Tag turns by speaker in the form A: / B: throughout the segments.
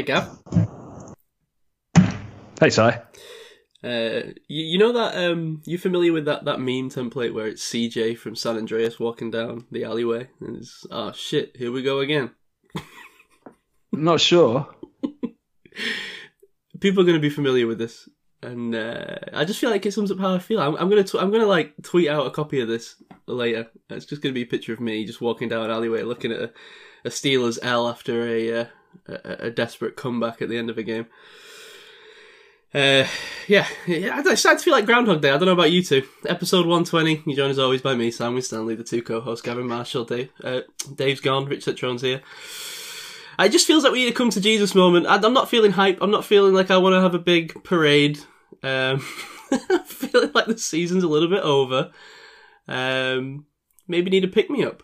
A: Hey, hey, Gav.
B: Hey, Si.
A: Uh, you, you know that um, you familiar with that, that meme template where it's CJ from San Andreas walking down the alleyway and it's oh shit, here we go again.
B: I'm not sure.
A: People are going to be familiar with this, and uh, I just feel like it sums up how I feel. I'm, I'm gonna tw- I'm gonna like tweet out a copy of this later. It's just going to be a picture of me just walking down an alleyway looking at a, a Steelers L after a, uh, a a desperate comeback at the end of a game. Uh, yeah, yeah, I started to feel like Groundhog Day. I don't know about you two. Episode 120. You join as always by me, Sam with Stanley, the two co-hosts, Gavin Marshall, Dave. Uh, Dave's gone, Rich Citrone's here. It just feels like we need a come to Jesus moment. I, I'm not feeling hype. I'm not feeling like I want to have a big parade. Um, I'm feeling like the season's a little bit over. Um, maybe need a pick me up.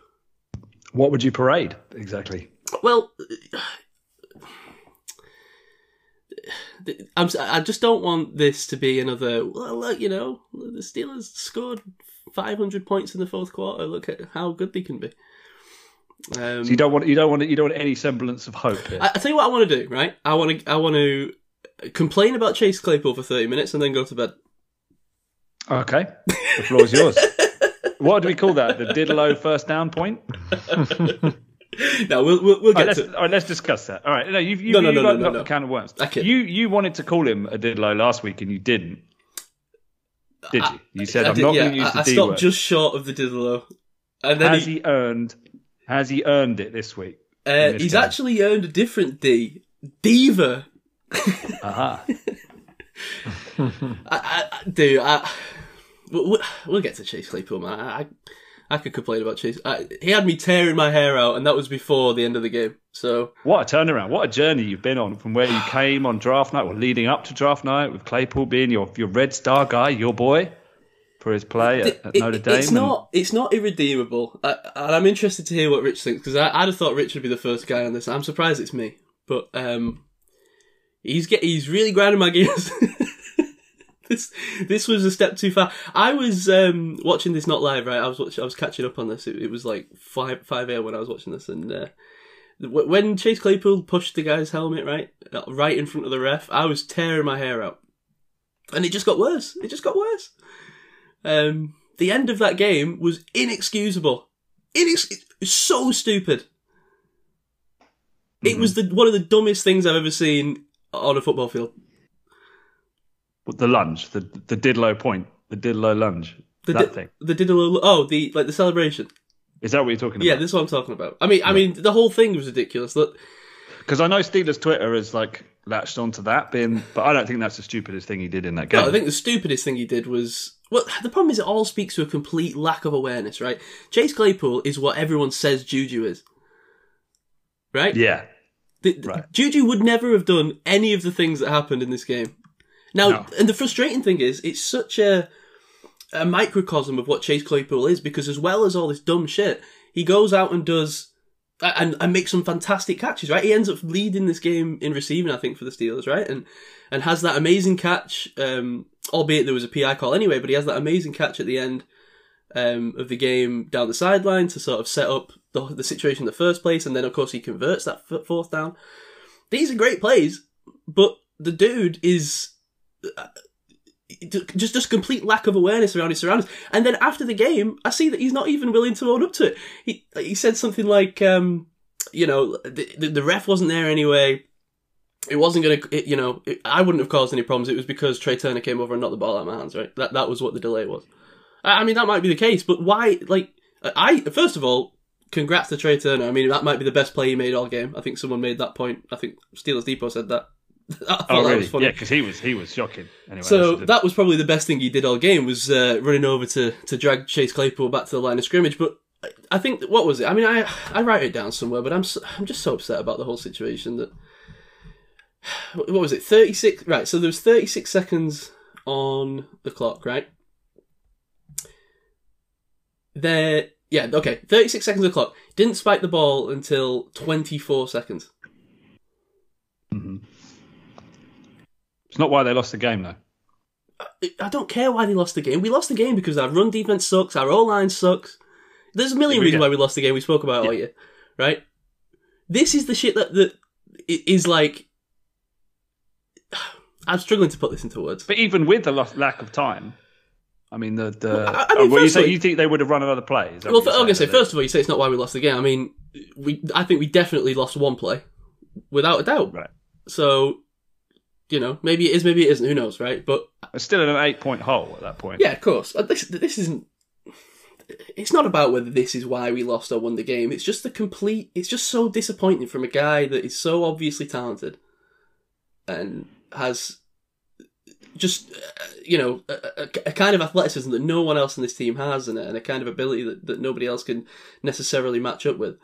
B: What would you parade exactly?
A: Well, I'm, I just don't want this to be another. Well, look, you know, the Steelers scored 500 points in the fourth quarter. Look at how good they can be. Um,
B: So you don't want you don't want you don't want any semblance of hope here.
A: I, I tell you what I want to do. Right, I want to I want to complain about Chase Claypool for 30 minutes and then go to bed.
B: Okay, the floor is yours. what do we call that? The Diddlo first down point.
A: no, we'll we'll, we'll
B: All right,
A: get
B: let's,
A: to.
B: all right, let's discuss that. All right, no, you've, you've,
A: No, no,
B: you've
A: no,
B: got
A: no, no,
B: the
A: no.
B: can of worms.
A: Kid.
B: You you wanted to call him a Diddlo last week and you didn't. Did you? You said
A: I
B: I'm not
A: yeah,
B: going to use
A: I,
B: the
A: I
B: D
A: stopped
B: word.
A: just short of the Diddlo, and then
B: Has
A: he,
B: he earned? Has he earned it this week?
A: uh,
B: this
A: he's actually earned a different D, Diva.
B: Aha.
A: I, I, I- dude, I, we'll, we'll get to Chase Claypool, man. I, I, could complain about Chase. I, he had me tearing my hair out, and that was before the end of the game. So
B: What a turnaround! What a journey you've been on from where you came on draft night, or leading up to draft night, with Claypool being your your Red Star guy, your boy, for his play at, at
A: It-
B: Notre Dame.
A: It's
B: and-
A: not. It's not irredeemable, I, and I'm interested to hear what Rich thinks because I'd have thought Rich would be the first guy on this. I'm surprised it's me, but um, he's get he's really grinding my gears. this this was a step too far. I was um watching this not live, right? I was watching, I was catching up on this. It, it was like five five a.m. when I was watching this, and uh, wh- when Chase Claypool pushed the guy's helmet right uh, right in front of the ref, I was tearing my hair out, and it just got worse. It just got worse. Um, the end of that game was inexcusable. Inex- it's so stupid. It was the one of the dumbest things I've ever seen on a football field.
B: The lunge, the the Diddlo point, the Diddlo lunge,
A: The
B: that
A: di-
B: thing.
A: The did a oh the like the celebration.
B: Is that what you're talking about?
A: Yeah, this is what I'm talking about. I mean, I mean, the whole thing was ridiculous. Look,
B: Because I know Steelers Twitter is like latched onto that, being, but I don't think that's the stupidest thing he did in that game.
A: no, I think the stupidest thing he did was well. The problem is, it all speaks to a complete lack of awareness. Right? Chase Claypool is what everyone says Juju is. Right?
B: yeah,
A: the-
B: Right.
A: Juju would never have done any of the things that happened in this game. Now,
B: No.
A: and the frustrating thing is, it's such a a microcosm of what Chase Claypool is because, as well as all this dumb shit, he goes out and does and, and makes some fantastic catches. Right, he ends up leading this game in receiving, I think, for the Steelers. Right, and and has that amazing catch. Um, albeit there was a PI call anyway, but he has that amazing catch at the end um, of the game down the sideline to sort of set up the, the situation in the first place, and then of course he converts that f- fourth down. These are great plays, but the dude is just just complete lack of awareness around his surroundings. And then after the game, I see that he's not even willing to own up to it. He he said something like, um, you know, the, the, the ref wasn't there anyway. It wasn't going to, you know, it, I wouldn't have caused any problems. It was because Trai Turner came over and knocked the ball out of my hands, right? That that was what the delay was. I I mean, that might be the case, but why? Like, I first of all, congrats to Trai Turner. I mean, that might be the best play he made all game. I think someone made that point. I think Steelers Depot said that.
B: Oh really? Yeah, because he was he was shocking. Anyway,
A: So that was probably the best thing he did all game was uh, running over to to drag Chase Claypool back to the line of scrimmage. But I- think what was it? I mean, I I write it down somewhere, but I'm so, I'm just so upset about the whole situation that what was it? Thirty six. Right. So there was thirty six seconds on the clock. Right. There. Yeah. Okay. Thirty six seconds on the clock. Didn't spike the ball until twenty four seconds.
B: It's not why they lost the game though.
A: Uh, I don't care why they lost the game. We lost the game because our run defense sucks, our O line sucks. There's a million reasons why we lost the game. We spoke about it all year, right? This is the shit that that is like. I'm struggling to put this into words.
B: But even with the lack of time, I mean, the the
A: Well, I- oh, mean,
B: oh, what you say you think they would have run another play? Is
A: Well, I'm gonna say first of all, you say it's not why we lost the game. I mean, we I think we definitely lost one play, without a doubt.
B: Right.
A: So, you know, maybe it is, maybe it isn't. Who knows, right? But
B: It's still in an eight-point hole at that point.
A: yeah, of course. Uh, This this isn't. It's not about whether this is why we lost or won the game. It's just the complete. It's just so disappointing from a guy that is so obviously talented, and has just uh, you know a, a, a kind of athleticism that no one else in this team has, and a, and a kind of ability that, that nobody else can necessarily match up with.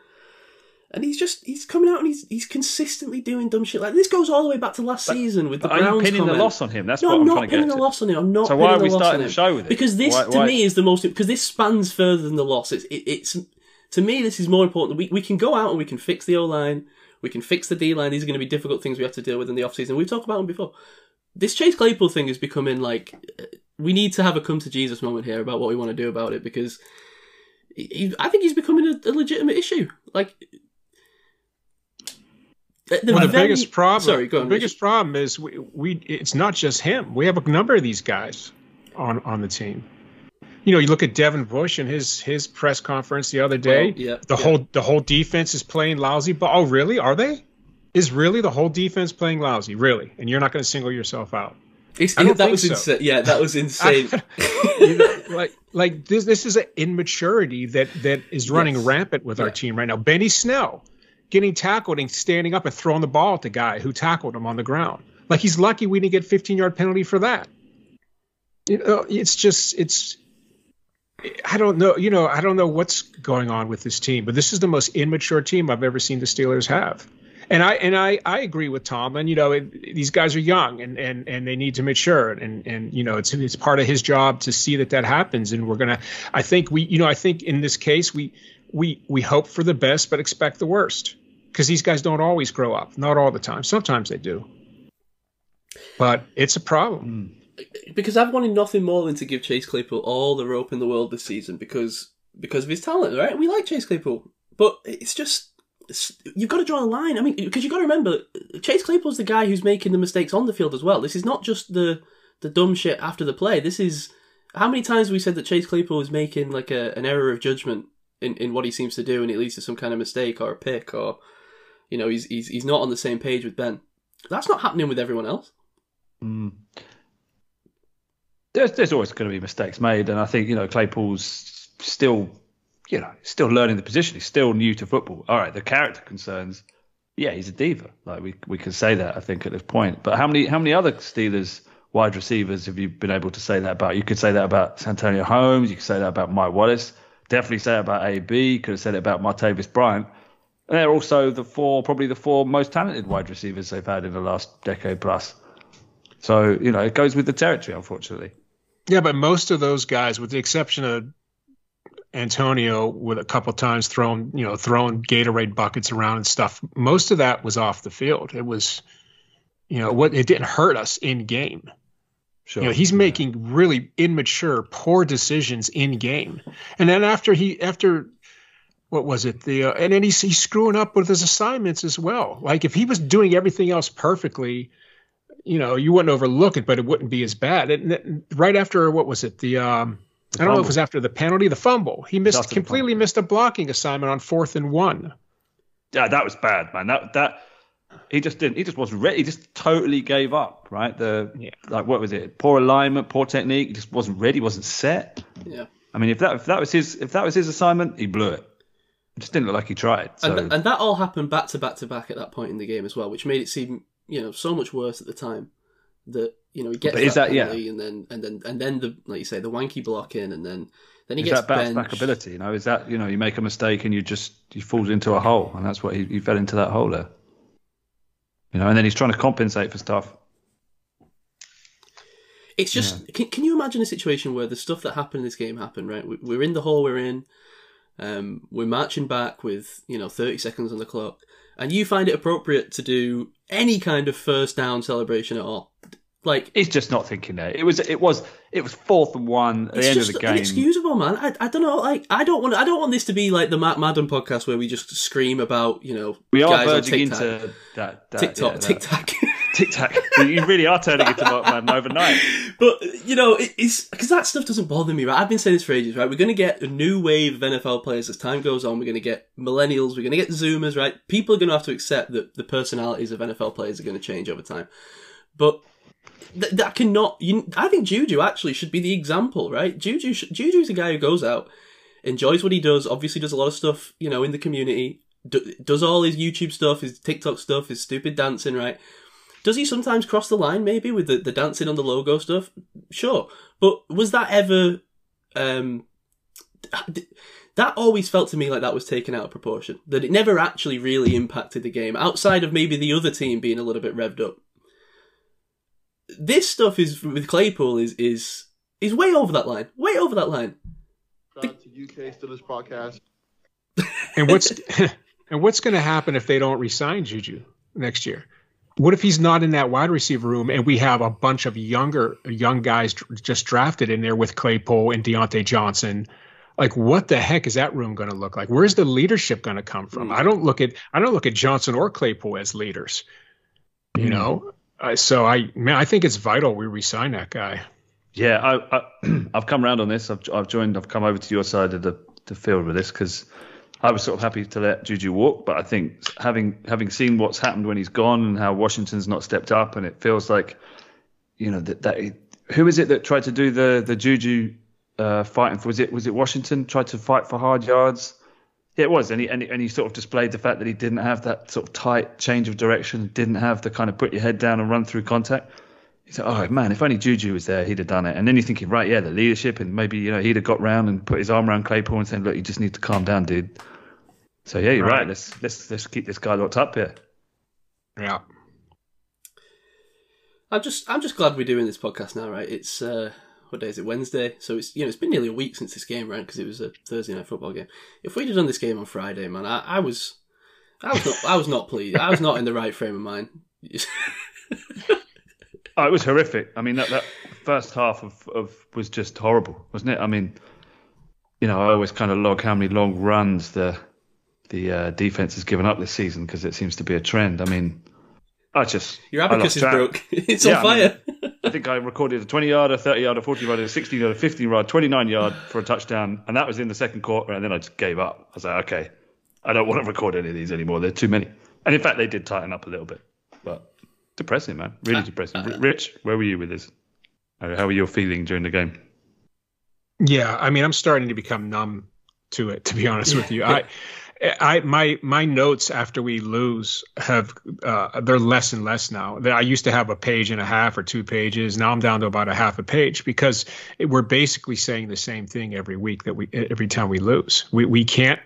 A: And he's just he's coming out and he's he's consistently doing dumb shit like this. Goes all the way back to last season with the
B: But are you
A: Browns
B: pinning
A: comment.
B: the loss on him? That's
A: No,
B: what
A: I'm
B: I'm
A: not
B: trying to
A: pinning
B: get
A: a
B: to.
A: loss on him. I'm not.
B: So why are we starting the show with it?
A: Because this,
B: Why-
A: to
B: why-
A: me, is the most because this spans further than the loss. It's it, it's to me this is more important. We we can go out and we can fix the O line, we can fix the D line. These are going to be difficult things we have to deal with in the off season. We've talked about them before. This Chase Claypool thing is becoming like we need to have a come to Jesus moment here about what we want to do about it because he- I think he's becoming a, a legitimate issue. Like. At
C: well, the
A: very-
C: biggest problem.
A: Sorry, go on.
C: The biggest problem is we, we. It's not just him. We have a number of these guys on on the team. You know, you look at Devin Bush and his his press conference the other day.
A: Well, yeah,
C: the
A: yeah.
C: whole the whole defense is playing lousy. But oh, really? Are they? Is really the whole defense playing lousy? Really? And you're not going to single yourself out?
A: It's,
C: I don't
A: that
C: think
A: was
C: so.
A: insane. Yeah, that was insane.
C: You know, like like this this is an immaturity that that is running
A: Yes.
C: rampant with our team right now. Benny Snell getting tackled and standing up and throwing the ball at the guy who tackled him on the ground. Like he's lucky we didn't get 15 yard penalty for that. You know, it's just it's I don't know, you know, I don't know what's going on with this team, but this is the most immature team I've ever seen the Steelers have. And I and I, I agree with Tom. And you know, it, these guys are young and, and, and they need to mature. And and you know, it's it's part of his job to see that that happens. And we're gonna. I think we, you know, I think in this case we we we hope for the best but expect the worst because these guys don't always grow up. Not all the time. Sometimes they do. But it's a problem. Hmm.
A: because I've wanted nothing more than to give Chase Claypool all the rope in the world this season because because of his talent, right? We like Chase Claypool, but it's just you've got to draw a line. I mean, because you've got to remember Chase Claypool's the guy who's making the mistakes on the field as well. This is not just the the dumb shit after the play. This is how many times we said that Chase Claypool is making like a, an error of judgment in, in what he seems to do, and it leads to some kind of mistake or a pick, or you know he's he's he's not on the same page with Ben. That's not happening with everyone else. Hmm.
B: there's, there's always going to be mistakes made, and I think you know Claypool's still, you know, still learning the position. He's still new to football. All right, the character concerns. Yeah, he's a diva. Like we we can say that I think at this point. But how many how many other Steelers wide receivers have you been able to say that about? You could say that about Santonio Holmes. You could say that about Mike Wallace. Definitely say about AB. Could have said it about Martavis Bryant. And they're also the four, probably the four most talented wide receivers they've had in the last decade plus. So you know it goes with the territory, unfortunately.
C: Yeah, but most of those guys, with the exception of Antonio, with a couple times throwing, you know, throwing Gatorade buckets around and stuff, most of that was off the field. It was, you know, what it didn't hurt us in game.
B: Sure.
C: You know, he's making really immature, poor decisions in game, and then after he after. What was it? The uh, and then he's he's screwing up with his assignments as well. Like if he was doing everything else perfectly, you know, you wouldn't overlook it, but it wouldn't be as bad. And then right after what was it? The um, I don't know if it was after the penalty, the fumble. He missed completely
B: fumble.
C: missed a blocking assignment on fourth and one.
B: Yeah, that was bad, man. That that he just didn't. He just wasn't ready. He just totally gave up. Right. The
C: Yeah.
B: like what was it? Poor alignment, poor technique. He just wasn't ready. wasn't set.
A: Yeah.
B: I mean, if that if that was his if that was his assignment, he blew it. It just didn't look like he tried. So
A: And, and that all happened back to back to back at that point in the game as well, which made it seem you know so much worse at the time. That you know he gets
B: But is
A: that,
B: that- yeah.
A: and then and then and then the like you say the wanky block in and then then he
B: is
A: gets
B: that bounce back ability? You know, is that you know you make a mistake and you just you falls into a hole, and that's what he, he fell into that hole there. You know, and then he's trying to compensate for stuff.
A: It's just can, can you imagine a situation where the stuff that happened in this game happened right? We- We're in the hole we're in. Um, we're marching back with you know thirty seconds on the clock, and you find it appropriate to do any kind of first down celebration at all. Like
B: He's just not thinking there. It was it was it was fourth and one at the end of the game.
A: inexcusable, man. I, I don't know. Like I don't want I don't want this to be like the Mark Madden podcast where we just scream about you know
B: we are verging into that, that
A: TikTok,
B: yeah,
A: TikTok.
B: TikTok. you really are turning into Mark Madden overnight.
A: But you know, it, it's because that stuff doesn't bother me. Right, I've been saying this for ages. Right, we're going to get a new wave of NFL players as time goes on. We're going to get millennials. We're going to get Zoomers. Right, people are going to have to accept that the personalities of NFL players are going to change over time. But th- that cannot. You, I think Juju actually should be the example. Right, Juju. Sh- Juju's a guy who goes out, enjoys what he does. Obviously, does a lot of stuff. You know, in the community. D- does all his YouTube stuff, his TikTok stuff, his stupid dancing. Right. Does he sometimes cross the line, maybe with the, the dancing on the logo stuff? Sure, but was that ever? Um, that always felt to me like that was taken out of proportion. That it never actually really impacted the game, outside of maybe the other team being a little bit revved up. This stuff is with Claypool is is is way over that line, way over that line.
D: Shout out to UK Steelers podcast.
C: And what's and what's going to happen if they don't resign Juju next year? What if he's not in that wide receiver room and we have a bunch of younger young guys just drafted in there with Claypool and Diontae Johnson? Like what the heck is that room going to look like? Where's the leadership going to come from? Hmm. I don't look at I don't look at Johnson or Claypool as leaders. You hmm. know, uh, so I man, I think it's vital we resign that guy.
B: Yeah, I, I, I've come around on this. I've, I've joined. I've come over to your side of the, the field with this because I was sort of happy to let Juju walk, but I think having having seen what's happened when he's gone and how Washington's not stepped up, and it feels like, you know, that, that who is it that tried to do the the Juju uh, fighting for? Was it was it Washington tried to fight for hard yards? Yeah, it was, and he, and he and he sort of displayed the fact that he didn't have that sort of tight change of direction, didn't have the kind of put your head down and run through contact. He's like, oh man, if only Juju was there, he'd have done it. And then you're thinking, right, yeah, the leadership, and maybe you know he'd have got round and put his arm around Claypool and said, look, you just need to calm down, dude. So yeah, you're right.
C: Right.
B: Let's let's let's keep this guy locked up here.
C: Yeah.
A: I'm just I'm just glad we're doing this podcast now, right? It's uh what day is it? Wednesday. So it's you know it's been nearly a week since this game, right? Because it was a Thursday night football game. If we'd have done this game on Friday, man, I, I was I was not I was not pleased. I was not in the right frame of mind.
B: Oh, it was horrific. I mean, that, that first half of, of was just horrible, wasn't it? I mean, you know, I always kind of log how many long runs the the uh, defense has given up this season because it seems to be a trend. I mean, I just
A: Your abacus is broke. It's
B: Yeah,
A: on
B: I mean-
A: fire.
B: I think I recorded a 20 yard, a 30 yard, a 40 yarder, 60 a 15 yard, 29 yard for a touchdown, and that was in the second quarter. And then I just gave up. I was like, okay, I don't want to record any of these anymore. They're too many. And in fact, they did tighten up a little bit, but depressing, man, really uh, depressing. Uh, R- Rich, where were you with this? How how were you feeling during the game?
C: Yeah, I mean, I'm starting to become numb to it. To be honest with you, I, I, my my notes after we lose have uh, they're less and less now. I used to have a page and a half or two pages. Now I'm down to about a half a page because it, we're basically saying the same thing every week that we every time we lose. We we can't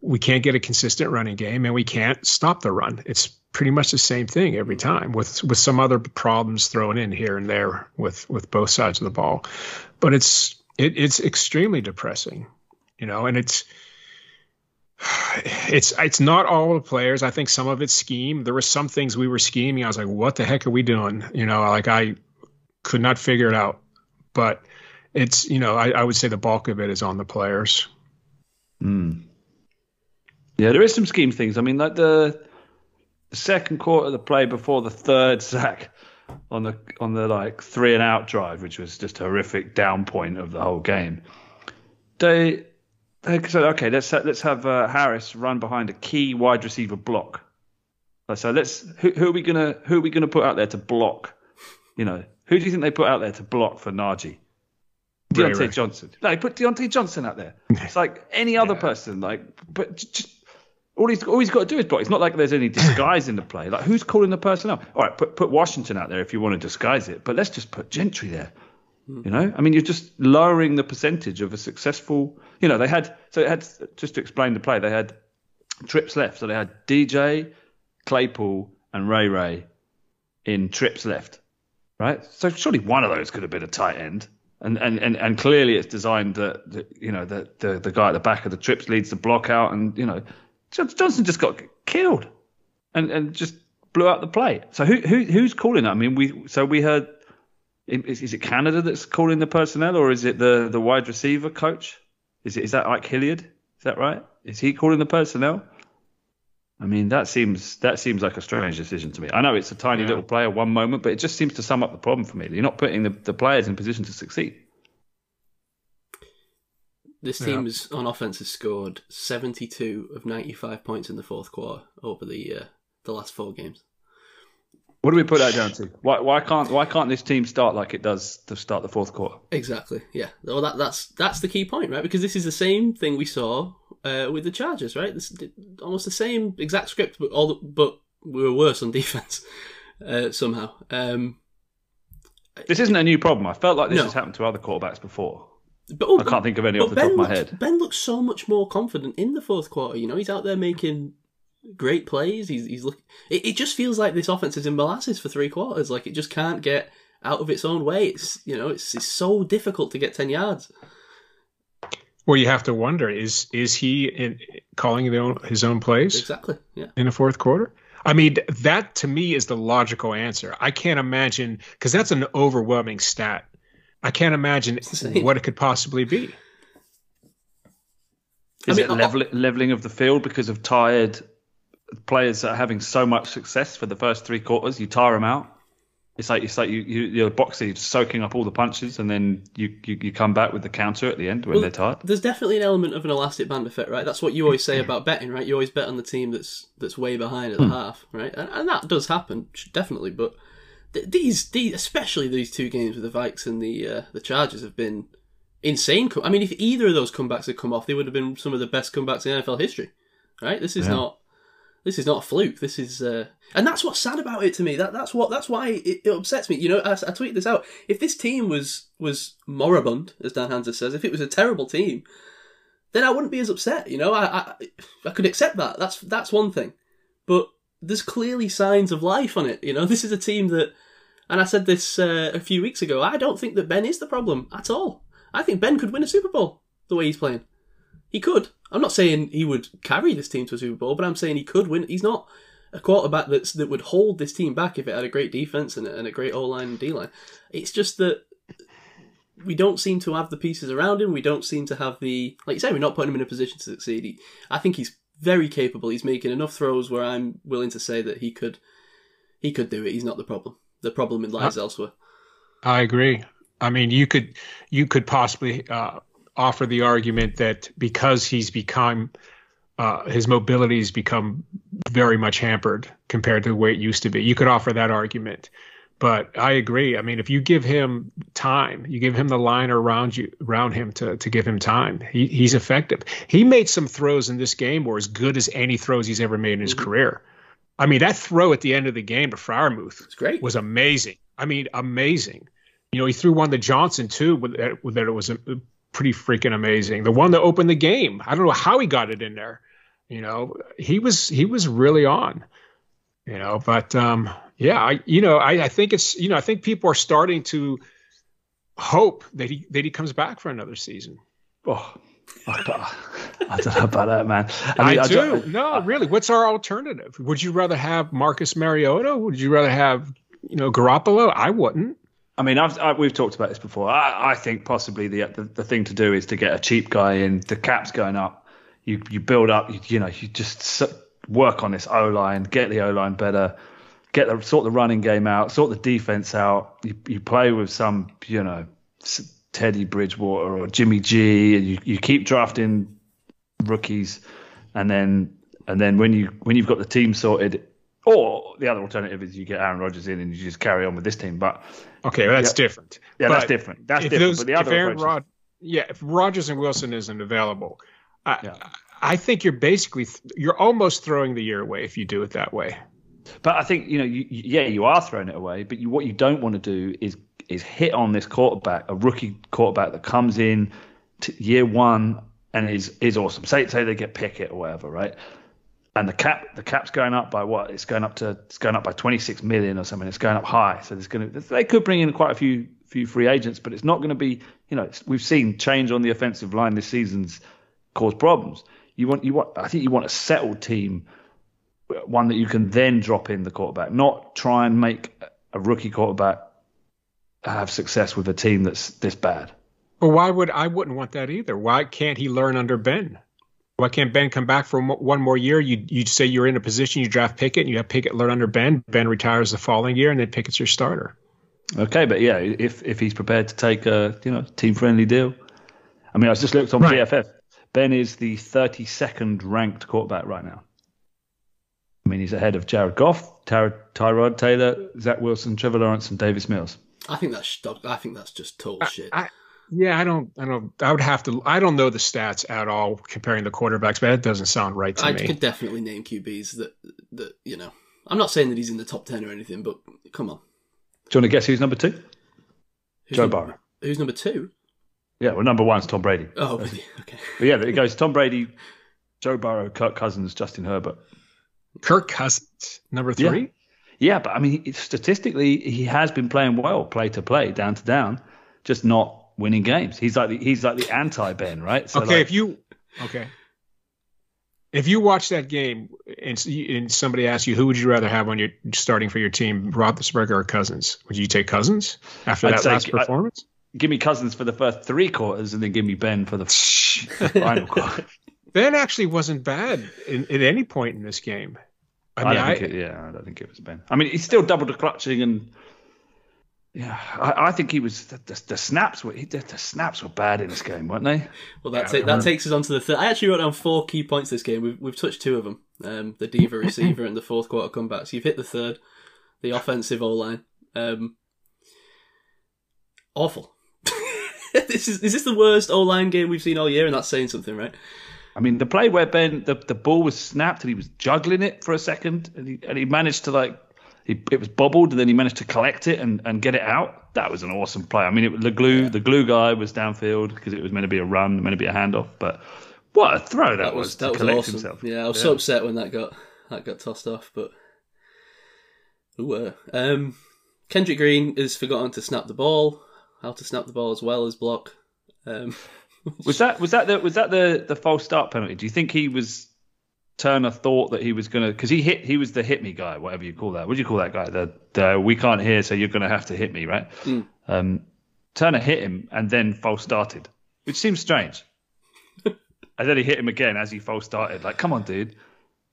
C: we can't get a consistent running game and we can't stop the run. It's pretty much the same thing every time with with some other problems thrown in here and there with with both sides of the ball. But it's it, it's extremely depressing, you know, and it's it's it's not all the players. I think some of it's scheme. There were some things we were scheming. I was like, what the heck are we doing? You know, like I could not figure it out. But it's you know, I, I would say the bulk of it is on the players. Hmm.
B: Yeah, there is some scheme things. I mean, like the, the second quarter of the play before the third sack on the on the like three and out drive, which was just a horrific down point of the whole game. They said, okay, let's let's have uh, Harris run behind a key wide receiver block. So let's who, who are we gonna who are we gonna put out there to block? You know, who do you think they put out there to block for Najee?
C: Ray
B: Diontae
C: Ray.
B: Johnson. No, they put Diontae Johnson out there. It's like any other person. Like, but just all he's all he's got to do is block. It's not like there's any disguise in the play. Like, who's calling the person up? All right, put put Washington out there if you want to disguise it, but let's just put Gentry there. Mm. You know, I mean, you're just lowering the percentage of a successful. You know, they had so it had just to explain the play. They had trips left, so they had DJ, Claypool, and Ray Ray in trips left, right? So surely one of those could have been a tight end. And, and, and, and clearly it's designed that, that you know the, the the guy at the back of the trips leads the block out and you know Johnson just got killed and and just blew out the play. So who, who who's calling that? I mean, we so we heard. Is, is it Canada that's calling the personnel, or is it the the wide receiver coach? Is it is that Ike Hilliard? Is that right? Is he calling the personnel? I mean, that seems that seems like a strange decision to me. I know it's a tiny
C: Yeah.
B: little player one moment, but it just seems to sum up the problem for me. You're not putting the, the players in position to succeed.
A: This
C: Yeah.
A: team is on offense has scored 72 of 95 points in the fourth quarter over the uh, the last four games.
B: What do we put that down to? Why why can't why can't this team start like it does to start the fourth quarter?
A: Exactly. Yeah. Well, that that's that's the key point, right? Because this is the same thing we saw uh, with the Chargers, right? This almost the same exact script, but all the, but we were worse on defense uh, somehow. Um,
B: This isn't a new problem. I felt like this
A: No.
B: has happened to other quarterbacks before.
A: but oh,
B: I can't think of any off the top of my
A: looks,
B: head.
A: Ben looks so much more confident in the fourth quarter. You know, he's out there making great plays. He's he's look. It, it just feels like this offense is in molasses for three quarters. Like it just can't get out of its own way. It's you know, it's it's so difficult to get ten yards.
C: Well, you have to wonder is is he in, calling the own, his own plays
A: Exactly. Yeah.
C: in the fourth quarter? I mean, that to me is the logical answer. I can't imagine because that's an overwhelming stat. I can't imagine what it could possibly be.
B: Is
A: I mean,
B: it oh, oh. level, leveling of the field because of tired players that are having so much success for the first three quarters? You tire them out. It's like it's like you, you boxer, you're soaking up all the punches, and then you, you, you come back with the counter at the end when
A: Well,
B: they're tired.
A: There's definitely an element of an elastic band effect, right? That's what you always say about betting, right? You always bet on the team that's that's way behind at the half, right? And, and that does happen, definitely. But th- these, these, especially these two games with the Vikes and the uh, the Chargers, have been insane. I mean, if either of those comebacks had come off, they would have been some of the best comebacks in NFL history, right? This is
B: Yeah.
A: not. This is not a fluke. This is, uh, and that's what's sad about it to me. That that's what that's why it, it upsets me. You know, I, I tweeted this out. If this team was was moribund, as Dan Hanser says, if it was a terrible team, then I wouldn't be as upset. You know, I, I I could accept that. That's that's one thing, but there's clearly signs of life on it. You know, this is a team that, and I said this uh, a few weeks ago. I don't think that Ben is the problem at all. I think Ben could win a Super Bowl the way he's playing. He could. I'm not saying he would carry this team to a Super Bowl, but I'm saying he could win. He's not a quarterback that's that would hold this team back if it had a great defense and a, and a great O line and D line. It's just that we don't seem to have the pieces around him. We don't seem to have the, like you say, we're not putting him in a position to succeed. He, I think he's very capable. He's making enough throws where I'm willing to say that he could, he could do it. He's not the problem. The problem lies elsewhere.
C: I agree. I mean, you could you could possibly uh, offer the argument that because he's become uh, his mobility has become very much hampered compared to the way it used to be. You could offer that argument, but I agree. I mean, if you give him time, you give him the line around you around him to to give him time. He, he's effective. He made some throws in this game were as good as any throws he's ever made in his career. I mean, that throw at the end of the game to Freiermuth
A: It's great.
C: was amazing. I mean, amazing. You know, he threw one to Johnson too, that, with that it was a, pretty freaking amazing. The one that opened the game, I don't know how he got it in there. You know, he was he was really on. You know, but um, yeah, I you know I, I think it's you know I think people are starting to hope that he that he comes back for another season.
B: Oh, I don't, I don't know about that, man.
C: I,
B: mean,
C: do.
B: don't-
C: no, really. What's our alternative? Would you rather have Marcus Mariota? Would you rather have you know Garoppolo? I wouldn't.
B: I mean, I've, I, we've talked about this before. I, I think possibly the, the the thing to do is to get a cheap guy in. The cap's going up. You you build up. You, you know, you just work on this O line, get the O line better, get the sort the running game out, sort the defense out. You you play with some, you know, Teddy Bridgewater or Jimmy G, and you, you keep drafting rookies, and then and then when you when you've got the team sorted. Or the other alternative is you get Aaron Rodgers in and you just carry on with this team. But
C: Okay, well, that's
B: Yeah.
C: different.
B: yeah, that's different. That's different.
C: those-
B: but the
C: if
B: other
C: Aaron
B: approach
C: Rod, yeah, if Rodgers and Wilson isn't available, I,
B: Yeah.
C: I think you're basically you're almost throwing the year away if you do it that way.
B: But I think you know, you, yeah, you are throwing it away. But you, what you don't want to do is is hit on this quarterback, a rookie quarterback that comes in year one and is is awesome. Say say they get Pickett or whatever, right? And the cap the cap's going up by what? It's going up to it's going up by 26 million or something. It's going up high. So there's going to they could bring in quite a few few free agents, but it's not going to be you know we've seen change on the offensive line this season's cause problems. You want you want I think you want a settled team one that you can then drop in the quarterback, not try and make a rookie quarterback have success with a team that's this bad.
C: Well, why would I wouldn't want that either? Why can't he learn under Ben? Why can't Ben come back for one more year? You you say you're in a position, you draft Pickett, and you have Pickett learn under Ben. Ben retires the following year, and then Pickett's your starter.
B: Okay, but yeah, if if he's prepared to take a you know team friendly deal, I mean, I just looked on
C: Right.
B: PFF. Ben is the 32nd ranked quarterback right now. I mean, he's ahead of Jared Goff, Ty- Tyrod Taylor, Zach Wilson, Trevor Lawrence, and Davis Mills.
A: I think that's I think that's just total shit.
C: I, yeah, I don't, I don't, I would have to. I don't know the stats at all comparing the quarterbacks, but that doesn't sound right to
A: I
C: me.
A: I could definitely name QBs that that you know. I'm not saying that he's in the top ten or anything, but come on.
B: Do you want to guess who's number two?
A: Who's
B: Joe
A: number,
B: Burrow.
A: Who's number two?
B: Yeah, well, number one's Tom Brady.
A: Oh, really? okay.
B: But yeah, it goes Tom Brady, Joe Burrow, Kirk Cousins, Justin Herbert.
C: Kirk Cousins, number three.
B: Yeah, but I mean, statistically, he has been playing well, play to play, down to down, just not winning games. He's like the, he's like the anti Ben, right? So
C: okay,
B: like,
C: if you, okay, if you watch that game and, and somebody asks you who would you rather have on your starting for your team, Roethlisberger or Cousins, would you take Cousins after
B: I'd
C: that
B: say-
C: last
B: I-
C: performance?
B: give me Cousins for the first three quarters, and then give me Ben for the final quarter.
C: Ben actually wasn't bad in, at any point in this game. I
B: I,
C: mean,
B: don't
C: I,
B: think it, yeah, I don't think it was Ben. I mean, he's still double the clutching, and yeah, I, I think he was the, the, the snaps were the, the snaps were bad in this game, weren't they?
A: Well, that's
C: Yeah,
A: it. That takes us on to the third. I actually wrote down four key points this game. We've we've touched two of them. Um, the diva receiver and the fourth quarter comebacks. You've hit the third, the offensive O line. Um, awful. this is is this the worst O line game we've seen all year, and that's saying something, right?
B: I mean, the play where Ben the, the ball was snapped and he was juggling it for a second, and he and he managed to like he it was bobbled, and then he managed to collect it and, and get it out. That was an awesome play. I mean, it, the glue the glue guy was downfield because it was meant to be a run, meant to be a handoff, but what a throw that,
A: That
B: was,
A: that was awesome.
B: himself.
A: Yeah, I was so upset when that got that got tossed off, but ooh, uh, um, Kendrick Green has forgotten to snap the ball, how to snap the ball as well as block. Um,
B: Was that was that the was that the the false start penalty? Do you think he was Turner thought that he was gonna because he hit he was the hit me guy, whatever you call that. What do you call that guy? The the we can't hear, so you're gonna have to hit me, right?
A: Mm.
B: Um, Turner hit him and then false started, which seems strange. and then he hit him again as he false started. Like, come on, dude.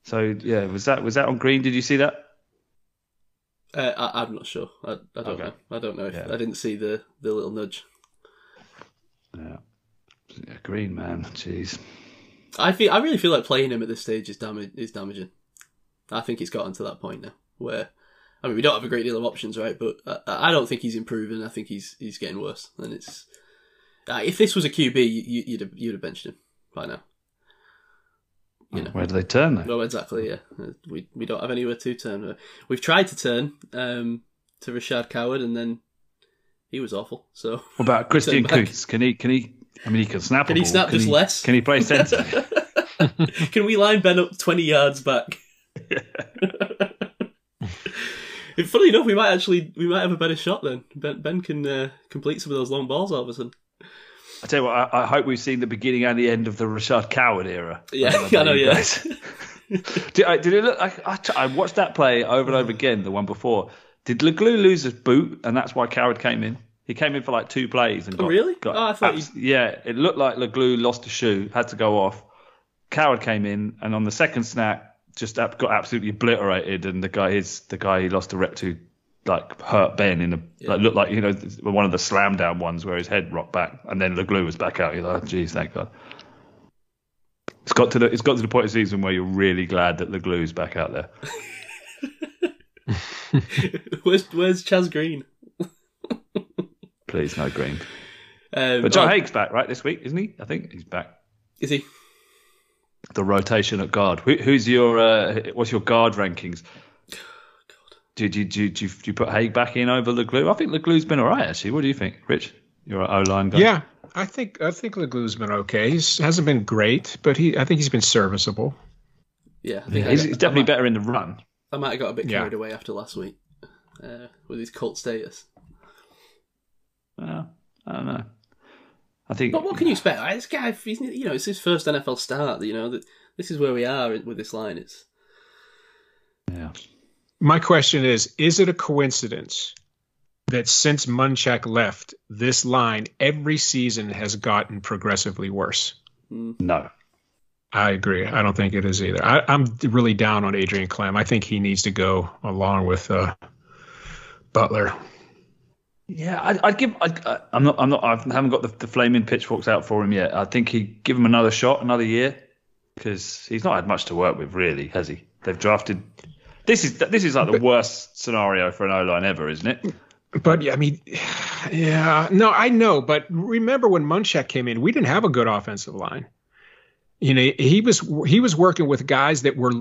B: So yeah, was that was that on green? Did you see that?
A: uh, I, I'm not sure. I, I don't
B: Okay.
A: know. I don't know if
B: Yeah.
A: I didn't see the the little nudge.
B: Yeah. yeah green man, jeez.
A: I feel I really feel like playing him at this stage is damage is damaging. I think it's gotten to that point now where I mean we don't have a great deal of options, right? But I, I don't think he's improving. I think he's he's getting worse. And it's uh, if this was a QB, you, you'd have, you'd have benched him by now. You know.
B: Where do they turn though?
A: Well, exactly. Yeah, Uh, we we don't have anywhere to turn. Uh, We've tried to turn um, to Rashaad Coward, and then he was awful. So
B: What about Christian. Coots? Can he? Can he? I mean, he can snap. a
A: Can he
B: ball.
A: snap just
B: he,
A: less?
B: Can he play centre?
A: Can we line Ben up 20 yards back? If- Funny enough, we might actually we might have a better shot then. Ben, ben can uh, complete some of those long balls all of a sudden.
B: I tell you what, I, I hope we've seen the beginning and the end of the Rashaad Coward era.
A: Yeah, I know, yeah.
B: did, I, did it look? I, I, I watched that play over and over again. The one before. Did Leglue lose his boot, and that's why Coward came in? He came in for like two plays and
A: Oh,
B: got.
A: really?
B: got
A: Oh, I thought
B: abs- Yeah, it looked like Leglue lost a shoe, had to go off. Coward came in, and on the second snap, just got absolutely obliterated, and the guy, is the guy he lost a rep to, like hurt Ben in a like looked like you know one of the slam down ones where his head rocked back, and then Leglue was back out. You're like, oh, geez, thank God. It's got to the it's got to the point of the season where you're really glad that Leglue's back out there.
A: where's Where's Chaz Green?
B: Please, no green.
A: Um,
B: But John
A: oh,
B: Haeg's back, right, this week, isn't he? I think he's back.
A: is he?
B: The rotation at guard. Who, who's your uh, what's your guard rankings? Did you, do, you, do, do you put Haig back in over Leglue? I think Leglue's been all right, actually. What do you think, Rich? You're an O line guy.
C: Yeah, I think I think Leglue's been okay. He hasn't been great, but he I think he's been serviceable.
A: Yeah, I think
B: Yeah,
A: I,
B: he's,
A: got-
B: he's definitely
A: might,
B: better in the run.
A: I might have got a bit
C: Yeah.
A: carried away after last week uh, with his cult status.
B: Well, I don't know. I think.
A: But what can you expect? This guy, he's, you know, it's his first NFL start. You know, that this is where we are with this line. It's
B: Yeah.
C: My question is: Is it a coincidence that since Munchak left, this line every season has gotten progressively worse?
B: No.
C: I agree. I don't think it is either. I, I'm really down on Adrian Klemm. I think he needs to go along with uh, Butler.
B: Yeah, I'd, I'd give. I'd, I- I'm not. I'm not. I haven't got the, the flaming pitchforks out for him yet. I think he give him another shot, another year, because he's not had much to work with, really, has he? They've drafted. This is this is like the worst scenario for an O line ever, isn't it?
C: But yeah, I mean, yeah, no, I know. But remember when Munchak came in, we didn't have a good offensive line. You know, he was he was working with guys that were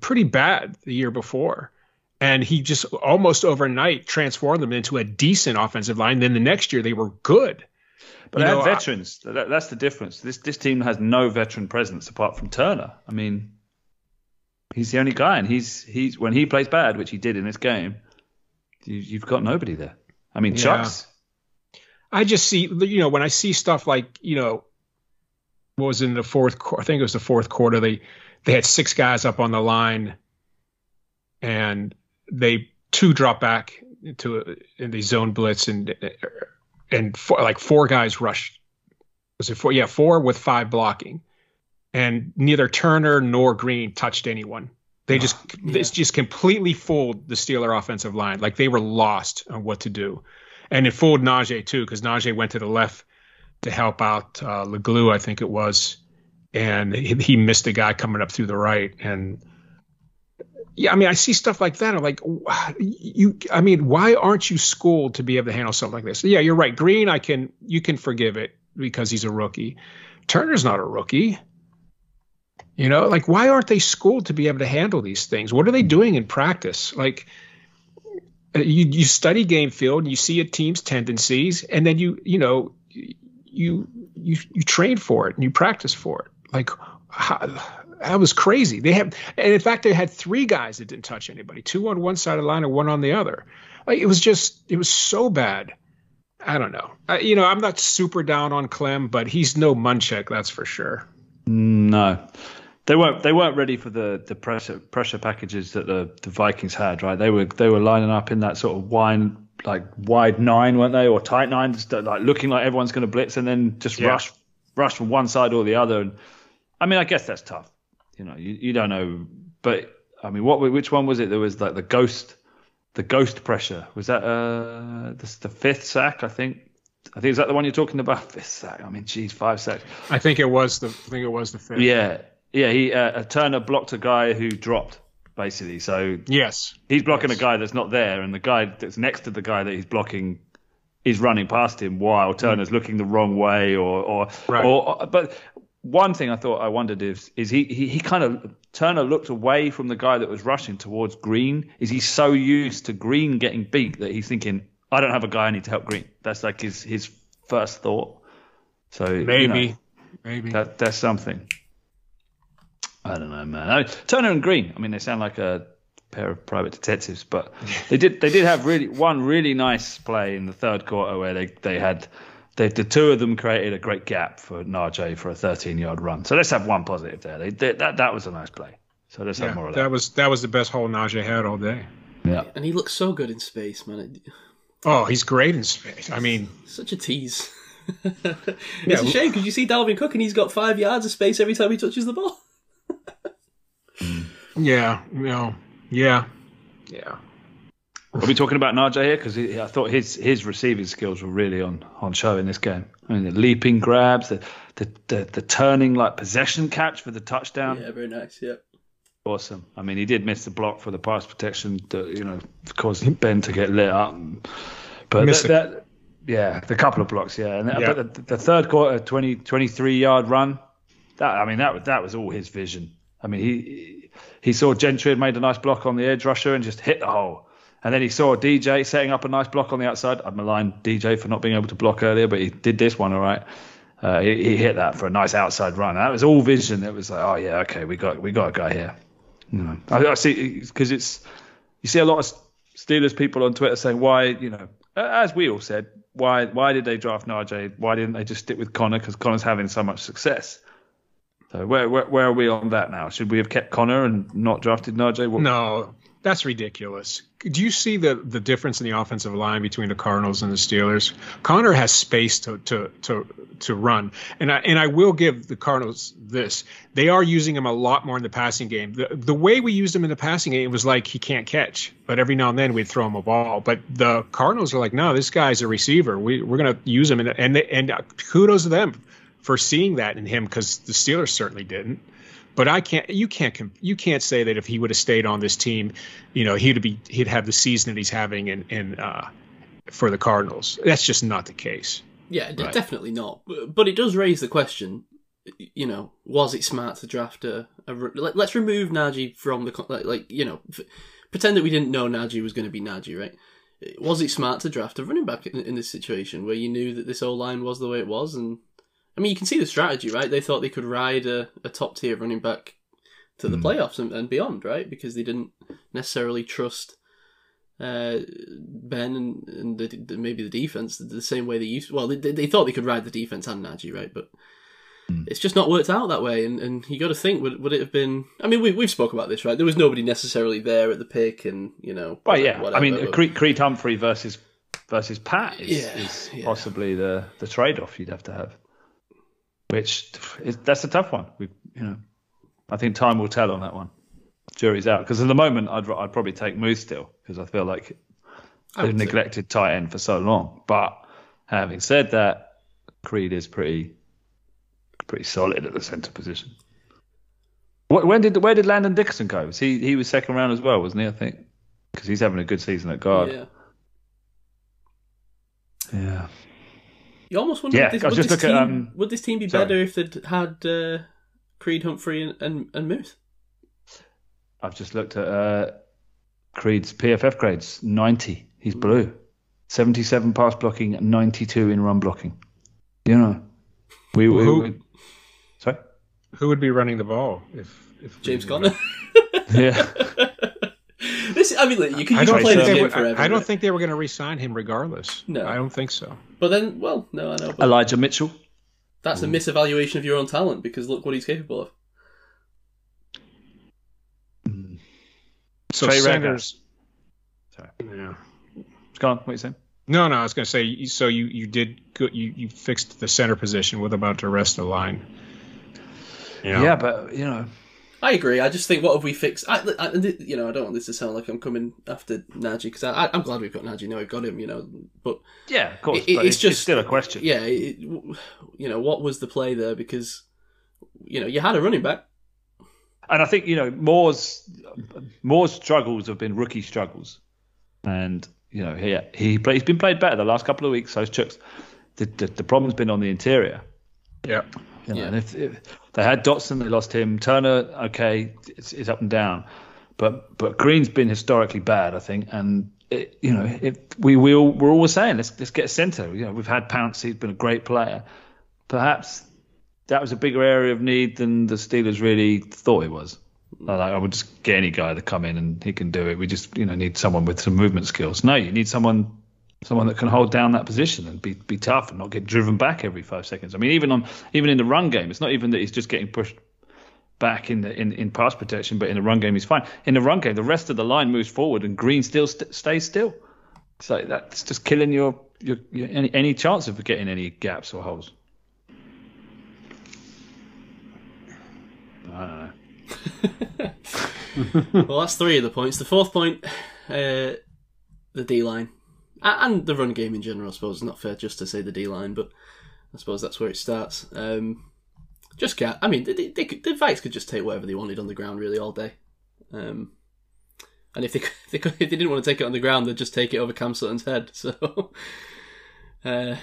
C: pretty bad the year before, and he just almost overnight transformed them into a decent offensive line. Then the next year they were good.
B: But
C: You
B: they
C: know,
B: had
C: I-
B: veterans. That, that's the difference. This this team has no veteran presence apart from Turner. I mean, he's the only guy, and he's he's when he plays bad, which he did in this game, you, you've got nobody there. I mean,
C: Yeah.
B: Chuck's.
C: I just see, you know, when I see stuff like, you know, what was in the fourth quarter? I think it was the fourth quarter. They they had six guys up on the line, and they two drop back into in the zone blitz, and and four, like four guys rushed. Was it four? Yeah, four with five blocking, and neither Turner nor Green touched anyone. They just it's just completely fooled the Steeler offensive line. Like they were lost on what to do and it fooled Najee too because Najee went to the left to help out uh, Leglue, I think it was, and he, he missed a guy coming up through the right. And yeah, I mean, I see stuff like that. I'm like, you, I mean, why aren't you schooled to be able to handle something like this? Yeah, you're right. Green, I can, you can forgive it because he's a rookie. Turner's not a rookie. You know, like why aren't they schooled to be able to handle these things? What are they doing in practice? Like, uh, you you study game field, and you see a team's tendencies, and then you you know you you you train for it and you practice for it. Like how, that was crazy. They have, and in fact, they had three guys that didn't touch anybody, two on one side of the line and one on the other. Like it was just it was so bad. I don't know. I, you know, I'm not super down on Klemm, but he's no Munchak, that's for sure.
B: No, they weren't. They weren't ready for the, the pressure pressure packages that the, the Vikings had. Right? They were they were lining up in that sort of wine like wide nine, weren't they, or tight nine, just like looking like everyone's going to blitz and then just
C: Yeah.
B: rush rush from one side or the other. And I mean, I guess that's tough. You know, you, you don't know, but I mean, what which one was it? There was like the ghost, the ghost pressure. Was that uh the, the fifth sack? I think. I think is that the one you're talking about? Fifth sack. I mean, geez, five sacks.
C: I think it was the I think it was the fifth.
B: Yeah, yeah. He uh, Turner blocked a guy who dropped basically. So
C: Yes.
B: he's blocking
C: Yes.
B: a guy that's not there, and the guy that's next to the guy that he's blocking is running past him while Turner's looking the wrong way, or or
C: Right.
B: or. But one thing I thought I wondered is is he he, he kind of Turner looked away from the guy that was rushing towards Green. Is he so used to Green getting beat that he's thinking I don't have a guy I need to help Green? That's like his his first thought. So you know,
C: Maybe. Maybe.
B: that that's something. I don't know, man. I, Turner and Green. I mean, they sound like a pair of private detectives, but they did they did have really one really nice play in the third quarter where they they had they, the two of them created a great gap for Najee for a 13 yard run. So let's have one positive there. They, they that that was a nice play. So let's
C: yeah,
B: have more of that.
C: that was that was the best hole Najee had all day.
B: yeah.
A: And he looks so good in space, man.
C: Oh, he's great in space. I mean,
A: such a tease. it's
C: Yeah,
A: a shame because you see Dalvin Cook and he's got five yards of space every time he touches the ball. Mm.
C: yeah, you know, yeah, yeah.
B: Are we talking about Najee here? Because I thought his his receiving skills were really on, on show in this game. I mean, the leaping grabs, the the, the, the turning like possession catch for the touchdown.
A: Yeah, very nice. Yeah.
B: Awesome. I mean, he did miss the block for the pass protection that you know caused Ben to get lit up. But that, that, yeah, the couple of blocks, yeah. And uh,
C: Yeah.
B: but the, the third quarter, 20, 23 yard run, that I mean that was- that was all his vision. I mean, he he saw Gentry had made a nice block on the edge rusher and just hit the hole. And then he saw DJ setting up a nice block on the outside. I'd malign DJ for not being able to block earlier, but he did this one all right. Uh, he, he hit that for a nice outside run. That was all vision. It was like, oh yeah, okay, we got we got a guy here. You know, I, I see because it's you see a lot of Steelers people on Twitter saying why you know as we all said why why did they draft Najee? Why didn't they just stick with Conner? Because Conner's having so much success. So where, where where are we on that now? Should we have kept Connor and not drafted Najee?
C: No, That's ridiculous. Do you see the the difference in the offensive line between the Cardinals and the Steelers? Conner has space to to to to run, and I and I will give the Cardinals this: they are using him a lot more in the passing game. The the way we used him in the passing game was like he can't catch, but every now and then we'd throw him a ball. But the Cardinals are like, no, this guy's a receiver. We we're gonna use him, and and and kudos to them for seeing that in him because the Steelers certainly didn't. But I can't. You can't. You can't say that if he would have stayed on this team, you know, he'd be he'd have the season that he's having in in uh, for the Cardinals. That's just not the case.
A: Yeah, d- definitely not. But, but it does raise the question. You know, was it smart to draft a? a let, let's remove Najee from the like, like you know, f- pretend that we didn't know Najee was going to be Najee, right? Was it smart to draft a running back in, in this situation where you knew that this O line was the way it was, and I mean, you can see the strategy, right? They thought they could ride a, a top tier running back to the playoffs and, and beyond, right? Because they didn't necessarily trust uh, Ben and, and the, the, maybe the defense the, the same way they used. Well, they, they thought they could ride the defense and Najee, right? But it's just not worked out that way. And, and you got to think, would, would it have been? I mean, we, we've spoke about this, right? There was nobody necessarily there at the pick, and you know,
B: Well, yeah.
A: whatever,
B: I mean,
A: but-
B: Creed, Creed Humphrey versus versus Pat is,
A: Yeah,
B: is
A: yeah.
B: possibly the the trade off you'd have to have. Which is, that's a tough one. We, you know, I think time will tell on that one. Jury's out because at the moment I'd I'd probably take Moose still because I feel like they've
A: too.
B: neglected tight end for so long. But having said that, Creed is pretty pretty solid at the centre position. Wh- When did where did Landon Dickerson go? Was he he was second round as well, wasn't he? I think because he's having a good season at guard.
A: yeah.
B: Yeah.
A: You almost wonder
B: Yeah,
A: would, this,
B: I was
A: would,
B: just
A: this
B: looking
A: team,
B: at, um,
A: would this team be
B: sorry.
A: better if they'd had uh, Creed, Humphrey, and, and, and Moose?
B: I've just looked at uh, Creed's PFF grades. 90. He's blue. 77 pass blocking, 92 in run blocking. You know, we, we,
C: Who-
B: we sorry.
C: Who would be running the ball if if
A: James Conner.
B: Yeah.
A: this, I mean, you can, you
C: don't
A: can play
C: think
A: this game
C: would,
A: forever.
C: I don't think they were going to re-sign him regardless.
A: No.
C: I don't think so.
A: But then, well, no, I know. But
B: Elijah Mitchell.
A: that's a misevaluation of your own talent because look what he's capable of.
C: So
B: Trey
C: Sanders.
B: Sorry.
C: Yeah.
B: Go on. What are you saying?
C: No, no, I was going to say. So you you did go, you you fixed the center position with about the rest of the line.
B: Yeah. but you know,
A: I agree. I just think, what have we fixed? I, I, you know, I don't want this to sound like I'm coming after Najee because I, I, I'm glad we've got Najee. Now we've got him. You know, but
B: yeah, of course.
A: It- it-
B: but
A: it's
B: it's,
A: just-
B: still a question.
A: yeah, it, you know, what was the play there? Because you know, you had a running back.
B: And I think you know Moore's Moore's struggles have been rookie struggles, and you know he he play, he's been played better the last couple of weeks. So Chuck's the, the the problem's been on the interior.
C: Yeah.
B: You know,
A: Yeah.
B: and if, if they had Dotson, they lost him. Turner, okay, it's, it's up and down, but but Green's been historically bad, I think, and. It, you know, it, we we all, we're always saying let's let's get a centre. You know, we've had Pounce; he's been a great player. Perhaps that was a bigger area of need than the Steelers really thought it was. Like, I would just get any guy to come in and he can do it. We just you know need someone with some movement skills. No, you need someone someone that can hold down that position and be be tough and not get driven back every five seconds. I mean, even on even in the run game, it's not even that he's just getting pushed back in the in, in pass protection, but in the run game he's fine. In the run game, the rest of the line moves forward and Green still st- stays still. So that's just killing your your, your any, any chance of getting any gaps or holes.
A: Well, that's three of the points. The fourth point, uh, the D line, and the run game in general. I suppose it's not fair just to say the D line, but I suppose that's where it starts. Um, just cat. I mean, they, they, could, the Vikes could just take whatever they wanted on the ground really all day. Um, and if they, could- if they could- if they didn't want to take it on the ground, they'd just take it over Cam Sutton's head. So, uh,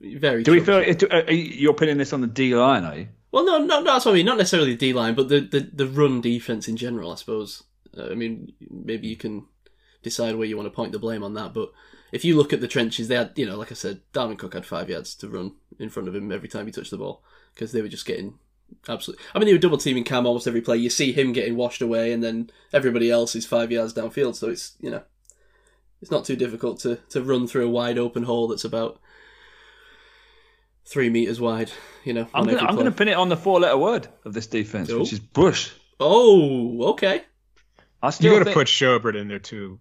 A: very.
B: Do we feel are you- you're putting this on the D line? Are you?
A: Well, no, no, no. That's what I mean. Not necessarily the D line, but the, the, the run defense in general. I suppose. Uh, I mean, maybe you can decide where you want to point the blame on that. But if you look at the trenches, they had, you know, like I said, Dalvin Cook had five yards to run in front of him every time he touched the ball because they were just getting absolutely. I mean, they were double teaming Cam almost every play. You see him getting washed away, and then everybody else is five yards downfield. So it's you know, it's not too difficult to to run through a wide open hole that's about three meters wide. You know,
B: I'm gonna, I'm going to pin it on the four letter word of this defense,
A: Oh.
B: which is Bush.
A: Oh, okay.
B: I
C: You
B: still
C: got to
B: think,
C: put Schobert in there too.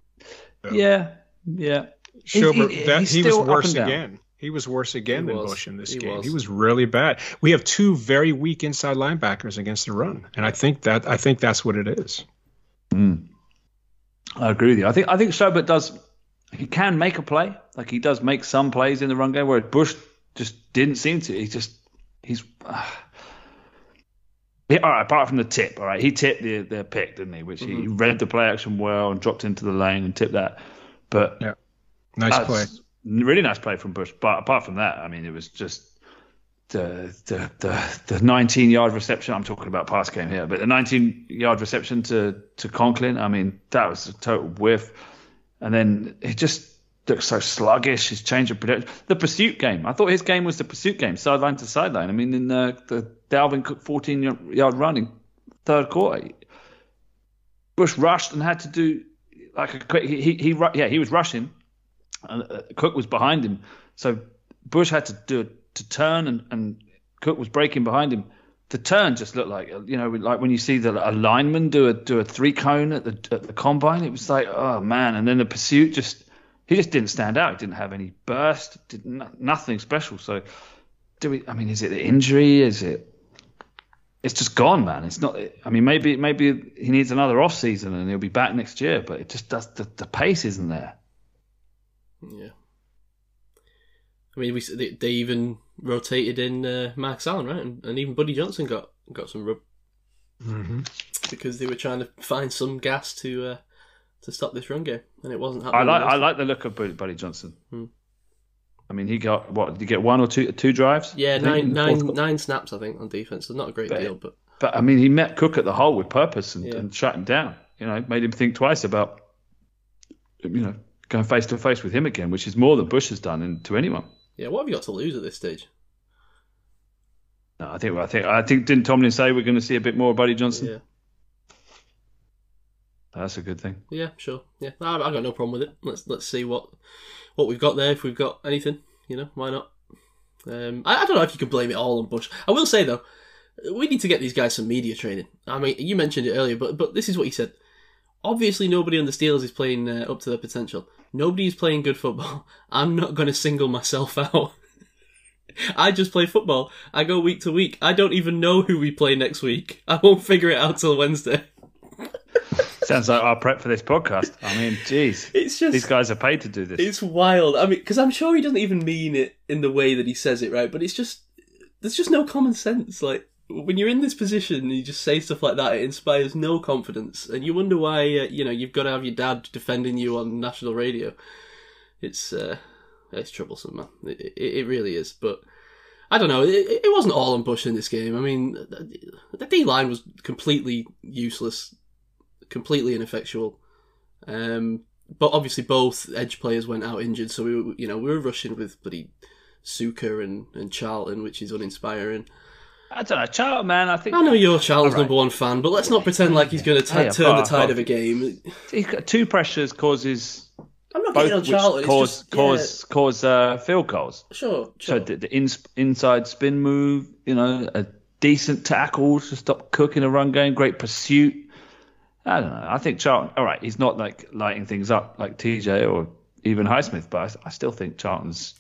C: Though.
B: yeah, yeah. He-
C: Schobert,
B: he-
C: that, he was worse again. He was worse again
A: He
C: than
A: was.
C: Bush in this
A: He
C: game.
A: was.
C: He was really bad. We have two very weak inside linebackers against the run, and I think that I think that's what it is.
B: I agree with you. I think I think Schobert does. He can make a play. Like he does make some plays in the run game, where Bush just didn't seem to. He just he's. Uh, yeah, all right, apart from the tip, all right, he tipped the the pick, didn't he? Which he mm-hmm. read the play action well and dropped into the lane and tipped that. But
C: Yeah. Nice play.
B: really nice play from Bush. But apart from that, I mean, it was just the the the, the 19 yard reception. I'm talking about pass game here, but the 19 yard reception to to Conklin. I mean, that was a total whiff. And then it just looked so sluggish. His change of production, the pursuit game. I thought his game was the pursuit game, sideline to sideline. I mean, in the, the Dalvin Cook 14 yard run in third quarter, Bush rushed and had to do like a quick. He he, he yeah he was rushing, and uh, Cook was behind him, so Bush had to do to turn, and, and Cook was breaking behind him. The turn just looked like you know like when you see the a lineman do a do a three cone at the at the combine. It was like oh man, and then the pursuit just he just didn't stand out. He didn't have any burst, did no, nothing special. So do we? I mean, is it the injury? Is it? It's just gone, man. It's not. I mean, maybe maybe he needs another off season and he'll be back next year. But it just does. The, the pace isn't there.
A: Yeah. I mean, we they, they even rotated in uh, Max Allen, right? And, and even Buddy Johnson got got some rub
C: hmm
A: because they were trying to find some gas to uh, to stop this run game, and it wasn't
B: I like I like the look of Buddy Johnson.
A: Hmm.
B: I mean, he got what? Did he get one or two two drives?
A: Yeah,
B: I think, in
A: nine nine nine snaps, I think, on defense. So not a great
B: But-
A: deal, but
B: But I mean, he met Cook at the hole with purpose and,
A: Yeah.
B: and shut him down. You know, made him think twice about you know going face to face with him again, which is more than Bush has done and to anyone.
A: yeah, what have you got to lose at this stage?
B: No, I think I think I think didn't Tomlin say we're going to see a bit more of Buddy Johnson?
A: Yeah,
B: That's a good thing.
A: yeah, sure, yeah. I, I got no problem with it. Let's let's see what what we've got there. If we've got anything, you know, why not? Um, I, I don't know if you can blame it all on Bush. I will say though, we need to get these guys some media training. I mean, you mentioned it earlier, but but this is what he said. Obviously, nobody on the Steelers is playing uh, up to their potential. Nobody is playing good football. I'm not going to single myself out. I just play football. I go week to week. I don't even know who we play next week. I won't figure it out till Wednesday.
B: Sounds like our prep for this podcast. I mean, jeez,
A: It's just
B: these guys are paid to do this.
A: It's wild. I mean, because I'm sure he doesn't even mean it in the way that he says it, right? But it's just there's just no common sense. Like when you're in this position, and you just say stuff like that. It inspires no confidence, and you wonder why. Uh, you know, you've got to have your dad defending you on national radio. It's uh, it's troublesome, man. It, it, it really is. But I don't know. It, it wasn't all on Bush in this game. I mean, the D line was completely useless, completely ineffectual. Um, but obviously both edge players went out injured, so we were, you know, we were rushing with bloody Tuszka and, and Charlton, which is uninspiring.
B: I don't know, Charlton, man. I think
A: I know you're Charlton's
B: All right.
A: number one fan, but let's not pretend like he's going to
B: Hey,
A: turn the tide
B: apart-
A: of a game.
B: he's got two pressures causes
A: I'm not
B: both
A: getting on Charlton.
B: cause
A: just,
B: cause cause uh, field goals.
A: yeah, sure,
B: So the, the in, inside spin move, you know, a decent tackle to stop cooking a run game, great pursuit. I don't know. I think Charlton. All right, he's not like lighting things up like TJ or even Highsmith, but I, I still think Charlton's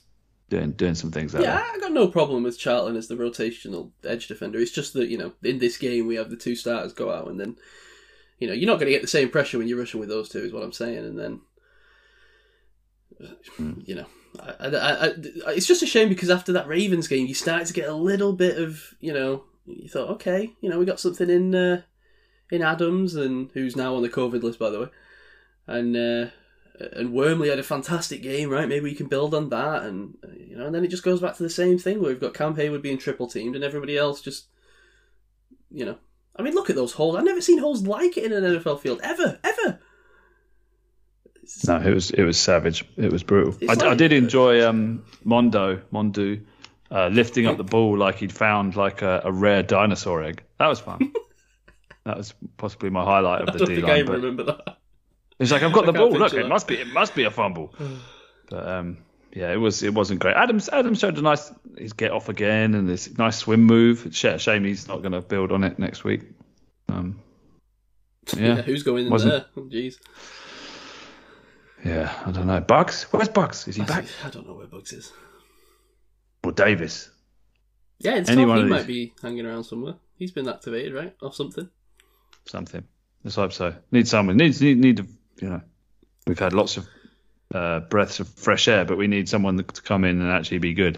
B: doing doing some things there.
A: Yeah, I got no problem with Charlton as the rotational edge defender. It's just that, you know, in this game we have the two starters go out and then, you know, you're not going to get the same pressure when you're rushing with those two, is what I'm saying. And then, you know, I, I, I, I- it's just a shame because after that Ravens game, you started to get a little bit of, you know, you thought, okay, you know, we got something in uh, in Adams, and who's now on the COVID list, by the way. And uh, and Wormley had a fantastic game, right? Maybe we can build on that, and you know, and then it just goes back to the same thing where we've got Cam Heyward being triple teamed, and everybody else just, you know, I mean, look at those holes. I've never seen holes like it in an NFL field ever, ever.
B: No, it was it was savage. It was brutal. I,
A: It's
B: I did enjoy um, Mondo Mondu uh, lifting up the ball like he'd found like a, a rare dinosaur egg. That was fun. that was possibly my highlight of the D
A: I
B: line.
A: Remember that.
B: it's like I've got the ball. Look,
A: picture
B: it
A: that.
B: must be it must be a fumble. but um, yeah, it was it wasn't great. Adams Adams showed a nice his get off again and this nice swim move. Sh- Shame he's not going to build on it next week. Um,
A: Yeah,
B: Yeah.
A: who's going in
B: Wasn't-
A: there? Oh, Jeez.
B: Yeah, I don't know. Buggs? Where's Buggs? Is he back?
A: I don't know where Buggs is.
B: Or Davis?
A: Yeah, it's
B: Any
A: he might be hanging around somewhere. He's been activated, right? Or something.
B: Something. Let's hope so. Need someone. Needs need need. To, you know, we've had lots of uh, breaths of fresh air, but we need someone to come in and actually be good.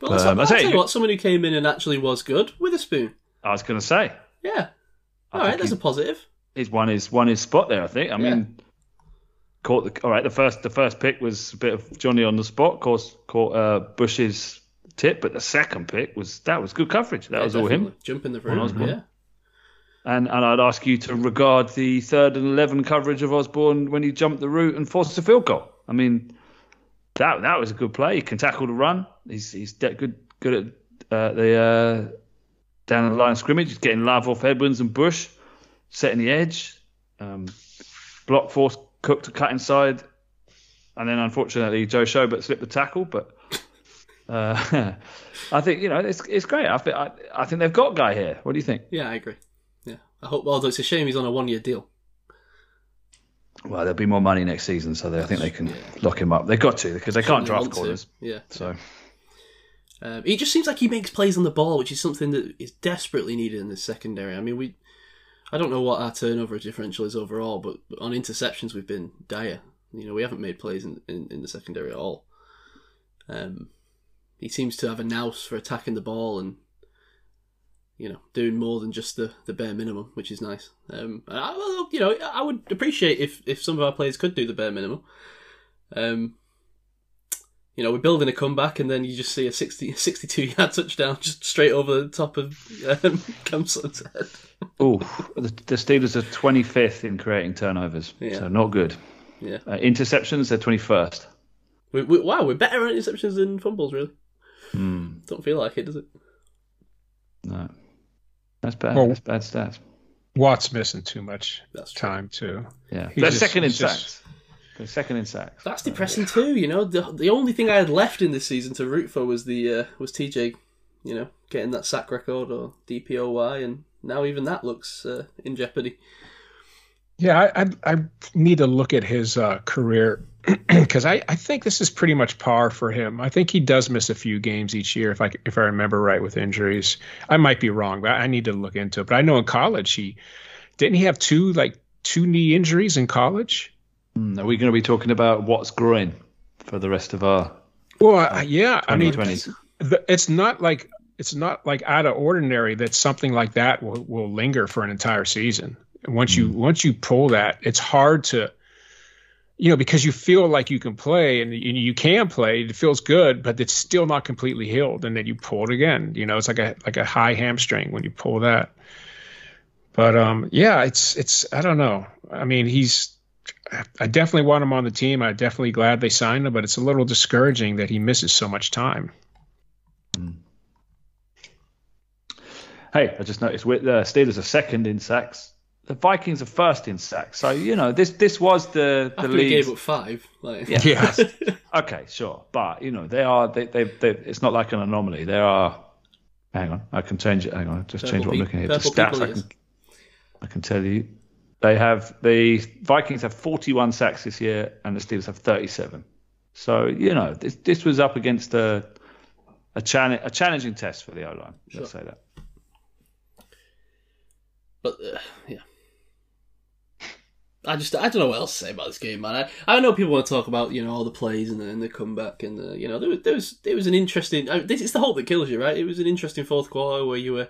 A: Well,
B: Um,
A: I'll
B: tell
A: tell you
B: you-
A: what, someone who came in and actually was good Witherspoon.
B: I was going to say.
A: Yeah. All right, there's
B: he-
A: a positive.
B: He's won his won his spot there. I think. I mean, caught the all right. The first the first pick was a bit of Johnny on the spot. Of course, caught uh, Bush's tip, but the second pick was that was good coverage. That
A: Yeah,
B: was all him.
A: Jump in the room. Yeah.
B: And and I'd ask you to regard the third and eleven coverage of Osborn when he jumped the route and forced a field goal. I mean, that that was a good play. He can tackle the run. He's he's good good at uh, the uh, down the line scrimmage. He's getting love off Edmunds and Bush, setting the edge. Um, block force Cook to cut inside, and then unfortunately Joe Schobert slipped the tackle. But uh, I think you know it's it's great. I think I, I think they've got guy here. What do you think?
A: Yeah, I agree. Yeah. I hope, although it's a shame he's on a one year deal.
B: Well, there'll be more money next season, so they, I think they can lock him up. They've got to because they can't draft
A: to.
B: corners.
A: Yeah.
B: So
A: Um, he just seems like he makes plays on the ball, which is something that is desperately needed in this secondary. I mean, we, I don't know what our turnover differential is overall, but on interceptions we've been dire. You know, we haven't made plays in, in, in the secondary at all. Um, he seems to have a nous for attacking the ball and, you know, doing more than just the, the bare minimum, which is nice. Um, I, well, you know, I would appreciate if, if some of our players could do the bare minimum. Um, you know, we're building a comeback, and then you just see a 60, 62 yard touchdown just straight over the top of um, Cam Sutton's head.
B: Oh, the, the Steelers are 25th in creating turnovers,
A: Yeah.
B: so not good.
A: Yeah.
B: Uh, interceptions, they're 21st.
A: We, we, wow, we're better at interceptions than fumbles, really.
B: Hmm.
A: Don't feel like it, does it?
B: No, that's bad.
C: Well-
B: that's bad stats.
C: Watt's missing too much
A: That's
C: time too.
B: Yeah,
C: He
B: they're
C: just-
B: second in
C: he's just-
B: sacks. They're second in sacks.
A: That's depressing too. You know, the the only thing I had left in this season to root for was the uh, was TJ, you know, getting that sack record or DPOY, and now even that looks uh, in jeopardy.
C: Yeah, I, I, I need to look at his uh, career because I, I think this is pretty much par for him. I think he does miss a few games each year if I if I remember right with injuries. I might be wrong, but I need to look into it. But I know in college he didn't he have two like two knee injuries in college.
B: Hmm, Are we going to be talking about what's growing for the rest of our
C: Well, I- yeah, I mean the, it's not like it's not like out of ordinary that something like that will, will linger for an entire season. Once you once you pull that, it's hard to, you know, because you feel like you can play and you, can play. It feels good, but it's still not completely healed. And then you pull it again. You know, it's like a like a high hamstring when you pull that. But um, yeah, it's it's I don't know. I mean, he's I definitely want him on the team. I'm definitely glad they signed him, but it's a little discouraging that he misses so much time.
B: Hey, I just noticed we're, the Steelers are second in sacks. The Vikings are first in sacks. So you know this this was the the
A: After we
B: league.
A: gave up five, like
B: Yeah.
C: Yeah.
B: Okay, sure, but you know they are they they, they it's not like an anomaly. There are. Hang on, I can change it. Hang on, just change
A: Purple
B: what I'm looking at. here. The stats I can. I can tell you. They have the Vikings have 41 sacks this year, and the Steelers have 37. So you know this this was up against a a, challenge, a challenging test for the O line. Let's say that.
A: But uh, yeah, I just I don't know what else to say about this game, man. I, I know people want to talk about you know all the plays and the, and the comeback and the, you know there was there was it was an interesting. I, this is the hope that kills you, right? It was an interesting fourth quarter where you were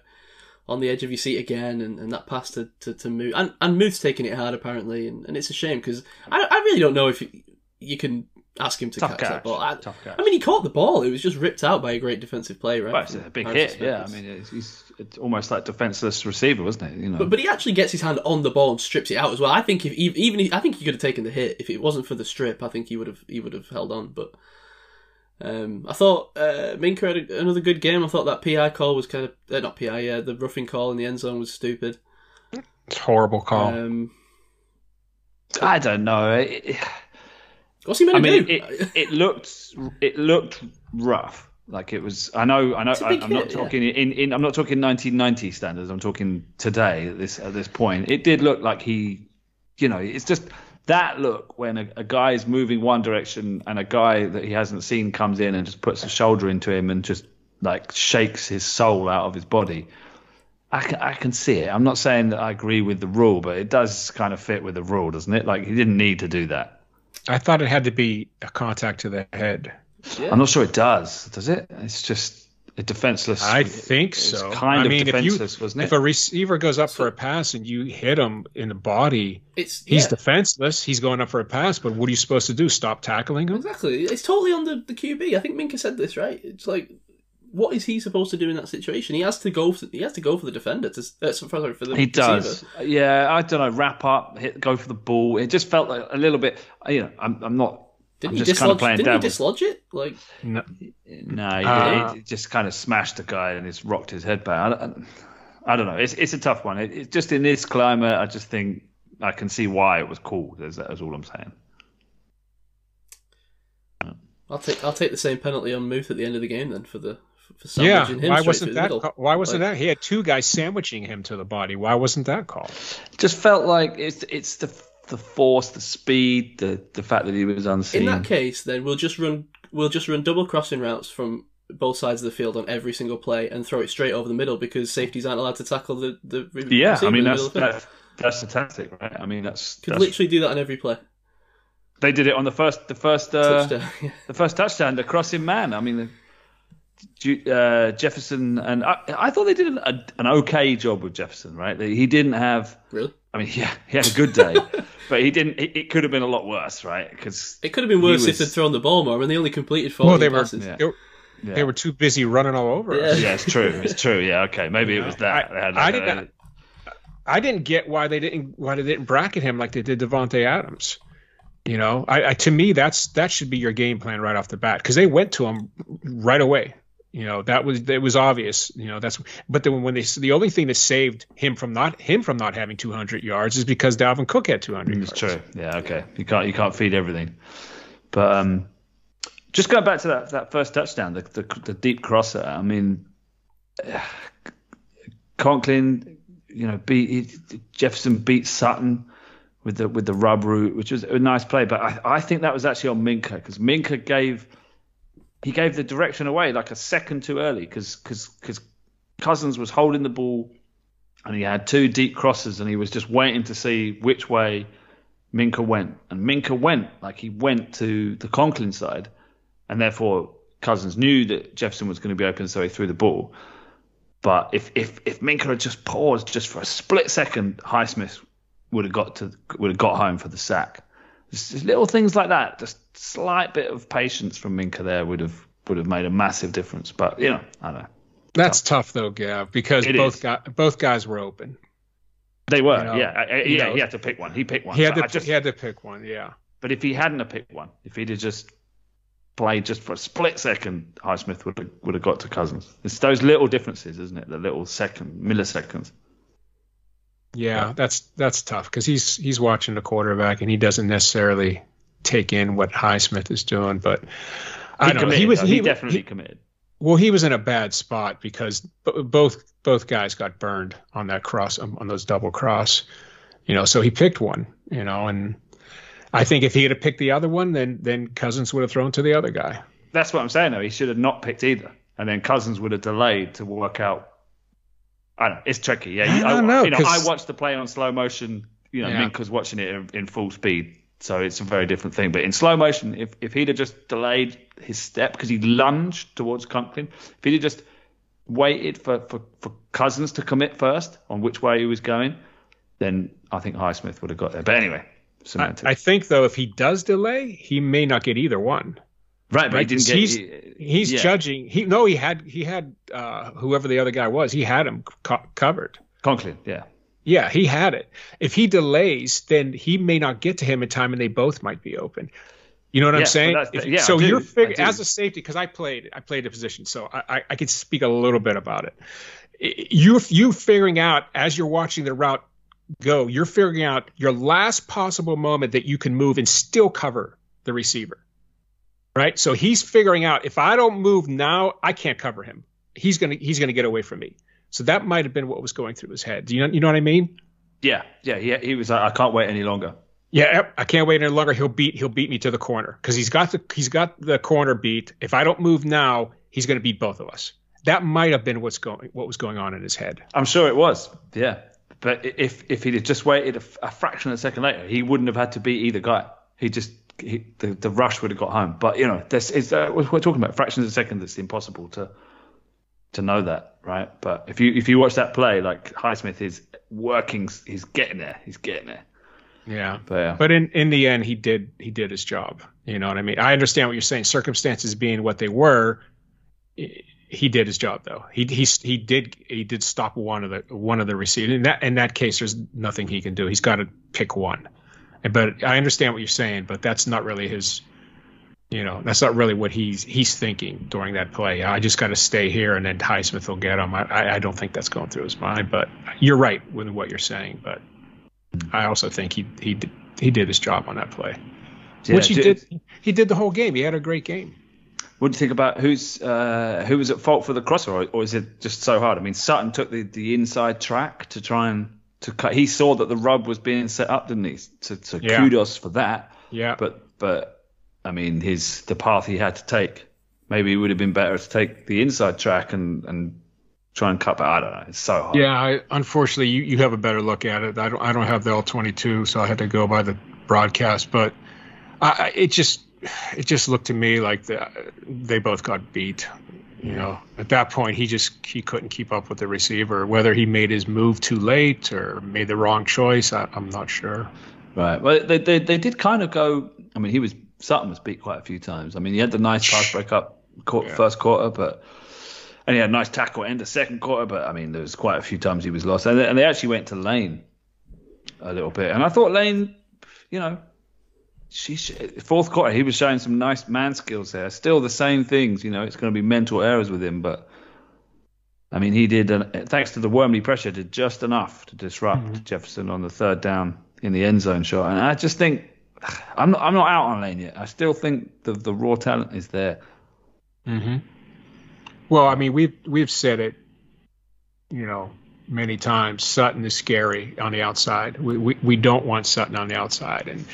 A: on the edge of your seat again, and, and that pass to to, to Muth and and Muth's taking it hard apparently, and, and it's a shame because I I really don't know if you, you can ask him to
B: Tough
A: catch,
B: catch.
A: that ball. I. I mean, he caught the ball. It was just ripped out by a great defensive play, right?
B: Well, it's a big hit. Yeah, I mean it's, he's it's almost like defenseless receiver, wasn't it? You know.
A: But, but he actually gets his hand on the ball and strips it out as well. I think if even if, I think he could have taken the hit if it wasn't for the strip. I think he would have he would have held on. But um, I thought uh, Minkah had a, another good game. I thought that PI call was kind of uh, not PI. Yeah, the roughing call in the end zone was stupid.
C: It's horrible call.
A: Um,
B: I don't know. It- it-
A: what's he meant
B: I
A: to
B: mean,
A: do?
B: it, it looked it looked rough. Like it was. I know. I know.
A: It's a
B: I,
A: big
B: I'm not
A: hit, yeah.
B: talking in, in. I'm not talking 1990 standards. I'm talking today. At this at this point, it did look like he. You know, it's just that look when a, a guy is moving one direction and a guy that he hasn't seen comes in and just puts a shoulder into him and just like shakes his soul out of his body. I can, I can see it. I'm not saying that I agree with the rule, but it does kind of fit with the rule, doesn't it? Like he didn't need to do that.
C: I thought it had to be a contact to the head.
A: Yeah.
B: I'm not sure it does. Does it? It's just a defenseless.
C: I think
B: it's
C: so.
B: kind
C: I
B: of
C: mean, if you
B: defenseless, wasn't it?
C: if a receiver goes up for a pass and you hit him in the body,
A: It's
C: he's
A: yeah,
C: defenseless. He's going up for a pass, but what are you supposed to do? Stop tackling him?
A: exactly. It's totally on the, the QB. I think Minkah said this right. It's like, what is he supposed to do in that situation? He has to go. For, he has to go for the defender. To, uh, sorry, for the
B: He
A: receiver.
B: does. Yeah, I don't know. Wrap up, hit, go for the ball. It just felt like a little bit. You know, I'm, I'm not.
A: Didn't
B: I'm
A: he
B: just kind of
A: dislodge? Didn't he dislodge it? Like,
C: No.
B: No, he,
C: Uh,
B: he just kind of smashed the guy and just rocked his head back. I, don't- I don't know. It's it's a tough one. It, it's just in this climate, I just think I can see why it was called. That's, that's all I'm saying.
A: I'll take I'll take the same penalty on Muth at the end of the game then for the for
C: Yeah.
A: sandwiching him
C: Why wasn't that?
A: middle.
C: Why wasn't
A: Like-
C: that? He had two guys sandwiching him to the body. Why wasn't that called?
B: Just felt like it's it's the the force, the speed, the the fact that he was unseen.
A: In that case, then we'll just run we'll just run double crossing routes from both sides of the field on every single play and throw it straight over the middle because safeties aren't allowed to tackle the the
B: yeah,
A: receiver
B: I mean
A: in the
B: that's
A: middle of the field.
B: that's, that's fantastic, right? I mean that's,
A: Could
B: that's
A: literally do that on every play.
B: they did it on the first the first uh,
A: Touchdown. Yeah.
B: the first touchdown, the crossing man. I mean, the, uh, Jefferson and I, I thought they did an, a, an okay job with Jefferson, right? He didn't have.
A: Really?
B: I mean, yeah, he had a good day, but he didn't. It, it could have been a lot worse, right? Because
A: It could have been worse
B: He
A: if
B: was-
A: they'd thrown the ball more, and they only completed four
C: Well, they were,
A: passes.
B: Yeah.
C: they were
B: yeah.
C: they were too busy running all over
A: Yeah.
C: us.
B: yeah, it's true. It's true. Yeah, okay, maybe it was that.
C: I-
B: had
C: I
B: like
C: did not. Uh, I didn't get why they didn't why they didn't bracket him like they did Davante Adams. You know, I, I to me that's that should be your game plan right off the bat because they went to him right away. You know that was it was obvious. You know that's but then when they the only thing that saved him from not him from not having 200 yards is because Dalvin Cook had 200 yards.
B: It's true. Yeah, okay. You can't you can't feed everything. But um, just going back to that, that first touchdown, the, the the deep crosser. I mean, Conklin, you know, beat he, Jefferson beat Sutton with the with the rub route, which was a nice play. But I, I think that was actually on Minkah because Minkah gave he gave the direction away like a second too early because because Cousins was holding the ball and he had two deep crosses and he was just waiting to see which way Minkah went. And Minkah went, like he went to the Conklin side, and therefore Cousins knew that Jefferson was going to be open, so he threw the ball. But if if if Minkah had just paused just for a split second, Highsmith would have got to would have got home for the sack. Just, little things like that, just slight bit of patience from Minkah there would have would have made a massive difference. But you know, I don't know.
C: That's tough though, Gav, because
B: It
C: both guys both guys were open.
B: They were,
C: You know,
B: yeah, I- I- yeah.
C: know,
B: he had to pick one. He picked one.
C: He had to
B: just,
C: he had to pick one. Yeah.
B: But if he hadn't have picked one, if he'd have just played just for a split second, Highsmith would have would have got to Cousins. It's those little differences, isn't it? The little second milliseconds.
C: Yeah, that's that's tough because he's he's watching the quarterback and he doesn't necessarily take in what Highsmith is doing. But I
B: He
C: don't know. He was he,
B: he definitely
C: he-
B: committed.
C: well, he was in a bad spot because b- both both guys got burned on that cross um, on those double cross. You know, so he picked one. You know, and I think if he had picked the other one, then then Cousins would have thrown to the other guy.
B: That's what I'm saying. Though he should have not picked either, and then Cousins would have delayed to work out. I know. It's tricky. Yeah,
C: I don't know,
B: You know, I watched the play on slow motion. You know,
C: Yeah.
B: Minkah's watching it in, in full speed, so it's a very different thing. But in slow motion, if if he'd have just delayed his step because he lunged towards Conklin, if he'd have just waited for, for, for Cousins to commit first on which way he was going, then I think Highsmith would have got there. But anyway,
C: I. I think though, if he does delay, he may not get either one.
B: Right, but he
C: right,
B: get.
C: he's-
B: he-
C: He's
B: yeah,
C: judging. He no, he had he had uh, whoever the other guy was. He had him co- covered.
B: Conklin. Yeah.
C: Yeah, he had it. If he delays, then he may not get to him in time, and they both might be open. You know what
B: Yeah,
C: I'm saying? If-
B: yeah,
C: so you're fig- as a safety because I played I played a position, so I, I I could speak a little bit about it. You you figuring out as you're watching the route go, you're figuring out your last possible moment that you can move and still cover the receiver. Right? So he's figuring out if I don't move now, I can't cover him. He's gonna he's gonna get away from me. So that might have been what was going through his head. Do you know you know what I mean?
B: Yeah, yeah, he, he was like, I can't wait any longer.
C: Yeah, I can't wait any longer. He'll beat he'll beat me to the corner because he's got the he's got the corner beat. If I don't move now, he's going to beat both of us. That might have been what's going what was going on in his head.
B: I'm sure it was. Yeah, but if if he'd just waited a, a fraction of a second later, he wouldn't have had to beat either guy. He just he, the the rush would have got home. But you know, this is uh, we're talking about fractions of a second. It's impossible to to know that, right? But if you if you watch that play, like Highsmith is working, he's getting there, he's getting there.
C: Yeah.
B: But yeah.
C: But in, in the end, he did he did his job. You know what I mean? I understand what you're saying. Circumstances being what they were, he did his job though. He he he did he did stop one of the one of the receivers. In that in that case, there's nothing he can do. He's got to pick one. But I understand what you're saying, but that's not really his. You know, that's not really what he's he's thinking during that play. I just got to stay here, and then Highsmith will get him. I I don't think that's going through his mind. But you're right with what you're saying. But I also think he he did, he did his job on that play,
B: Yeah,
C: which he
B: do-
C: did. He did the whole game. He had a great game.
B: What do you think about who's uh, who was at fault for the crosser, or, or is it just so hard? I mean, Sutton took the, the inside track to try and to cut. He saw that the rub was being set up, didn't he? So, so
C: Yeah.
B: kudos for that.
C: Yeah,
B: But but I mean, his the path he had to take. Maybe it would have been better to take the inside track and and try and cut. But I don't know. It's so hard.
C: yeah. I, unfortunately, you, you have a better look at it. I don't I don't have the L twenty two, so I had to go by the broadcast. But I, I- it just it just looked to me like the, they both got beat. You know, at that point, he just he couldn't keep up with the receiver. Whether he made his move too late or made the wrong choice, I, I'm not sure.
B: Right. Well, they, they they did kind of go. I mean, he was Sutton was beat quite a few times. I mean, he had the nice pass break up
C: Yeah.
B: first quarter, but and he had a nice tackle end the second quarter. But I mean, there was quite a few times he was lost, and they, and they actually went to Layne a little bit. And I thought Layne, you know, she fourth quarter he was showing some nice man skills there. Still the same things, you know. It's going to be mental errors with him, but. I mean, he did, thanks to the Wormley pressure, did just enough to disrupt Jefferson on the third down in the end zone shot. And I just think, I'm not, I'm not out on Layne yet. I still think the, the raw talent is there.
C: Mm-hmm. Well, I mean, we've we've said it, you know, many times. Sutton is scary on the outside. We we, we don't want Sutton on the outside, and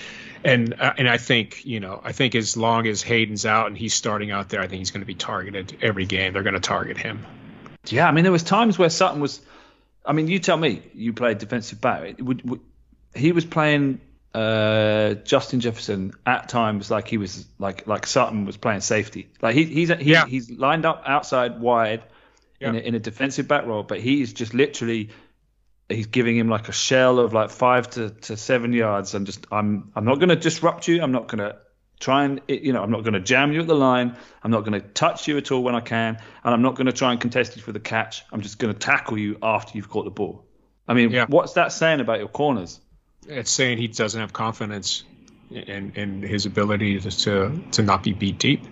C: and uh, and I think you know, I think as long as Haden's out and he's starting out there, I think he's going to be targeted every game. They're going to target him.
B: Yeah, I mean, there was times where Sutton was. I mean, you tell me. You played defensive back. Would, would, he was playing uh, Justin Jefferson at times like he was like like Sutton was playing safety. Like he, he's he,
C: Yeah.
B: he's lined up outside wide in, a, in a defensive back role, but he's just literally he's giving him like a shell of like five to, to seven yards and just I'm I'm not going to disrupt you. I'm not going to try and you know I'm not going to jam you at the line. I'm not going to touch you at all when I can, and I'm not going to try and contest you for the catch. I'm just going to tackle you after you've caught the ball. I mean,
C: Yeah.
B: what's that saying about your corners?
C: It's saying he doesn't have confidence in in his ability to to, to not be beat deep.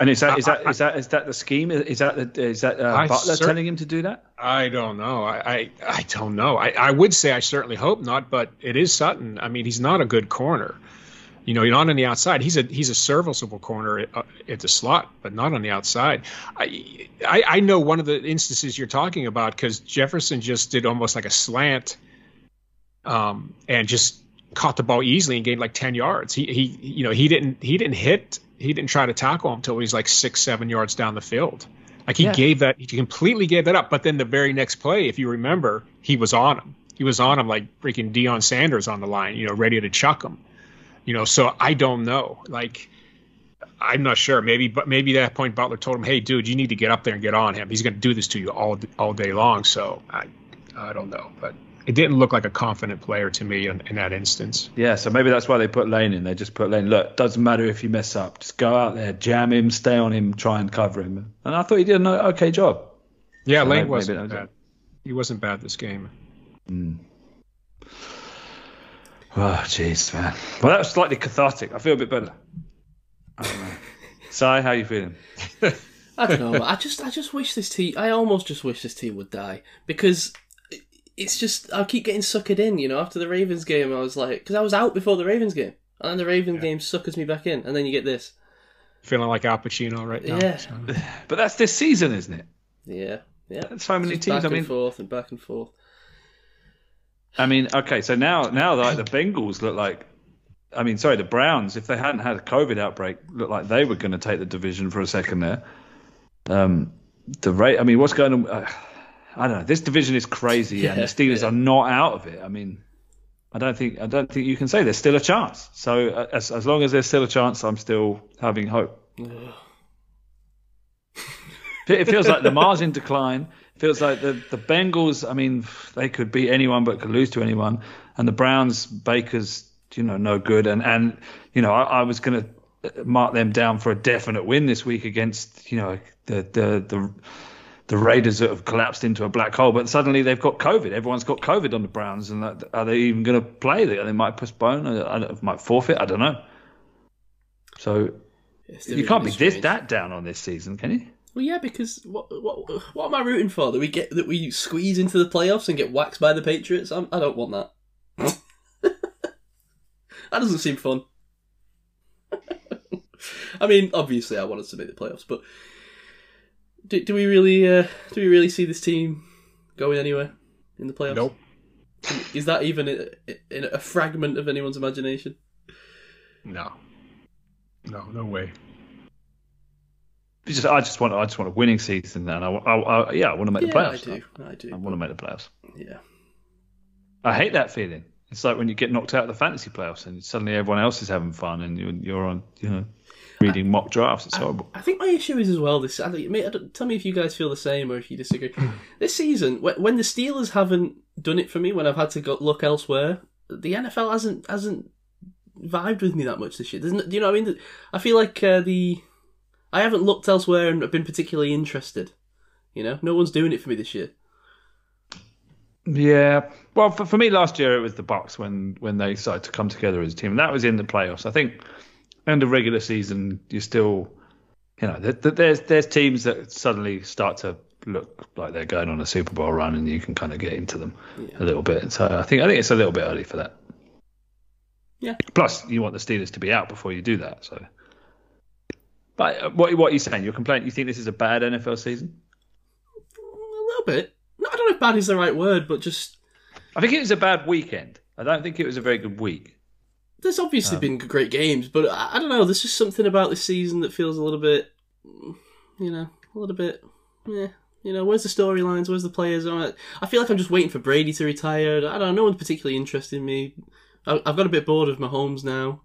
B: And is that is
C: I-
B: that is that is that the scheme? Is that the, is that uh, Butler
C: cer-
B: telling him to do that?
C: I don't know. I, I, I don't know. I, I would say I certainly hope not, but it is Sutton. I mean, he's not a good corner. You know, not on the outside. He's a he's a serviceable corner at, uh, at the slot, but not on the outside. I, I I know one of the instances you're talking about because Jefferson just did almost like a slant, um, and just caught the ball easily and gained like ten yards. He he you know he didn't he didn't hit he didn't try to tackle him until he was like six seven yards down the field. Like he
B: Yeah.
C: gave that, he completely gave that up. But then the very next play, if you remember, he was on him. He was on him like freaking Deion Sanders on the line, you know, ready to chuck him. You know, so I don't know. Like, I'm not sure. Maybe, but maybe at that point Butler told him, "Hey, dude, you need to get up there and get on him. He's going to do this to you all all day long." So I, I don't know, but it didn't look like a confident player to me in, in that instance.
B: Yeah, so maybe that's why they put Layne in. They just put Layne. Look, doesn't matter if you mess up. Just go out there, jam him, stay on him, try and cover him. And I thought he did an okay job.
C: Yeah,
B: So
C: Layne
B: maybe
C: wasn't
B: that was
C: bad. He wasn't bad this game. Hmm.
B: Oh, jeez, man. Well, that was slightly cathartic. I feel a bit better. I don't. Sai, how you feeling?
A: I don't know. I just, I just wish this team. I almost just wish this team would die because it's just I keep getting suckered in. You know, after the Ravens game, I was like, because I was out before the Ravens game, and then the Ravens game suckers me back in, and then you get this.
C: Feeling like Al Pacino right now.
A: Yeah.
C: so.
B: But that's this season, isn't it?
A: Yeah, yeah.
B: That's so many
A: Just
B: teams.
A: Back
B: I
A: and forth and back and forth.
B: I mean, okay, so now now like the Bengals look like, I mean, sorry, the Browns, if they hadn't had a COVID outbreak, looked like they were going to take the division for a second there. Um, the rate, I mean, what's going on? Uh, I don't know. This division is crazy, and the Steelers
A: yeah.
B: are not out of it. I mean, I don't think I don't think you can say there's still a chance. So uh, as as long as there's still a chance, I'm still having hope. It feels like the Mars in decline. It feels like the the Bengals. I mean, they could beat anyone, but could lose to anyone. And the Browns, Baker's, you know, no good. And and you know, I, I was going to mark them down for a definite win this week against, you know, the the the. The Raiders that have collapsed into a black hole, but suddenly they've got COVID. Everyone's got COVID on the Browns, and that, are they even going to play? They, they might postpone, uh, I might forfeit. I don't know. So you can't be
A: is
B: this that down on this season, can you?
A: Well, yeah, because what what what am I rooting for? That we get that we squeeze into the playoffs and get waxed by the Patriots? I'm, I don't want that. that doesn't seem fun. I mean, obviously, I want us to make the playoffs, but do, do we really uh, do we really see this team going anywhere in the playoffs?
C: Nope.
A: Is that even a, a, a fragment of anyone's imagination?
C: No. No, no way.
B: It's just, I just want, I just want a winning season, and I, I, I yeah, I want to make the playoffs.
A: I do. I do.
B: I want to make the playoffs.
A: Yeah.
B: I hate that feeling. It's like when you get knocked out of the fantasy playoffs, and suddenly everyone else is having fun, and you're, you're on, you know, reading mock drafts. It's horrible.
A: I think my issue is as well. This, I mate, I don't- tell me if you guys feel the same or if you disagree. this season, when, when the Steelers haven't done it for me, when I've had to go look elsewhere, the NFL hasn't hasn't vibed with me that much this year. Doesn't, do you know what I mean? I feel like uh, the I haven't looked elsewhere and been particularly interested. You know, no one's doing it for me this year.
B: Yeah. Well, for, for me last year it was the Bucs when when they started to come together as a team, and that was in the playoffs. I think in the regular season you still, you know, th- th- there's there's teams that suddenly start to look like they're going on a Super Bowl run, and you can kind of get into them a little bit. So I think I think it's a little bit early for that.
A: Yeah.
B: Plus, you want the Steelers to be out before you do that. So, but uh, what what are you saying? You're complaining? You think this is a bad NFL season?
A: A little bit. No, I don't know if bad is the right word, but just
B: I think it was a bad weekend. I don't think it was a very good week.
A: There's obviously
B: Um,
A: been great games, but I, I don't know. There's just something about this season that feels a little bit, you know, a little bit, yeah. You know, where's the storylines? Where's the players? I I feel like I'm just waiting for Brady to retire. I don't know. No one's particularly interested in me. I, I've got a bit bored of Mahomes now.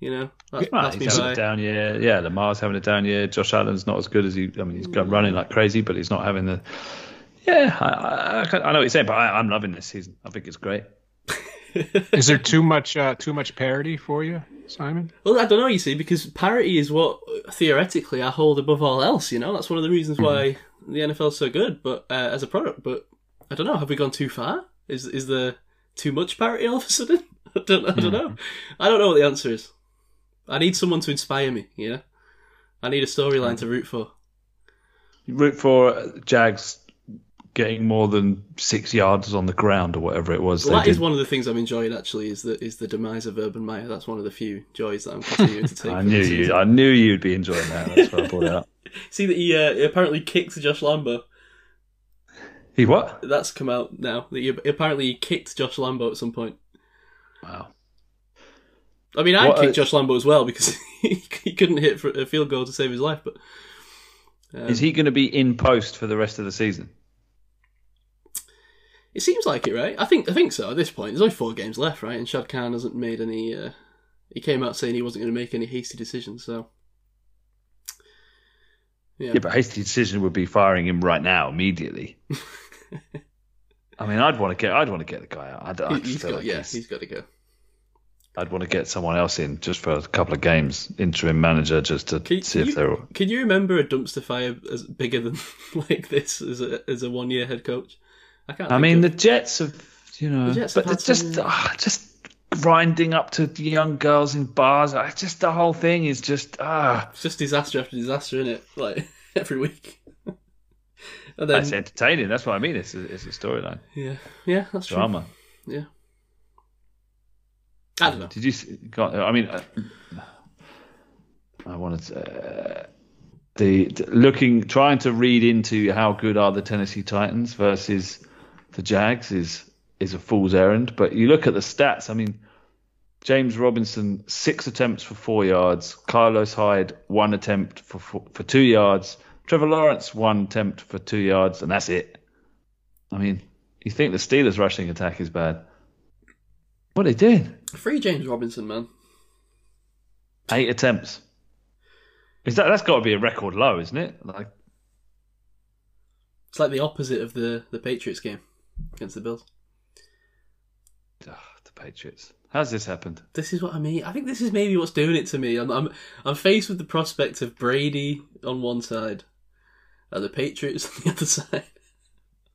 A: You know, that's,
B: Well,
A: that's
B: he's having a down year. Yeah, Lamar's having a down year. Josh Allen's not as good as he. I mean, he's running like crazy, but he's not having the. Yeah, I, I, I know what you're saying, but I, I'm loving this season. I think it's great.
C: Is there too much uh, too much parody for you, Simon?
A: Well, I don't know. You see, because parody is what theoretically I hold above all else. You know, that's one of the reasons why the NFL's so good. But uh, as a product, but I don't know. Have we gone too far? Is is there too much parody all of a sudden? I don't. I don't know. I don't know what the answer is. I need someone to inspire me. You know, I need a storyline to root for.
B: You root for uh, Jags getting more than six yards on the ground or whatever it was.
A: Well, that is
B: did.
A: one of the things I'm enjoying. Actually, is the is the demise of Urban Meyer. That's one of the few joys that I'm continuing to take.
B: I knew you. I knew you'd be enjoying that. That's why I brought it up.
A: See that he uh, apparently kicked Josh Lambo.
B: He what?
A: That's come out now. That he apparently he kicked Josh Lambo at some point.
B: Wow.
A: I mean, I
B: What,
A: kicked
B: uh,
A: Josh Lambo as well because he, he couldn't hit for a field goal to save his life. But um,
B: Is he going to be in post for the rest of the season?
A: It seems like it, right? I think I think so. At this point, there's only four games left, right? And Shad Khan hasn't made any. Uh, he came out saying he wasn't going to make any hasty decisions. So yeah,
B: Yeah, but hasty decision would be firing him right now, immediately. I mean, I'd want to get, I'd want to get the guy out. I'd, I he's
A: got
B: like
A: yeah,
B: he's-
A: he's got to go.
B: I'd want to get someone else in just for a couple of games, interim manager, just to
A: Can,
B: see
A: can
B: if
A: you,
B: they're. all-
A: can you remember a dumpster fire as bigger than like this as a as a one year head coach? I can't.
B: I mean,
A: of-
B: the Jets have, you know,
A: The
B: but
A: have
B: it's
A: had
B: just,
A: some-
B: ah, just grinding up to young girls in bars. I just the whole thing is just ah.
A: it's just disaster after disaster, isn't it? Like every week. and then
B: That's entertaining. That's what I mean. It's a, it's a storyline,
A: yeah, yeah, that's true. Yeah. I don't know.
B: Did you? see- got- I mean, uh, I wanted to, uh, the, the looking trying to read into how good are the Tennessee Titans versus the Jags is is a fool's errand. But you look at the stats. I mean, James Robinson six attempts for four yards. Carlos Hyde one attempt for for, for two yards. Trevor Lawrence one attempt for two yards, and that's it. I mean, you think the Steelers' rushing attack is bad? What are they doing?
A: Free James Robinson, man.
B: Eight attempts. Is that that's got to be a record low, isn't it? Like
A: It's like the opposite of the, the Patriots game against the Bills.
B: ah, the Patriots. How's this happened?
A: This is what I mean. I think this is maybe what's doing it to me. I'm I'm, I'm faced with the prospect of Brady on one side and the Patriots on the other side.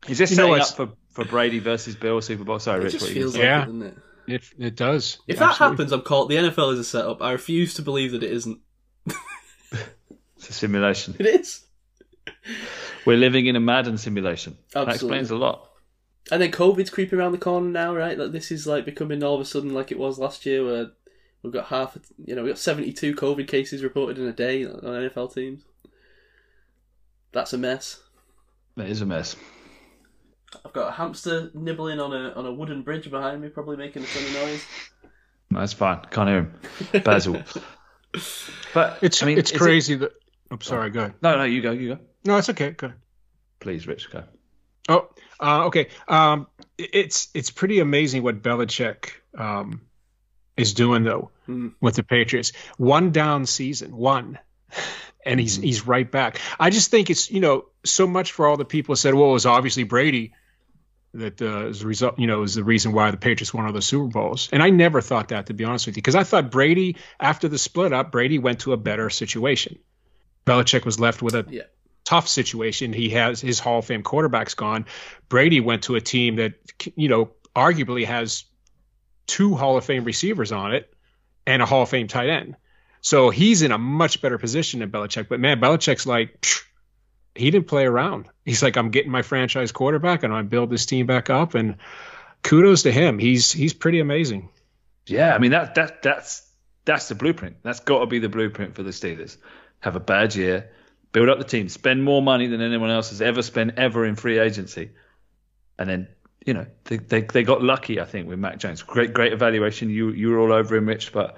B: Is this
C: You
B: setting
C: what's-
B: up for, for Brady versus Bill Super Bowl? Sorry,
A: It
B: Rich.
A: just
B: What
A: feels like
C: Yeah.
A: it, doesn't it?
C: It it does.
A: If that happens, I'm caught. The NFL is a setup. I refuse to believe that it isn't.
B: It's a simulation.
A: It is.
B: We're living in a Madden simulation. That explains a lot.
A: And then COVID's creeping around the corner now, right? Like this is like becoming all of a sudden like it was last year, where we've got half. You know, we got 72 COVID cases reported in a day on NFL teams. That's a mess.
B: It is a mess.
A: I've got a hamster nibbling on a on a wooden bridge behind me, probably making a funny noise.
B: That's fine. Can't hear him. Basil. but
C: It's
B: I mean,
C: it's
B: is it-
C: crazy that. I'm sorry. Go ahead.
B: no, no, you go. You go.
C: No, it's okay. Go.
B: Please, Rich, go.
C: Oh, uh, okay. Um, it- it's it's pretty amazing what Belichick um, is doing though
A: Hmm.
C: with the Patriots. One down season, one, and he's he's right back. I just think it's you know so much for all the people who said, well, it was obviously Brady that uh, is the result. You know, is the reason why the Patriots won all the Super Bowls. And I never thought that to be honest with you, because I thought Brady after the split up, Brady went to a better situation. Belichick was left with a
A: Yeah.
C: Tough situation. He has his Hall of Fame quarterbacks gone. Brady went to a team that you know arguably has two Hall of Fame receivers on it and a Hall of Fame tight end. So he's in a much better position than Belichick. But man, Belichick's like he didn't play around. He's like, I'm getting my franchise quarterback and I build this team back up. And kudos to him. He's he's pretty amazing.
B: Yeah, I mean that that that's that's the blueprint. That's got to be the blueprint for the Steelers. Have a bad year, build up the team, spend more money than anyone else has ever spent ever in free agency, and then you know they they, they got lucky. I think with Mac Jones, great great evaluation. You you were all over him, Rich, but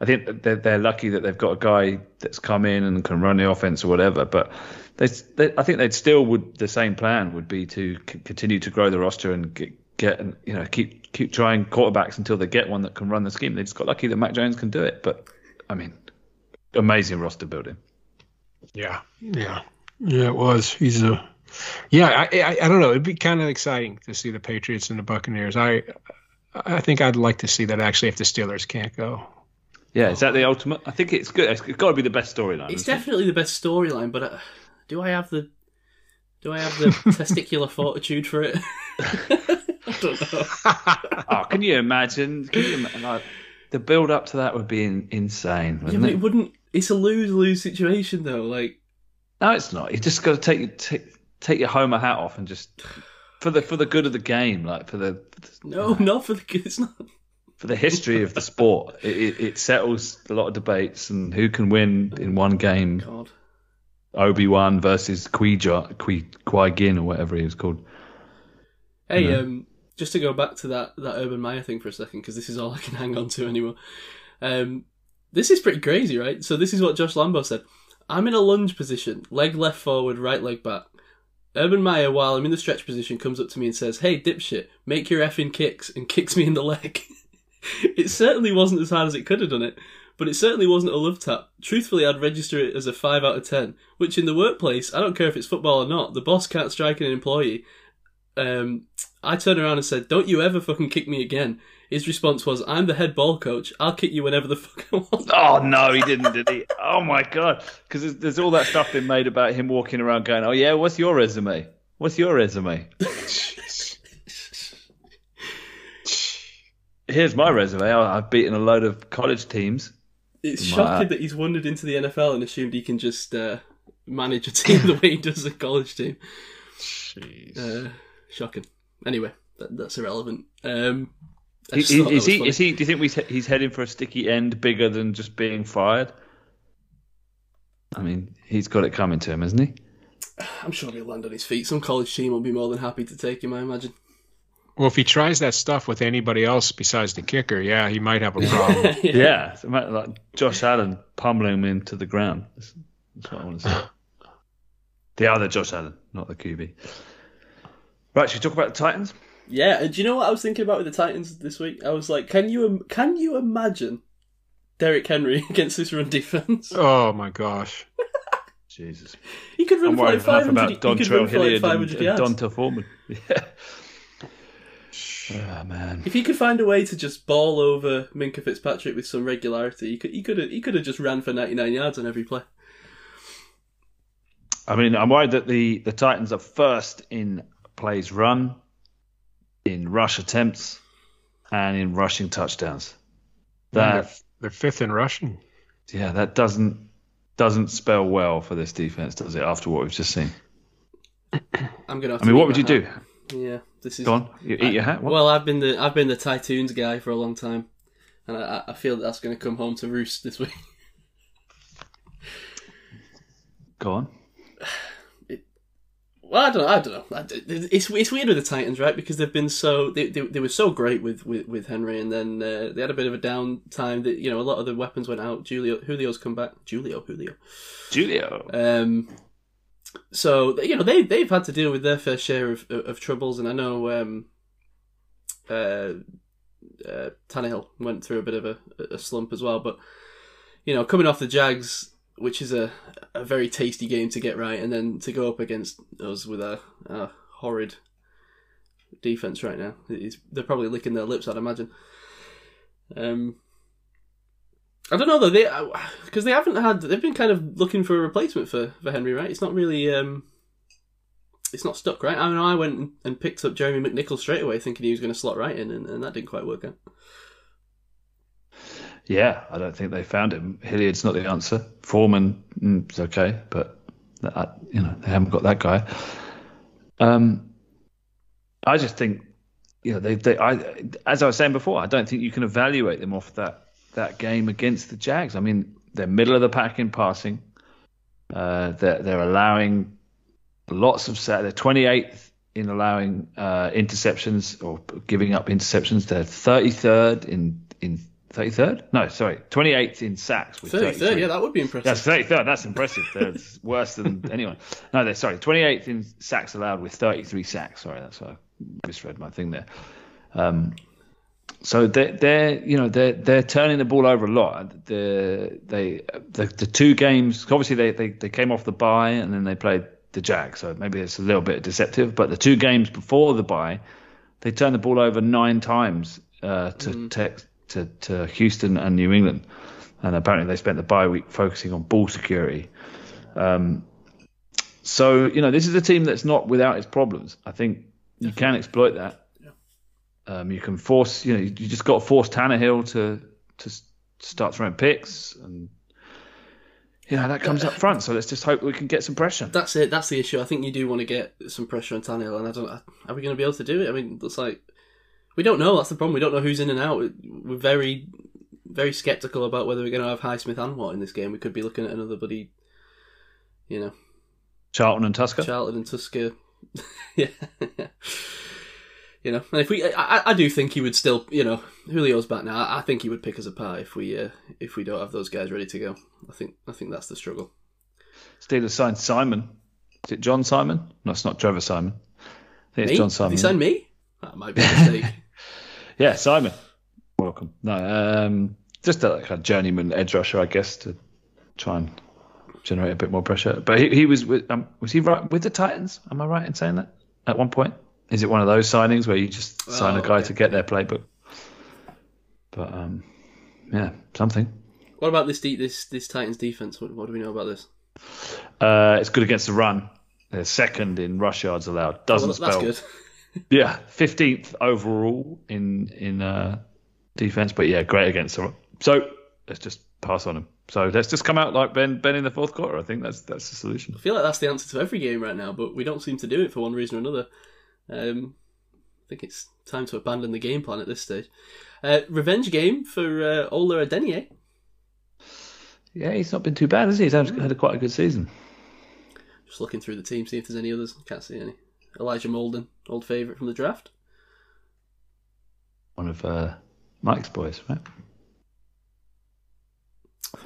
B: I think they're, they're lucky that they've got a guy that's come in and can run the offense or whatever. But they, they I think they'd still would the same plan would be to c- continue to grow the roster and get, get you know keep keep trying quarterbacks until they get one that can run the scheme. They just got lucky that Mac Jones can do it. But I mean, amazing roster building.
C: Yeah, yeah, yeah. It was. He's a. Yeah, I, I, I don't know. It'd be kind of exciting to see the Patriots and the Buccaneers. I, I think I'd like to see that actually if the Steelers can't go.
B: Yeah, is that the ultimate? I think it's good. It's got to be the best storyline.
A: It's
B: isn't it?
A: definitely the best storyline, but uh, do I have the do I have the testicular fortitude for it? I don't know.
B: Oh, can you imagine? Can you imagine like, the build up to that would be in, insane,
A: Yeah,
B: wouldn't
A: but
B: it?
A: it wouldn't. It's a lose lose situation though. Like
B: No, it's not. You just got to take your take, take your Homer hat off and just for the for the good of the game, like for the
A: no, not for the good. It's not.
B: for the history of the sport. It, it, it settles a lot of debates and who can win in one game.
A: God.
B: Obi Wan versus Qui Qui Gin or whatever he was called.
A: Hey, um, just to go back to that that Urban Meyer thing for a second, because this is all I can hang on to anymore. Um, this is pretty crazy, right? So this is what Josh Lambo said. I'm in a lunge position, leg left forward, right leg back. Urban Meyer, while I'm in the stretch position, comes up to me and says, "Hey, dipshit, make your effing kicks," and kicks me in the leg. it certainly wasn't as hard as it could have done it, but it certainly wasn't a love tap. Truthfully, I'd register it as a five out of ten. Which in the workplace, I don't care if it's football or not, the boss can't strike an employee. Um, I turned around and said, "Don't you ever fucking kick me again." His response was, "I'm the head ball coach. I'll kick you whenever the fuck I want."
B: Oh no, he didn't, did he? Oh my god! Because there's, there's all that stuff been made about him walking around going, "Oh yeah, what's your resume? What's your resume?" Here's my resume. I've beaten a load of college teams.
A: It's
B: My-
A: shocking that he's wandered into the NFL and assumed he can just uh, manage a team the way he does a college team. Uh, shocking. Anyway, that, that's irrelevant. Um,
B: Is,
A: just thought that
B: is
A: was
B: he?
A: funny.
B: Is he? Do you think we, he's heading for a sticky end bigger than just being fired? I mean, he's got it coming to him, hasn't he?
A: I'm sure he'll land on his feet. Some college team will be more than happy to take him, I imagine.
C: Well, if he tries that stuff with anybody else besides the kicker, yeah, he might have a problem.
B: Yeah, it's a matter like Josh Allen pummeling him into the ground. That's, that's what I want to say. The other Josh Allen, not the QB. Right, should we talk about the Titans?
A: Yeah, and do you know what I was thinking about with the Titans this week? I was like, can you can you imagine Derrick Henry against this run defense?
C: oh my gosh.
B: Jesus.
A: He could run
B: I'm
A: for like
B: worried enough
A: 500,
B: about
A: he could
B: Dontrell
A: run for like
B: Hilliard
A: 500
B: and, and
A: yards.
B: D'Onta Foreman. Yeah. Oh, man.
A: If he could find a way to just ball over Minkah Fitzpatrick with some regularity, he could he could have he could have just ran for 99 yards on every play.
B: I mean, I'm worried that the, the Titans are first in plays run, in rush attempts, and in rushing touchdowns.
C: they're,
B: That
C: they're fifth in rushing.
B: yeah, that doesn't doesn't spell well for this defense, does it? After what we've just seen.
A: I'm gonna. Have
B: I mean, what would
A: my
B: you do?
A: Yeah, this is.
B: Go on, you eat your hat. What?
A: Well, I've been the I've been the Tytoons guy for a long time, and I, I feel that that's going to come home to roost this week.
B: Go on.
A: Well, I don't know. I don't know. It's it's weird with the Titans, right? Because they've been so they they, they were so great with, with, with Henry, and then uh, they had a bit of a down time. That you know a lot of the weapons went out. Julio Julio's come back. Julio Julio.
B: Julio.
A: Um, so you know they they've had to deal with their fair share of of troubles, and I know um, uh, uh, Tannehill went through a bit of a, a slump as well. But you know, coming off the Jags, which is a a very tasty game to get right, and then to go up against us with a, a horrid defense right now, it's, they're probably licking their lips. I'd imagine. Um, I don't know though. They because they haven't had. They've been kind of looking for a replacement for, for Henry, right? It's not really. Um, it's not stuck, right? I mean, I went and- picked up Jeremy McNichols straight away, thinking he was going to slot right in, and, and that didn't quite work out.
B: Yeah, I don't think they found him. Hilliard's not the answer. Foreman mm, okay, but that, you know they haven't got that guy. Um, I just think, you know, they, they, I, as I was saying before, I don't think you can evaluate them off that that game against the Jags. I mean, they're middle of the pack in passing. Uh, they're they're allowing lots of sa- they're 28th in allowing uh, interceptions or giving up interceptions. They're 33rd in in 33rd. No, sorry, 28th in sacks. With
A: 33rd,
B: 33.
A: yeah, that would be impressive.
B: That's 33rd. That's impressive. That's worse than anyone. No, they're sorry. 28th in sacks allowed with 33 sacks. Sorry, that's why I misread my thing there. Um, so they're, they're you know they're they're turning the ball over a lot. The they the, the two games obviously they, they they came off the bye and then they played the Jag. So maybe it's a little bit deceptive. But the two games before the bye, they turned the ball over nine times uh, to Tex to to Houston and New England, and apparently they spent the bye week focusing on ball security. Um, so you know this is a team that's not without its problems. I think you can exploit that. Um, you can force, you know, you just got to force Tannehill to to start throwing picks, and you know that comes up front. So let's just hope we can get some pressure.
A: That's it. That's the issue. I think you do want to get some pressure on Tannehill, and I don't. Are we going to be able to do it? I mean, it looks like we don't know. That's the problem. We don't know who's in and out. We're very, very skeptical about whether we're going to have Highsmith and Watt in this game. We could be looking at another buddy, you know,
B: Charlton and Tuszka.
A: Charlton and Tuszka. yeah. You know, and if we, I, I do think he would still, you know, Julio's back now. I think he would pick us apart if we, uh, if we don't have those guys ready to go. I think, I think that's the struggle.
B: Steelers signed Simon. Is it John Simon? No, it's not Trevor Simon. I think it's
A: Me?
B: John
A: Have
B: Simon.
A: you signed me? That might be a mistake.
B: Yeah, Simon. Welcome. No, um, just a, like a journeyman edge rusher, I guess, to try and generate a bit more pressure. But he, he was with, um, was he right with the Titans? Am I right in saying that at one point? Is it one of those signings where you just sign
A: Oh,
B: a guy
A: okay.
B: to get their playbook? But um, yeah, something.
A: What about this de- this this Titans defense? What, what do we know about this?
B: Uh, it's good against the run. They're second in rush yards allowed. Doesn't
A: Well, that's
B: spell. Yeah, fifteenth overall in in uh, defense, but yeah, great against the run. So let's just pass on him. So let's just come out like Ben Ben in the fourth quarter. I think that's that's the solution.
A: I feel like that's the answer to every game right now, but we don't seem to do it for one reason or another. Um, I think it's time to abandon the game plan at this stage. Uh, revenge game for uh, Ola Adeniyi.
B: yeah, he's not been too bad, has he? He's had, had a quite a good season.
A: Just looking through the team, see if there's any others. Can't see any. Elijah Molden, old favourite from the draft.
B: One of uh, Mike's boys, right?
A: I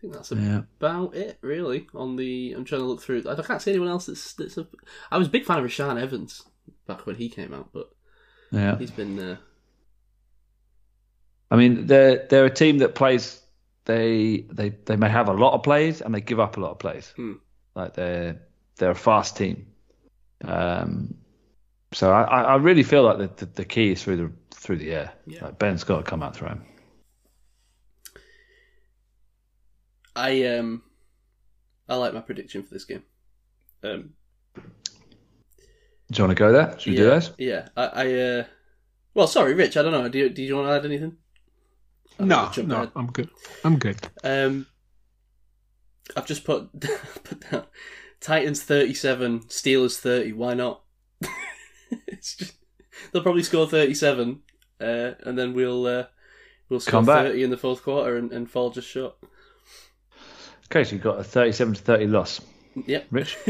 A: think that's
B: Yeah.
A: about it, really. On the, I'm trying to look through. I can't see anyone else that's that's. A, I was a big fan of Rashaan Evans back when he came out, but
B: Yeah.
A: he's been. Uh,
B: I mean, they're they're a team that plays. They they they may have a lot of plays and they give up a lot of plays.
A: Hmm.
B: Like they're they're a fast team. Um, so I, I I really feel like the, the the key is through the through the air.
A: Yeah.
B: Like Ben's got to come out through him.
A: I um, I like my prediction for this game. Um,
B: Do you want to go there? Should we
A: yeah,
B: do this?
A: Yeah, I. I uh, well, sorry, Rich. I don't know. Do you, do you want to add anything? I'm
C: No, no,
A: ahead.
C: I'm good. I'm good.
A: Um, I've just put put down Titans thirty-seven, Steelers thirty. Why not? it's just, they'll probably score thirty-seven, uh, and then we'll uh, we'll score
B: Come back.
A: thirty in the fourth quarter and, and fall just short.
B: Okay, so you've got a 37 to 30 loss.
A: Yep.
B: Rich?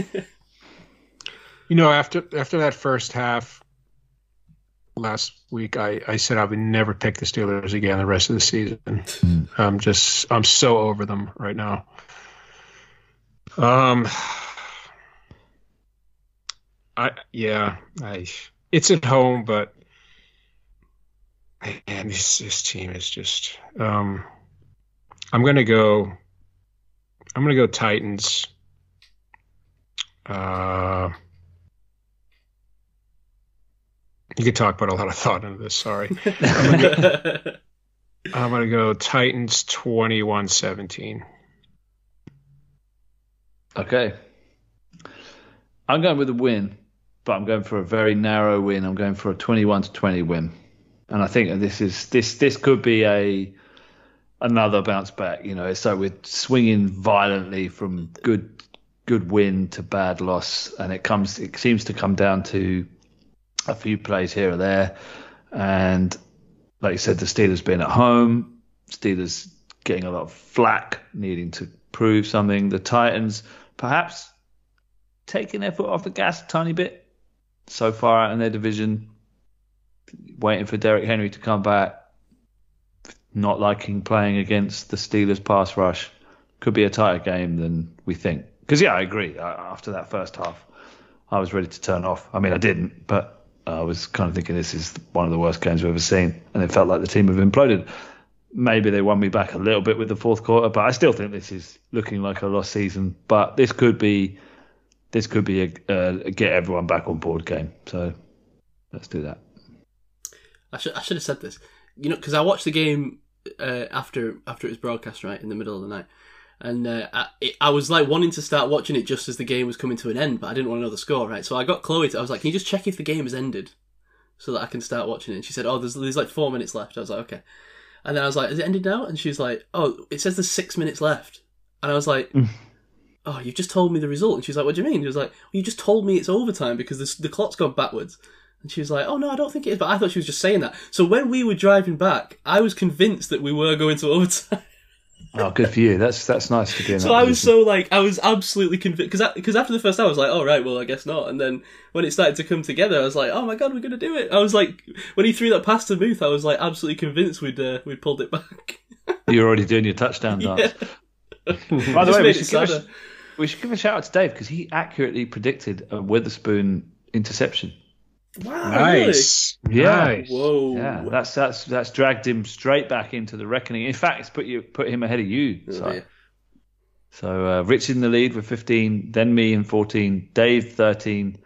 C: You know, after after that first half last week, I, I said I would never pick the Steelers again the rest of the season. I'm just I'm so over them right now. Um, I yeah, I it's at home, but man, this this team is just. Um, I'm gonna go. I'm gonna go Titans. Uh, you could talk, put a lot of thought into this. Sorry. I'm going to go Titans 21 17.
B: Okay. I'm going with a win, but I'm going for a very narrow win. I'm going for a 21 to 20 win. And I think this is this this could be a another bounce back. You know, so we're swinging violently from good good win to bad loss, and it comes it seems to come down to a few plays here or there, and like you said, the Steelers being at home, Steelers getting a lot of flack, needing to prove something. The Titans perhaps taking their foot off the gas a tiny bit so far out in their division, waiting for Derrick Henry to come back, not liking playing against the Steelers pass rush. Could be a tighter game than we think. Because, yeah, I agree. After that first half, I was ready to turn off. I mean, I didn't, but I was kind of thinking this is one of the worst games we've ever seen. And it felt like the team have imploded. Maybe they won me back a little bit with the fourth quarter, but I still think this is looking like a lost season. But this could be, this could be a, a get everyone back on board game. So let's do that.
A: I should I should have said this. You know, because I watched the game uh, after after it was broadcast, right in the middle of the night, and uh, I, it, I was like wanting to start watching it just as the game was coming to an end, but I didn't want to know the score, right? So I got Chloe. To, I was like, "Can you just check if the game has ended, so that I can start watching it?" And she said, "Oh, there's there's like four minutes left." I was like, "Okay," and then I was like, "Has it ended now?" And she was like, "Oh, it says there's six minutes left," and I was like. Oh, you've just told me the result. And she's like, What do you mean? He was like, well, You just told me it's overtime because the, the clock's gone backwards. And she was like, "Oh no, I don't think it is." But I thought she was just saying that. So when we were driving back, I was convinced that we were going to overtime.
B: Oh, good for you. That's that's nice to be in
A: so
B: that
A: I was
B: position.
A: so like, I was absolutely convinced because because after the first hour, I was like, "Oh right, well I guess not." And then when it started to come together, I was like, "Oh my god, we're gonna do it!" I was like, when he threw that pass to Booth, I was like absolutely convinced we'd uh, we'd pulled it back.
B: You're already doing your touchdown dance.
A: Yeah.
B: By the way, we
A: made
B: should,
A: it
B: give a,
A: sadder.
B: We should give a shout out to Dave because he accurately predicted a Witherspoon interception.
A: Wow,
C: Nice.
B: Yeah.
C: Nice.
A: Whoa.
B: Yeah, that's that's that's dragged him straight back into the reckoning. In fact, it's put you put him ahead of you.
A: Oh,
B: so
A: dear.
B: so uh, Rich in the lead with 15, then me in 14, Dave 13,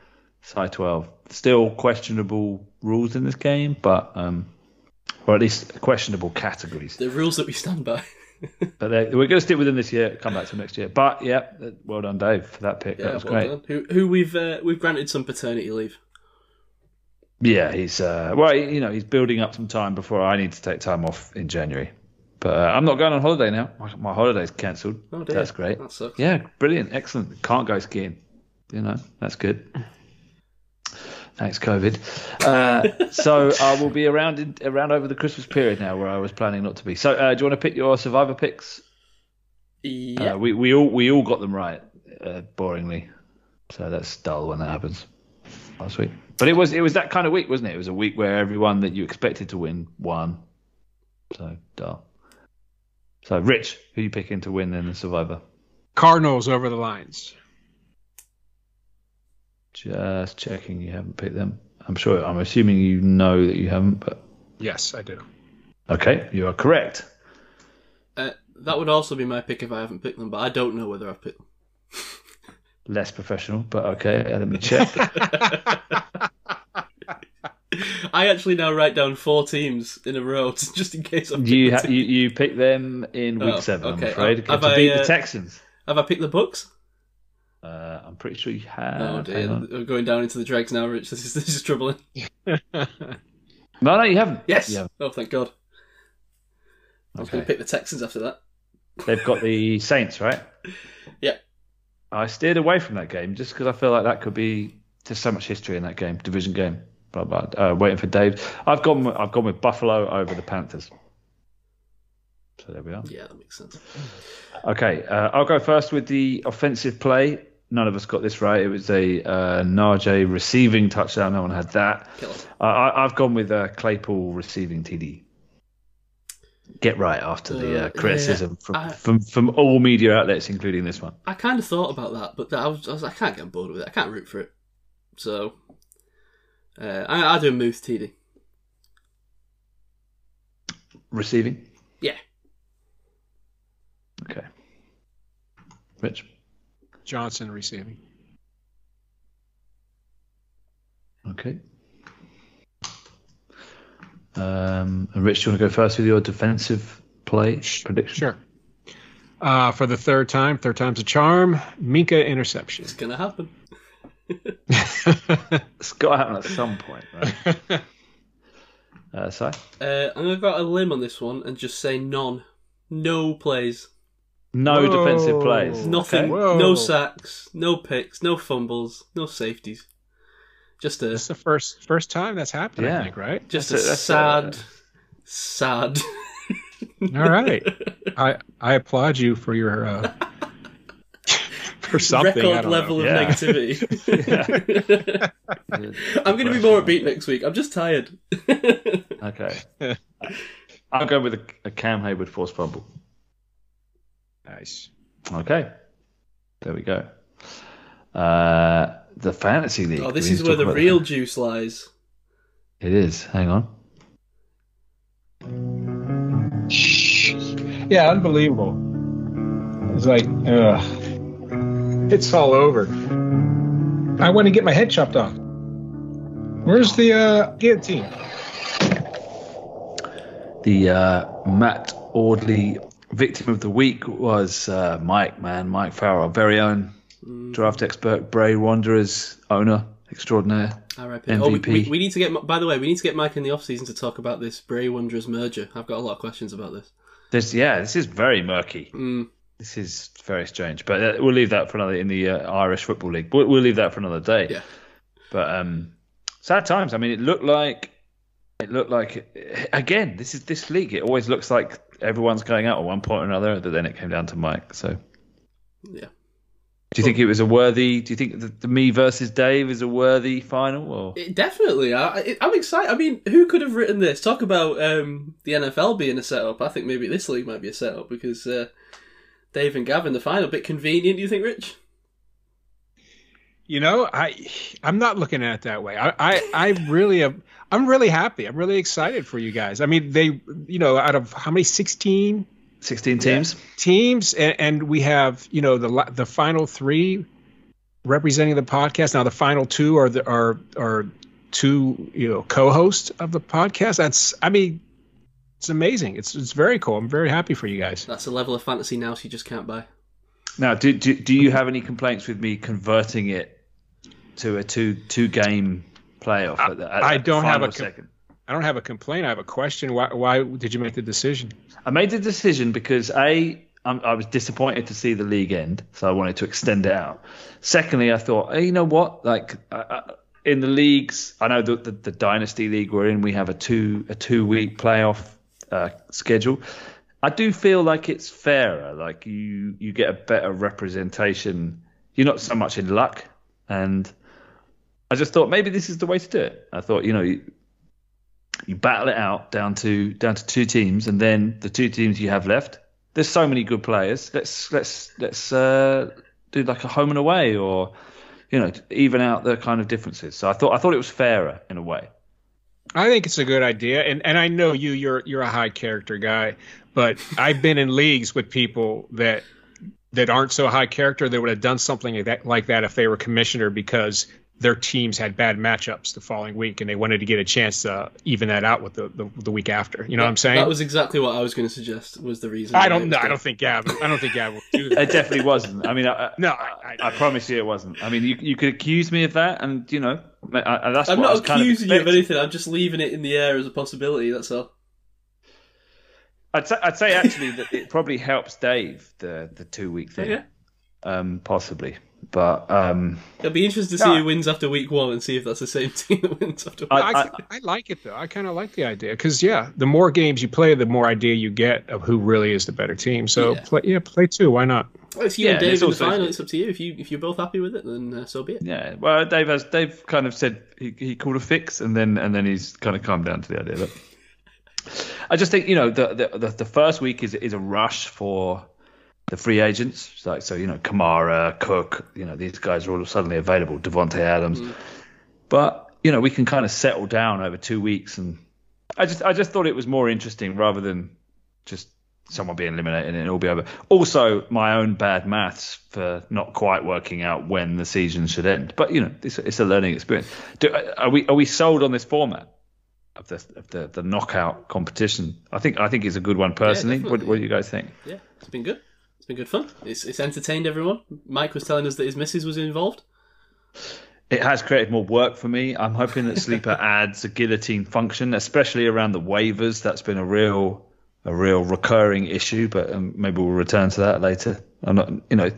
B: Si 12. Still questionable rules in this game, but um, or at least questionable categories.
A: The rules that we stand by.
B: But they, we're going to stick with them this year. Come back to next year. But yeah, well done, Dave, for that pick.
A: Yeah,
B: that was
A: well
B: great.
A: done. Who who we've uh, we've granted some paternity leave.
B: Yeah, he's uh, well, you know, he's building up some time before I need to take time off in January. But uh, I'm not going on holiday now. My, my holiday's cancelled.
A: Oh dear,
B: That's great.
A: That sucks.
B: Yeah, brilliant, excellent. Can't go skiing. You know, that's good. Thanks, COVID. Uh, so I will be around in, around over the Christmas period now, where I was planning not to be. So, uh, do you want to pick your Survivor picks,
A: Yeah.
B: Uh, we we all we all got them right, uh, boringly. So that's dull when that happens. Last week, but it was it was that kind of week, wasn't it? It was a week where everyone that you expected to win won. So dull. So Rich, who you picking to win in the Survivor?
C: Cardinals over the Lions.
B: Just checking you haven't picked them. I'm sure. I'm assuming you know that you haven't, but
C: Yes, I do.
B: okay, you are correct.
A: Uh, that would also be my pick if I haven't picked them, but I don't know whether I've picked them.
B: Less professional, but okay. Let me check.
A: I actually now write down four teams in a row just in case I've
B: you, ha- you you picked them in week
A: Oh,
B: seven.
A: okay.
B: I'm afraid
A: Have
B: to
A: I,
B: beat
A: uh,
B: the Texans.
A: Have I picked the Bucs?
B: Uh, I'm pretty sure you have.
A: oh dear, we're going down into the dregs now, Rich. This is this is troubling.
B: No, no, you haven't.
A: Yes.
B: You haven't.
A: Oh, thank God. I was going to pick the Texans after that.
B: They've got the Saints, right?
A: Yeah.
B: I steered away from that game just because I feel like that could be there's so much history in that game, division game. Blah blah. Uh, waiting for Dave. I've gone. with- I've gone with Buffalo over the Panthers. So there we are.
A: Yeah, that makes sense.
B: Okay, uh, I'll go first with the offensive play. None of us got this right. It was a uh, Najee receiving touchdown. No one had that. Uh, I, I've gone with uh, Claypool receiving TD. Get right after the
A: Uh,
B: uh, criticism from,
A: I-
B: from from all media outlets, including this one.
A: I kind of thought about that, but I was, I was I can't get on board with it. I can't root for it. So, uh, I, I'll do a Muth TD.
B: Receiving.
A: Yeah.
B: Okay. Rich.
C: Johnson receiving.
B: Okay. Um, and Rich, do you want to go first with your defensive play prediction?
C: Sure. Uh, for the third time, third time's a charm. Minkah interception.
A: It's gonna happen.
B: It's got to happen at some point, right? uh, Si?
A: Uh, I'm gonna go out a limb on this one and just say none. No plays.
B: No
C: Whoa.
B: defensive plays.
A: Nothing.
B: Okay.
A: No sacks. No picks. No fumbles. No safeties. Just a
C: It's the first first time that's happened,
B: Yeah.
C: I think, right?
A: just
B: That's
A: a,
B: a- that's
A: sad,
B: a-
A: sad.
C: All right. I I applaud you for your uh, for something.
A: Record level
C: know.
A: of
B: Yeah.
A: negativity. I'm going to be more upbeat next week. I'm just tired.
B: Okay. I'll go with a, a Cam Heyward forced fumble.
C: Nice.
B: Okay. There we go. Uh, the fantasy league.
A: oh, this
B: We
A: is where the
B: about
A: real juice lies.
B: It is. Hang on.
C: Yeah, unbelievable. It's like, ugh. It's all over. I want to get my head chopped off. Where's the uh, guillotine?
B: The uh, Matt Audley victim of the week was uh, Mike, man. Mike Farrell, our very own draft expert, Bray Wanderers owner extraordinaire.
A: R.I.P. Oh, we, we, we need to get. By the way, we need to get Mike in the off season to talk about this Bray Wanderers merger. I've got a lot of questions about this.
B: This, yeah, this is very murky.
A: Mm,
B: This is very strange, but uh, we'll leave that for another in the uh, Irish Football League. We'll, we'll leave that for another day.
A: Yeah.
B: But um, sad times. I mean, it looked like it looked like again. This is this league. It always looks like everyone's going out at one point or another, but then it came down to Mike. So,
A: yeah.
B: do you think it was a worthy? Do you think the, the me versus Dave is a worthy final? Or
A: It, definitely. I, I'm excited. I mean, who could have written this? Talk about um, the NFL being a setup. I think maybe this league might be a setup because uh, Dave and Gavin, the final, bit convenient. Do you think, Rich?
C: You know, I I'm not looking at it that way. I I, I really am. I'm really happy. I'm really excited for you guys. I mean, they, you know, out of how many? 16
B: sixteen teams?
C: teams, and, and we have, you know, the the final three representing the podcast. Now, the final two are the are are two, you know, co-hosts of the podcast. That's, I mean, it's amazing. It's it's very cool. I'm very happy for you guys.
A: That's a level of fantasy now so you just can't buy.
B: Now, do, do do you have any complaints with me converting it to a two two game playoff? At the, at
C: I don't have a com- I don't have a complaint. I have a question. Why why did you make the decision?
B: I made the decision because a I'm, I was disappointed to see the league end, so I wanted to extend it out. Secondly, I thought, hey, you know what? Like uh, uh, in the leagues, I know the, the, the dynasty league we're in, we have a two a two week playoff uh, schedule. I do feel like it's fairer. Like you you get a better representation. You're not so much in luck, and I just thought maybe this is the way to do it. I thought you know you, you battle it out down to down to two teams, and then the two teams you have left. There's so many good players. Let's let's let's uh, do like a home and away, or you know, even out the kind of differences. So I thought I thought it was fairer in a way.
C: I think it's a good idea, and and I know you you're you're a high character guy, but I've been in leagues with people that that aren't so high character that would have done something like that, like that if they were commissioner because their teams had bad matchups the following week and they wanted to get a chance to even that out with the, the, the week after. You know what I'm saying?
A: That was exactly what I was going to suggest. Was the reason?
C: I don't know. I don't think Gab. I don't think Gab will do that.
B: It definitely wasn't. I mean, I,
C: No,
B: I,
C: I-
B: I, promise you it wasn't. I mean, you you could accuse me of that, and you know, I, I, that's
A: I'm
B: what I
A: not
B: was kind of
A: accusing you of anything. I'm just leaving it in the air as a possibility. That's all.
B: I'd say, I'd say actually that it probably helps Dave the the two week thing,
A: Yeah.
B: um, possibly. But um,
A: It'll be interesting to see
B: No.
A: who wins after week one and see if that's the same team that wins after week.
B: I-
C: I, I, like it though. I kind of like the idea because yeah, the more games you play, the more idea you get of who really is the better team. So
A: Yeah.
C: play, yeah, play two. Why not?
A: Well, it's you
B: Yeah,
A: and
B: and
A: Dave
B: it's
A: in the final. It's up to you. If you if you're both happy with it, then uh, so be it.
B: yeah, well, Dave has Dave kind of said he, he called a fix, and then and then he's kind of calmed down to the idea that. I just think you know the the, the, the first week is is a rush for the free agents. Like so you know Kamara, Cook, you know these guys are all suddenly available. Davante Adams, mm. but you know we can kind of settle down over two weeks, and I just I just thought it was more interesting rather than just someone being eliminated and it'll be over. Also, my own bad maths for not quite working out when the season should end. But you know, it's, it's a learning experience. Do, are we are we sold on this format of the of the, the knockout competition? I think I think it's a good one personally. what, what do you guys think?
A: Yeah, it's been good. It's been good fun. It's it's entertained everyone. Mike was telling us that his missus was involved.
B: It has created more work for me. I'm hoping that Sleeper adds a guillotine function, especially around the waivers. That's been a real a real recurring issue, but um, maybe we'll return to that later. I'm not, you know,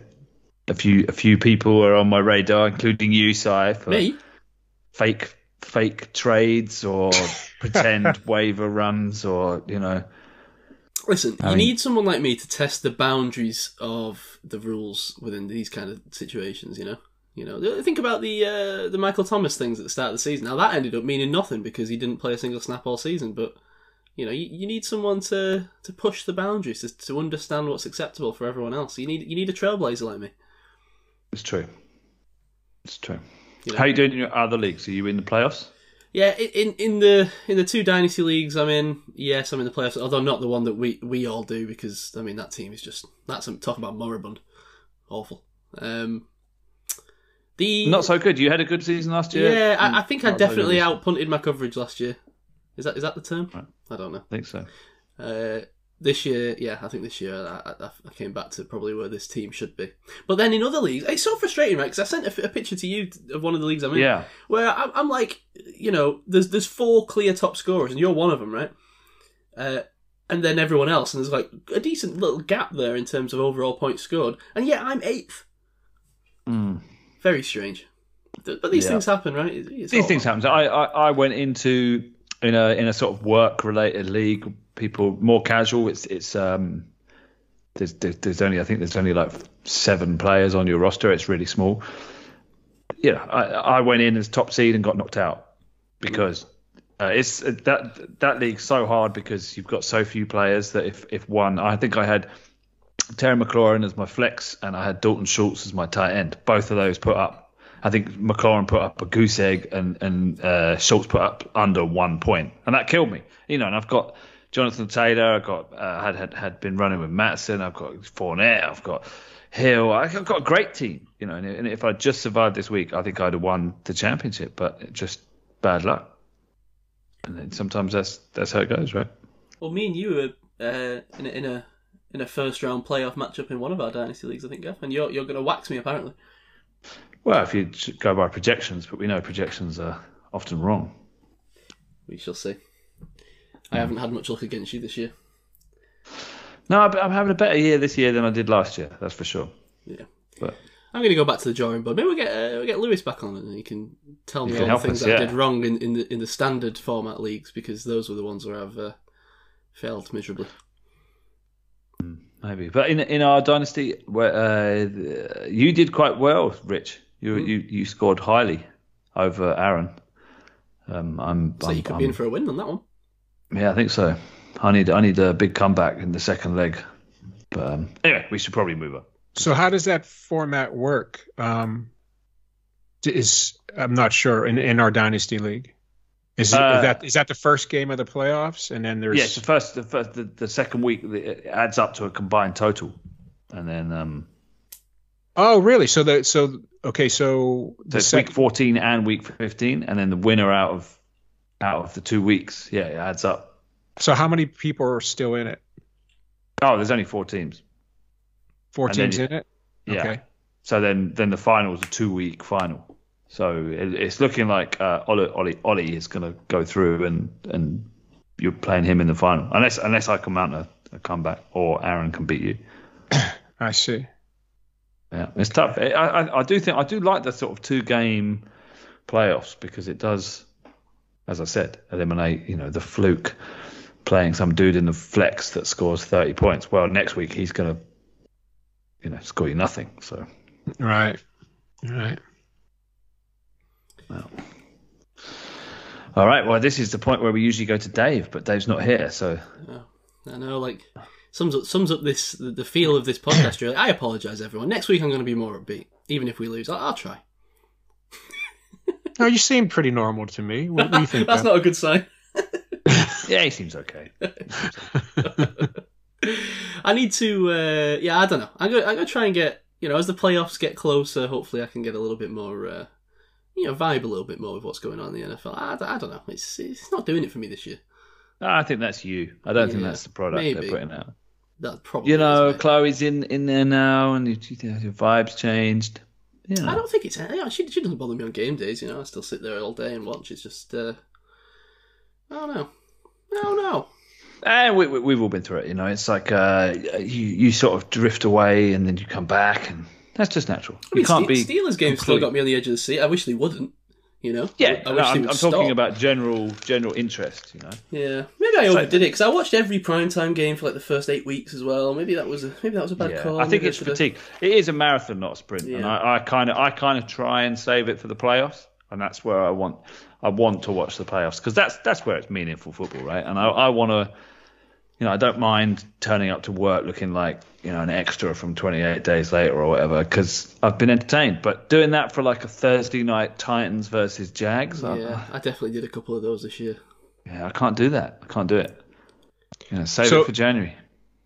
B: a few a few people are on my radar, including you, Si, for
A: Me?
B: fake fake trades or pretend waiver runs, or you know,
A: Listen,
B: I
A: you
B: mean-
A: need someone like me to test the boundaries of the rules within these kind of situations. You know, you know. Think about the uh, the Michael Thomas things at the start of the season. Now that ended up meaning nothing because he didn't play a single snap all season. But you know, you, you need someone to to push the boundaries to, to understand what's acceptable for everyone else. You need you need a trailblazer like me.
B: it's true. It's true.
A: You know?
B: How are you doing in your other leagues? Are you in the playoffs?
A: Yeah, in in the in the two dynasty leagues I'm in, yes, I'm in the playoffs. Although not the one that we we all do because I mean that team is just that's talk about moribund, awful. Um, the
B: Not so good. You had a good season last year.
A: yeah, I, I think I
B: Not so good
A: definitely outpunted my coverage last year. Is that is that the term?
B: Right.
A: I don't know.
B: I think so.
A: Uh, this year, yeah, I think this year I, I, I came back to probably where this team should be. But then in other leagues, it's so frustrating, right? Because I sent a, a picture to you of one of the leagues I'm in
B: Yeah.
A: where I'm, I'm like, you know, there's there's four clear top scorers, and you're one of them, right? Uh, and then everyone else, and there's like a decent little gap there in terms of overall points scored, and yet I'm eighth.
B: Mm.
A: Very strange, but these
B: Yeah.
A: things happen, right? It's-
B: These things happen. I, I I went into in a in a sort of work related league. People more casual. It's it's um there's, there's only I think there's only like seven players on your roster. It's really small. Yeah, I I went in as top seed and got knocked out because. Uh, it's that that league's so hard because you've got so few players that if if one, I think I had Terry McLaurin as my flex and I had Dalton Schultz as my tight end. Both of those put up. I think McLaurin put up a goose egg and and uh, Schultz put up under one point, and that killed me. You know, and I've got Jonathan Taylor. I've got uh, had had had been running with Mattison. I've got Fournette. I've got Hill. I've got a great team. You know, and, and if I just survived this week, I think I'd have won the championship. But just bad luck. And then sometimes that's that's how it goes, right?
A: Well, me and you were uh, in a, in a in a first round playoff matchup in one of our dynasty leagues, I think, Gaff, and you're you're going to wax me apparently.
B: Well, if you go by projections, but we know projections are often wrong.
A: We shall see. I haven't had much luck against you this year.
B: No, I'm having a better year this year than I did last year. That's for sure.
A: Yeah.
B: But
A: I'm going to go back to the drawing board. Maybe we'll get uh, we'll get Lewis back on and he can tell me all the things
B: us,
A: that I did wrong in, in the in the standard format leagues because those were the ones where I've uh, failed miserably.
B: Maybe, but in in our dynasty, where uh, you did quite well, Rich. You
A: Hmm.
B: you you scored highly over Aaron. Um, I'm,
A: So
B: I'm,
A: you could
B: I'm-
A: be in for a win on that one.
B: yeah, I think so. I need I need a big comeback in the second leg. But um, anyway, we should probably move on.
C: So how does that format work? Um, is I'm not sure in, in our dynasty league. Is, it,
B: Uh,
C: is that is that the first game of the playoffs, and then there's
B: Yes, the first the first the, the second week it adds up to a combined total, and then um,
C: oh really? So the so okay so the sec-
B: week fourteen and week fifteen, and then the winner out of out of the two weeks, yeah, it adds up.
C: so how many people are still in it?
B: Oh, there's only four teams.
C: Four
B: And
C: teams
B: you-
C: in it.
B: Yeah.
C: Okay.
B: So then, then the final is a two-week final. So it, it's looking like uh, Ollie, Ollie, Ollie is going to go through, and and you're playing him in the final, unless unless I can mount a, a comeback or Aaron can beat you.
C: I see.
B: Yeah, it's tough. I, I, I do think I do like the sort of two-game playoffs because it does, as I said, eliminate you know the fluke playing some dude in the flex that scores 30 points. Well, next week he's going to, you know, score you nothing. So.
C: Right. Right. Well.
B: All right. Well, this is the point where we usually go to Dave, but Dave's not here, so
A: I know, like sums up sums up this the, the feel of this podcast. Really, I apologise, everyone. Next week I'm going to be more upbeat, even if we lose. I'll, I'll try.
C: No, you seem pretty normal to me. What do you think?
A: That's
C: Ben?
A: not a good sign.
B: yeah, he seems okay.
A: I need to. Uh, yeah, I don't know. I'm gonna I'm gonna try and get you know as the playoffs get closer. Hopefully, I can get a little bit more. Uh, you know, vibe a little bit more with what's going on in the NFL. I, I don't know. It's it's not doing it for me this year.
B: I think that's you. I don't think that's the product
A: maybe.
B: they're putting out.
A: That probably.
B: You know. Chloe's in in there now, and you, you your vibes changed. Yeah.
A: I don't think it's. Yeah, she she doesn't bother me on game days. You know, I still sit there all day and watch. It's just. Uh, I don't know. I don't know.
B: And we, we, we've all been through it. You know, it's like uh, you you sort of drift away, and then you come back, and that's just natural.
A: I mean,
B: you can't
A: Ste-
B: be
A: Steelers game still got me on the edge of the seat. I wish they wouldn't. You know.
B: Yeah,
A: I
B: no,
A: wish they
B: I'm, I'm talking about general general interest. You know.
A: Yeah, maybe I overdid it because I watched every primetime game for like the first eight weeks as well. Maybe that was a maybe that was a bad
B: Yeah,
A: call.
B: I think
A: Maybe
B: it's fatigue. It is a marathon, not a sprint, and I kind of, I kind of try and save it for the playoffs, and that's where I want, I want to watch the playoffs because that's that's where it's meaningful football, right? And I, I want to, you know, I don't mind turning up to work looking like you know an extra from 28 days later or whatever because I've been entertained. But doing that for like a Thursday night Titans versus Jags, I-
A: Yeah, I definitely did a couple of those this year.
B: yeah, I can't do that. I can't do it. You know, save
C: So-
B: it for January.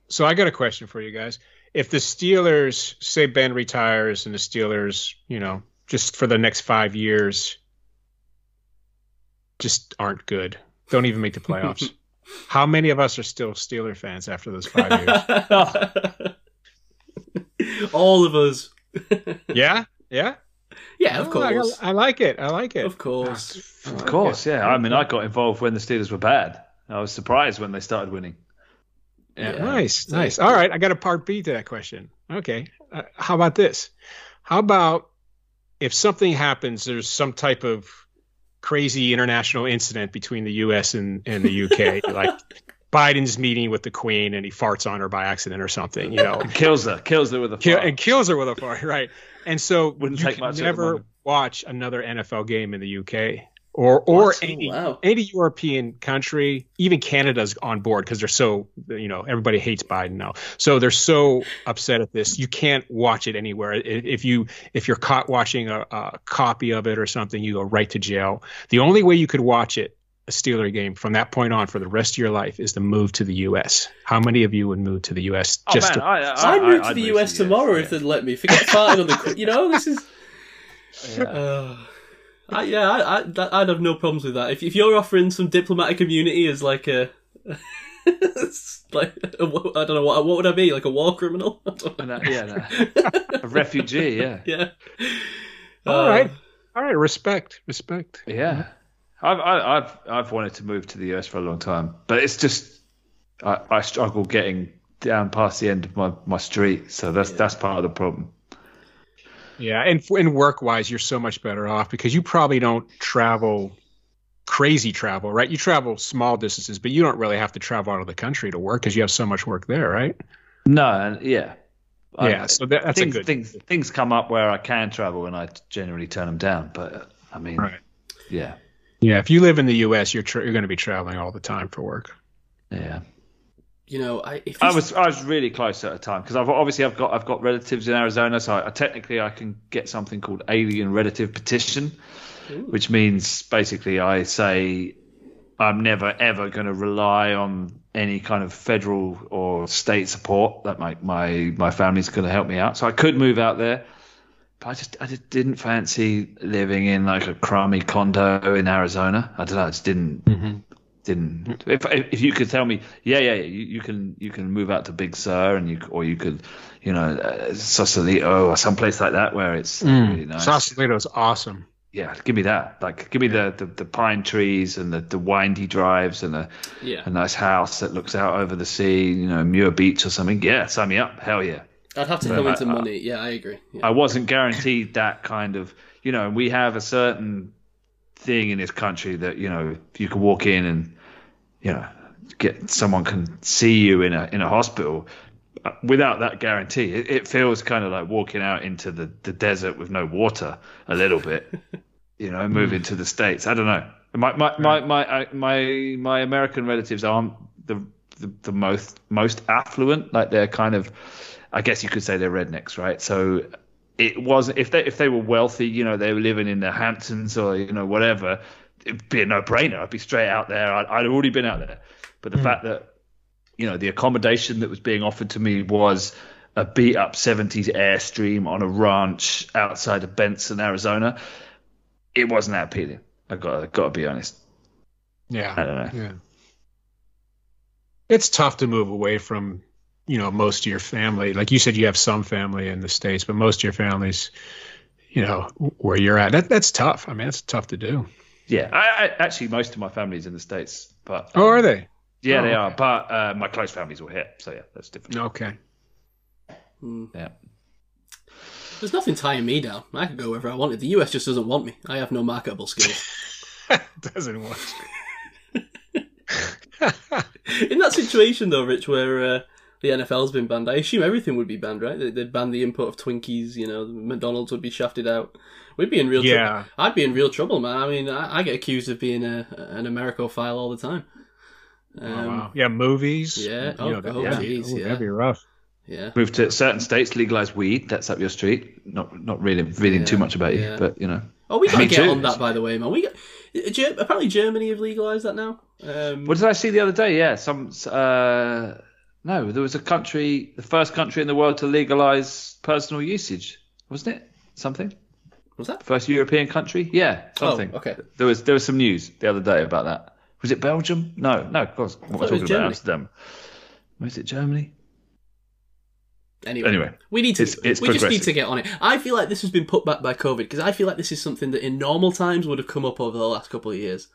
C: So I got a question for you guys. If the Steelers say Ben retires and the Steelers, you know, just for the next five years, just aren't good, don't even make the playoffs. How many of us are still Steeler fans after those five years?
A: All of us.
C: yeah, yeah.
A: Yeah, of
C: Oh,
A: course.
C: I, I like it. I like it.
A: Of course.
B: Of course, yeah. I mean, I got involved when the Steelers were bad. I was surprised when they started winning.
A: Yeah.
C: Nice, nice. All right, I got a part B to that question. Okay, uh, how about this? How about if something happens, there's some type of crazy international incident between the U.S. and, and the UK, like Biden's meeting with the Queen and he farts on her by accident or something, you know,
B: Kills her, kills her with a fart.
C: and kills her with a fart, right? And so
B: Wouldn't
C: you
B: take
C: can
B: much
C: never watch another NFL game in the UK or or
A: What?
C: any
A: Wow.
C: any European country, even Canada's on board because they're so you know everybody hates Biden now, so they're so upset at this. You can't watch it anywhere. If you if you're caught watching a, a copy of it or something, you go right to jail. The only way you could watch it. A Steeler game from that point on for the rest of your life is to move to the U.S. How many of you would move to the U.S.
B: Oh,
C: just
B: man,
C: to
B: I, I,
A: I'd move to
B: I'd
A: the
B: move
A: US tomorrow
B: yeah.
A: if they'd let me. Forget farting on the. You know, this is. Uh, I, yeah, I, I, that, I'd have no problems with that. If, if you're offering some diplomatic immunity as like a. like a, wa- I don't know what what would I be like a war criminal? I don't know.
B: No, yeah, no. a refugee, yeah,
A: yeah.
C: All
A: Uh,
C: right. All right, respect, respect.
B: yeah. I've, I, I've, I've wanted to move to the US for a long time, but it's just I, I struggle getting down past the end of my, my street, so that's that's part of the problem.
C: Yeah, and and work wise, you're so much better off because you probably don't travel crazy travel, right? You travel small distances, but you don't really have to travel out of the country to work because you have so much work there, right?
B: No, and yeah. I-
C: Yeah, so that, that's
B: things,
C: a good.
B: things things come up where I can travel and I generally turn them down. But I mean,
C: Right.
B: yeah,
C: Yeah, if you live in the U.S., you're tra- you're going to be traveling all the time for work.
B: yeah.
A: You know, I if
B: I was I was really close at a time because I've obviously I've got I've got relatives in Arizona, so I, technically I can get something called alien relative petition, which means basically I say I'm never ever going to rely on any kind of federal or state support that my my my family's going to help me out. So I could move out there, but I just I just didn't fancy living in like a crummy condo in Arizona. I don't know, I just didn't mm-hmm. Didn't. If if you could tell me, yeah, yeah, yeah you, you can you can move out to Big Sur and you or you could, you know, uh, Sausalito or someplace like that where it's really nice.
C: Sausalito's awesome.
B: yeah, give me that. Like, give me the, the, the pine trees and the, the windy drives and a,
A: yeah,
B: a nice house that looks out over the sea. You know, Muir Beach or something. Yeah, sign me up. Hell yeah.
A: I'd have to
B: But
A: come
B: I-
A: into
B: I-
A: money. Yeah, I agree. Yeah.
B: I wasn't guaranteed that kind of, you know, we have a certain thing in this country that, you know, you can walk in and, you know, get someone can see you in a in a hospital uh, without that guarantee. It, it feels kind of like walking out into the, the desert with no water a little bit, you know, moving to the States. I don't know. My my my my I- my, my American relatives aren't the, the the most most affluent. Like they're kind of, I guess you could say they're rednecks, right? So it was if they if they were wealthy, you know, they were living in the Hamptons or you know whatever, it'd be a no brainer. I'd be straight out there. I'd, I'd already been out there. But the hmm. fact that you know the accommodation that was being offered to me was a beat up 70s airstream on a ranch outside of Benson, Arizona, it wasn't that appealing. I got got to be honest.
C: Yeah, I
B: don't know.
C: yeah. It's tough to move away from, you know, most of your family. Like you said, you have some family in the states, but most of your families, you know, where you're at. That that's tough. I mean, it's tough to do.
B: Yeah, I, I actually most of my family's in the states, but
C: Oh, are they?
B: yeah,
C: Oh,
B: they
C: okay.
B: are. But uh, my close families all here, so yeah, that's different.
C: Okay.
B: Yeah.
A: There's nothing tying me down. I could go wherever I wanted. The US just doesn't want me. I have no marketable skills.
C: Doesn't want.
A: me In that situation, though, Rich, where uh, the NFL's been banned, I assume everything would be banned, right? They- They'd ban the import of Twinkies. You know, McDonald's would be shafted out. We'd be in real
C: Yeah.
A: trouble. I'd be in real trouble, man. I mean, I, I get accused of being a, an Americophile all the time. Um,
C: oh, wow. Yeah, movies.
A: yeah.
C: You
A: Oh,
C: know, that-
A: oh,
C: yeah.
A: geez,
C: Ooh,
A: yeah.
C: That'd be rough.
A: Yeah.
B: Move to certain states, legalize weed. That's up your street. Not not really reading too much about you,
A: yeah.
B: but you know.
A: Oh, we gotta
B: Me
A: get
B: too.
A: on that, by the way, man. We got, apparently Germany have legalized that now. Um,
B: What did I see the other day? Yeah, some. Uh, no, there was a country, the first country in the world to legalize personal usage, wasn't it? Something.
A: was that?
B: First European country? Yeah, oh, something.
A: Oh, okay.
B: There was there was some news the other day about that. Was it Belgium? No, no, of course. We're
A: it was
B: talking about. Amsterdam. Was it Germany?
A: Anyway,
B: Anyway,
A: we need to
B: it's- it's
A: we just need to get on it. I feel like this has been put back by COVID because I feel like this is something that in normal times would have come up over the last couple of years.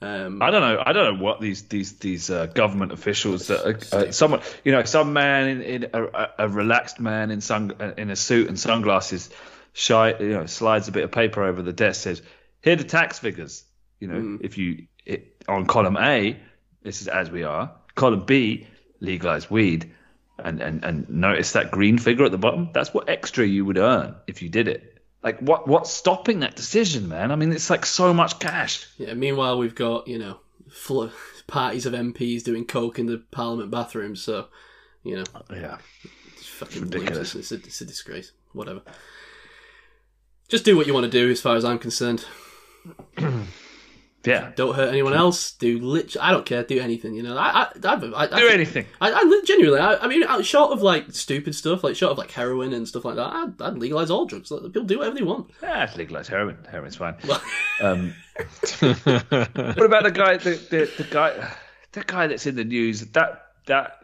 A: Um,
B: I don't know. I don't know what these these these uh, government officials that are, uh, someone you know some man in, in a, a- relaxed man in sun in a suit and sunglasses shy you know slides a bit of paper over the desk says here are the tax figures. You know if you it, on column A this is as we are. Column B legalize weed. And, and and notice that green figure at the bottom? That's what extra you would earn if you did it like what what's stopping that decision man I mean it's like so much cash
A: yeah. Meanwhile, we've got you know fl- parties of MPs doing coke in the Parliament bathrooms. So you know,
B: yeah
A: it's fucking
B: ridiculous.
A: It's a, it's a disgrace. Whatever. Just do what you want to do, as far as I'm concerned.
B: yeah
A: Don't hurt anyone else. Do lit. I don't care. Do anything. You know. I. I. I, I, I
B: do anything.
A: I, I genuinely, I, I mean, short of like stupid stuff, like short of like heroin and stuff like that, I'd, I'd legalize all drugs. Let people do whatever they want.
B: Yeah, it's legalized heroin. Heroin's fine. Um, what about the guy? The, the, the guy, the guy that's in the news. That that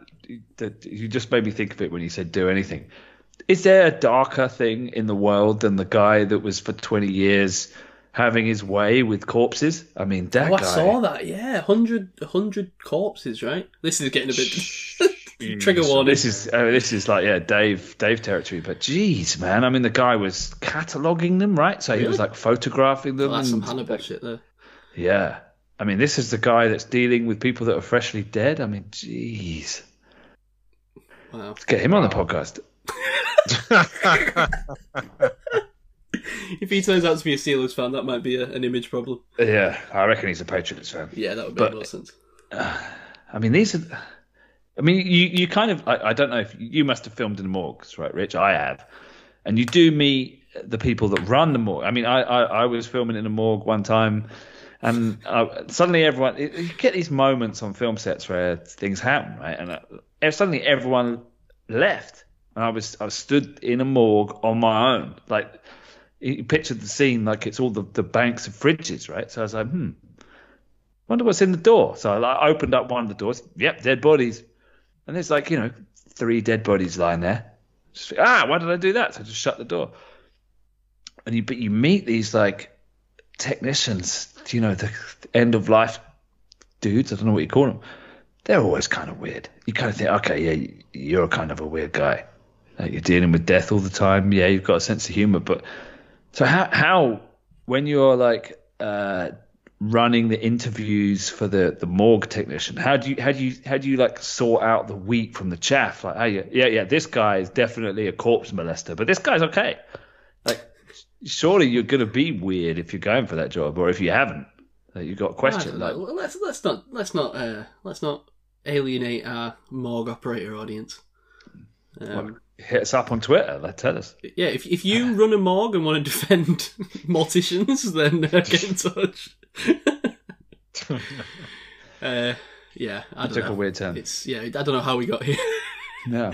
B: that you just made me think of it when you said do anything. Is there a darker thing in the world than the guy that was for twenty years having his way with corpses? I mean, that
A: oh, I saw that. Yeah, 100, 100 corpses. Right. This is getting a bit trigger warning.
B: This is uh, this is like yeah Dave Dave territory, but geez man, I mean the guy was cataloging them right, so he was like photographing them.
A: Oh, that's some
B: and-
A: Hannibal shit there.
B: Yeah. I mean, this is the guy that's dealing with people that are freshly dead. I mean, jeez.
A: Wow.
B: Let's get him on the podcast.
A: If he turns out to be a Steelers fan, that might be a, an image problem.
B: Yeah, I reckon he's a Patriots fan.
A: Yeah, that would
B: But-
A: make more sense.
B: I mean, these are. I mean, you, you kind of. I, I don't know if you must have filmed in the morgues, right, Rich? I have. And you do meet the people that run the morgue. I mean, I, I, I was filming in a morgue one time, and uh, suddenly everyone. You get these moments on film sets where things happen, right? And uh, suddenly everyone left. And I was I was stood in a morgue on my own. Like, you pictured the scene like it's all the, the banks of fridges, right? So I was like, hmm, wonder what's in the door. So I like, opened up one of the doors. Yep, dead bodies. And there's like, you know, three dead bodies lying there. Just, ah, why did I do that? So I just shut the door. And you, but you meet these like technicians, you know, the end of life dudes. I don't know what you call them. They're always kind of weird. You kind of think, okay, yeah, you're kind of a weird guy. Like you're dealing with death all the time. Yeah, you've got a sense of humor. But so how, how when you're like, uh, running the interviews for the the morgue technician how do you how do you how do you like sort out the wheat from the chaff? Like oh yeah yeah yeah this guy is definitely a corpse molester but this guy's okay. Like surely you're gonna be weird if you're going for that job or if you haven't. Like, you've got a question like
A: Well, let's let's not let's not uh, let's not alienate our morgue operator audience. Um,
B: hit us up on twitter like tell us
A: yeah, if if you run a morgue and want to defend morticians, then uh, get in touch. uh, yeah, I
B: it
A: don't
B: took
A: know.
B: a weird turn
A: It's yeah, I don't know how we got here.
B: no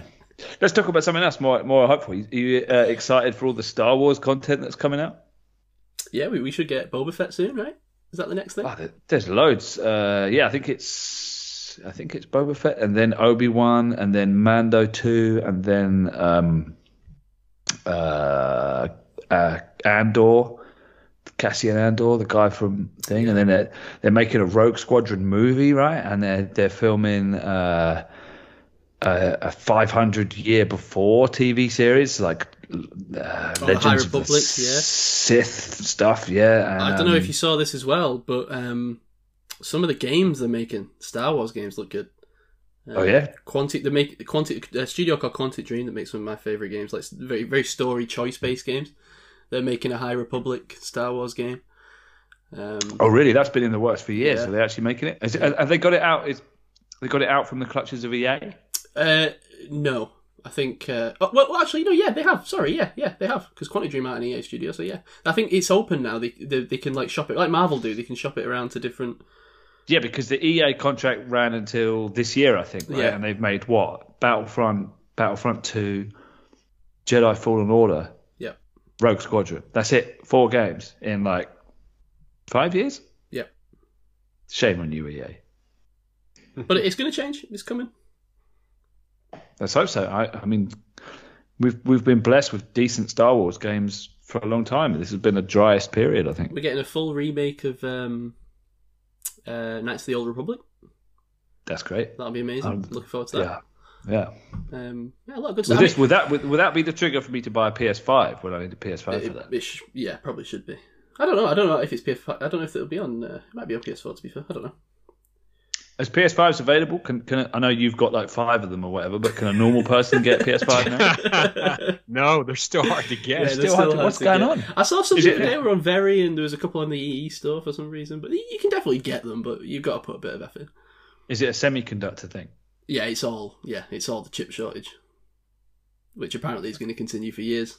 B: let's talk about something else more more hopeful you, you uh, excited for all the star wars content that's coming out
A: yeah, we, we should get Boba Fett soon, right? Is that the next thing?
B: Oh, there's loads. Uh, yeah, I think it's I think it's Boba Fett, and then Obi Wan, and then Mando two, and then um, uh, uh, Andor, Cassian Andor, the guy from thing, and then they're, they're making a Rogue Squadron movie, right? And they're they're filming. Uh, a, a 500 year before TV series like uh,
A: Oh,
B: Legends
A: High
B: of the
A: Republic, yeah.
B: Sith stuff, yeah. And,
A: I don't know if
B: um,
A: you saw this as well, but um, some of the games they're making, Star Wars games, look good. Uh,
B: Oh yeah,
A: Quantic, they make Quantic a studio called Quantic Dream that makes some of my favorite games, like very very story choice based games. They're making a High Republic Star Wars game. Um,
B: Oh, really? That's been in the works for years.
A: Yeah.
B: Are they actually making it? Is it have they got it out? Is they got it out from the clutches of EA?
A: uh, no, I think. Uh, oh, well, well, actually, no. Yeah, they have. Sorry, yeah, yeah, they have because Quantic Dream out in EA Studio. So yeah, I think it's open now. They, they they can like shop it like Marvel do. They can shop it around to different.
B: Yeah, because the EA contract ran until this year, I think. Right?
A: Yeah.
B: and they've made what Battlefront, Battlefront Two, Jedi Fallen Order,
A: Yep.
B: Rogue Squadron. That's it. Four games in like five years.
A: Yeah.
B: Shame on you, EA.
A: But it's going to change. It's coming.
B: Let's hope so. I, I mean, we've we've been blessed with decent Star Wars games for a long time. This has been the driest period, I think.
A: We're getting a full remake of um, uh, Knights of the Old Republic.
B: That's great.
A: That'll be amazing.
B: Um,
A: Looking forward to that.
B: Yeah, yeah.
A: Um, yeah, a lot of good
B: Would,
A: stuff.
B: this, would that would, would that be the trigger for me to buy a PS5? when I need a PS5
A: I mean,
B: for that?
A: it, it sh- yeah, probably should be. I don't know. I don't know if it's PS5. I don't know if it'll be on. Uh, it might be on PS4 to be fair. I don't know.
B: Is PS5s available? Can, can I know you've got like five of them or whatever, but can a normal person get a PS5 now?
C: No, they're still hard to get.
A: Yeah, they're
B: still hard to-
A: hard
B: what's
A: to
B: going
A: get.
B: on?
A: I saw some
B: Is
A: the
B: it-
A: other day were on Very, and there was a couple on the EE store for some reason. But you can definitely get them, but you've got to put a bit of effort. in.
B: Is it a semiconductor thing?
A: Yeah, it's all. Yeah, it's all the chip shortage, which apparently is going to continue for years.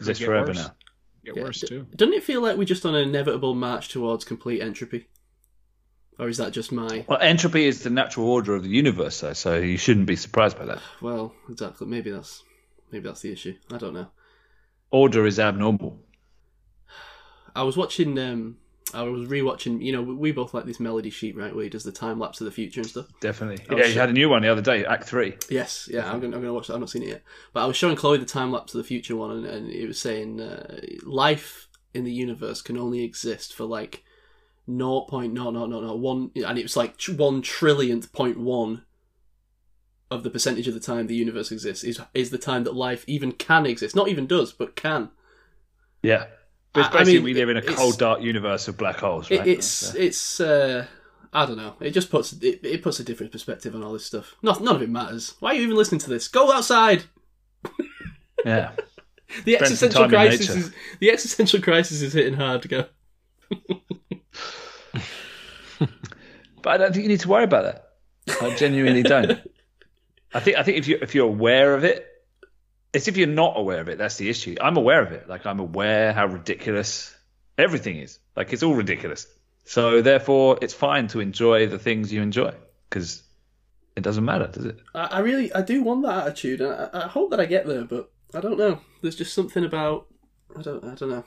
B: Is this forever
C: worse.
B: now?
C: Get
A: Yeah,
C: worse too.
A: Doesn't it feel like we're just on an inevitable march towards complete entropy? Or is that just my.
B: Well, entropy is the natural order of the universe, though, so you shouldn't be surprised by that.
A: Well, exactly. Maybe that's maybe that's the issue. I don't know.
B: Order is abnormal.
A: I was watching. um I was rewatching. You know, we both like this melodysheep, right? Where he does the time lapse of the future and stuff.
B: Definitely. Yeah, you had a new one the other day, Act Three.
A: Yes, yeah, I'm gonna, I'm gonna watch that. I've not seen it yet, but I was showing Chloe the time lapse of the future one, and, and it was saying uh, life in the universe can only exist for like 0.00001, and it was like one trillionth point one of the percentage of the time the universe exists is is the time that life even can exist. Not even does, but can.
B: Yeah. But it's
A: I- I
B: basically
A: mean,
B: we live in a cold, dark universe of black holes, right?
A: it's
B: So-
A: it's uh, I don't know. It just puts it, it puts a different perspective on all this stuff. Not, none of it matters. Why are you even listening to this? Go outside.
B: Yeah.
A: The
B: Spend
A: existential crisis is the existential crisis is hitting hard. To go.
B: But I don't think you need to worry about that. I genuinely don't. I think I think if you if you're aware of it, it's if you're not aware of it that's the issue. I'm aware of it. Like I'm aware how ridiculous everything is. Like it's all ridiculous. So therefore, it's fine to enjoy the things you enjoy because it doesn't matter, does it?
A: I, I really I do want that attitude, and I, I hope that I get there. But I don't know. There's just something about I don't I don't know.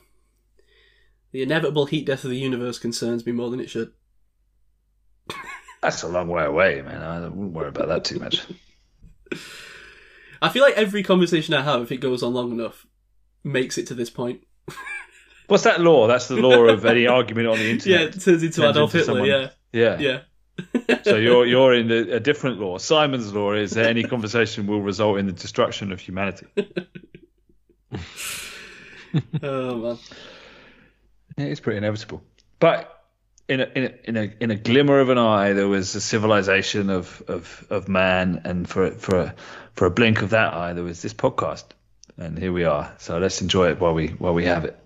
A: The inevitable heat death of the universe concerns me more than it should.
B: That's a long way away, man. I wouldn't worry about that too much.
A: I feel like every conversation I have, if it goes on long enough, makes it to this point.
B: What's that law? That's the law of any argument on the internet.
A: Yeah, it turns into
B: Turns
A: Adolf
B: into
A: Hitler.
B: someone-
A: Yeah,
B: Yeah.
A: yeah.
B: So you're you're in a, a different law. Simon's law is that any conversation will result in the destruction of humanity.
A: Oh man.
B: Yeah, it's pretty inevitable. But in a, in a in a in a glimmer of an eye, there was a civilization of of, of man, and for for a, for a blink of that eye, there was this podcast, and here we are. So let's enjoy it while we while we have it.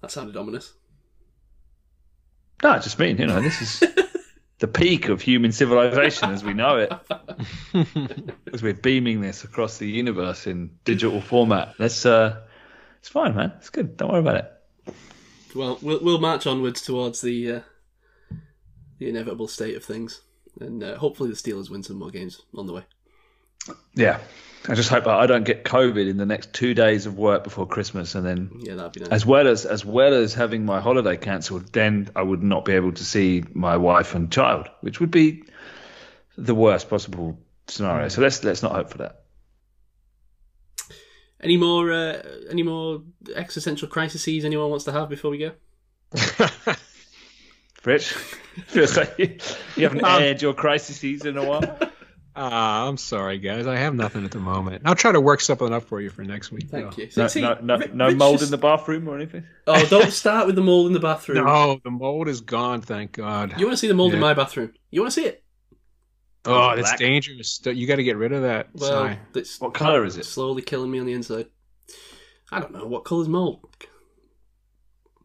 A: That sounded ominous.
B: No, I just mean you know this is the peak of human civilization as we know it. as we're beaming this across the universe in digital format. Let's uh, it's fine, man. It's good. Don't worry about it.
A: Well, we'll we'll march onwards towards the uh, the inevitable state of things, and uh, hopefully the Steelers win some more games on the way.
B: Yeah. I just hope I don't get COVID in the next two days of work before Christmas, and then
A: Yeah, that'd be nice.
B: as well as as well as having my holiday cancelled, then I would not be able to see my wife and child, which would be the worst possible scenario. So let's let's not hope for that.
A: Any more uh, any more existential crises anyone wants to have before we go?
B: Rich, feels like you, you haven't
C: Um,
B: aired your crises in a while.
C: Ah, I'm sorry, guys. I have nothing at the moment. I'll try to work something up for you for next week.
A: Thank
C: though.
A: you.
B: No,
A: See,
B: no, no,
A: Ri-
B: no mold
A: just-
B: in the bathroom or anything.
A: Oh, don't start with the mold in the bathroom.
C: No, the mold is gone. Thank God.
A: You want to see the mold in my bathroom? You want to see it?
C: Oh, that's
B: Black.
C: dangerous. You got to get rid of that.
A: Well,
C: Si.
B: What colour is it?
A: slowly killing me on the inside. I don't know what colour's mold.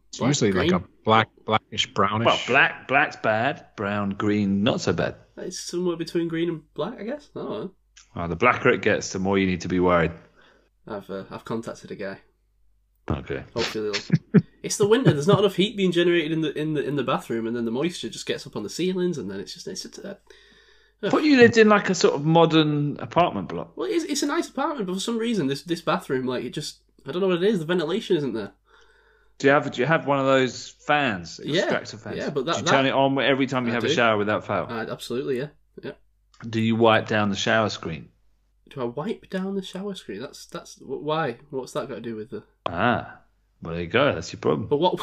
C: It's usually like a black, blackish, brownish.
B: Well, black black's bad. Brown, green, not so bad.
A: It's somewhere between green and black, I guess. I don't know.
B: Oh, the blacker it gets, the more you need to be worried.
A: I've uh, I've contacted a guy.
B: Okay.
A: Hopefully, it's the winter. There's not enough heat being generated in the in the in the bathroom, and then the moisture just gets up on the ceilings, and then it's just it's just, uh,
B: But you lived in like a sort of modern apartment block.
A: well, it's, it's a nice apartment, but for some reason, this this bathroom, like it just I don't know what it is. The ventilation isn't there.
B: Do you have do you have one of those fans,
A: Yeah.
B: extractor fans?
A: Yeah, but that-
B: do you turn it on every time you
A: I
B: have
A: do.
B: a shower without fail.
A: Uh, absolutely, yeah, yeah.
B: do you wipe down the shower screen?
A: Do I wipe down the shower screen? That's that's why. What's that got to do with the?
B: Ah, well there you go. That's your problem.
A: But what?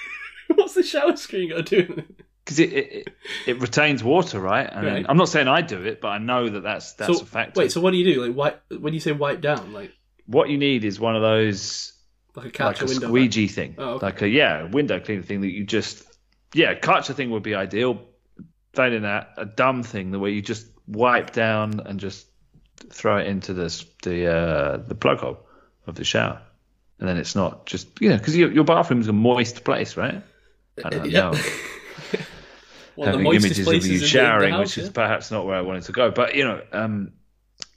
A: what's the shower screen got to do?
B: Because it, it it- retains water, right? And
A: Right.
B: I'm not saying I do it, but I know that that's that's
A: so
B: a fact.
A: wait, so what do you do? Like wipe when you say wipe down, like
B: what you need is one of those
A: like a catch
B: like a
A: window.
B: squeegee thing,
A: Oh, okay.
B: like a yeah window cleaner thing that you just yeah catcher thing would be ideal. Failing that, a dumb thing the way you just wipe down and just throw it into this the uh, the plug hole of the shower, and then it's not just you know because your your bathroom's a moist place, right? I don't
A: Yeah.
B: know.
A: One of the
B: Having images of you
A: in the- in the
B: showering,
A: house,
B: which is perhaps not where I wanted to go, but you know, um,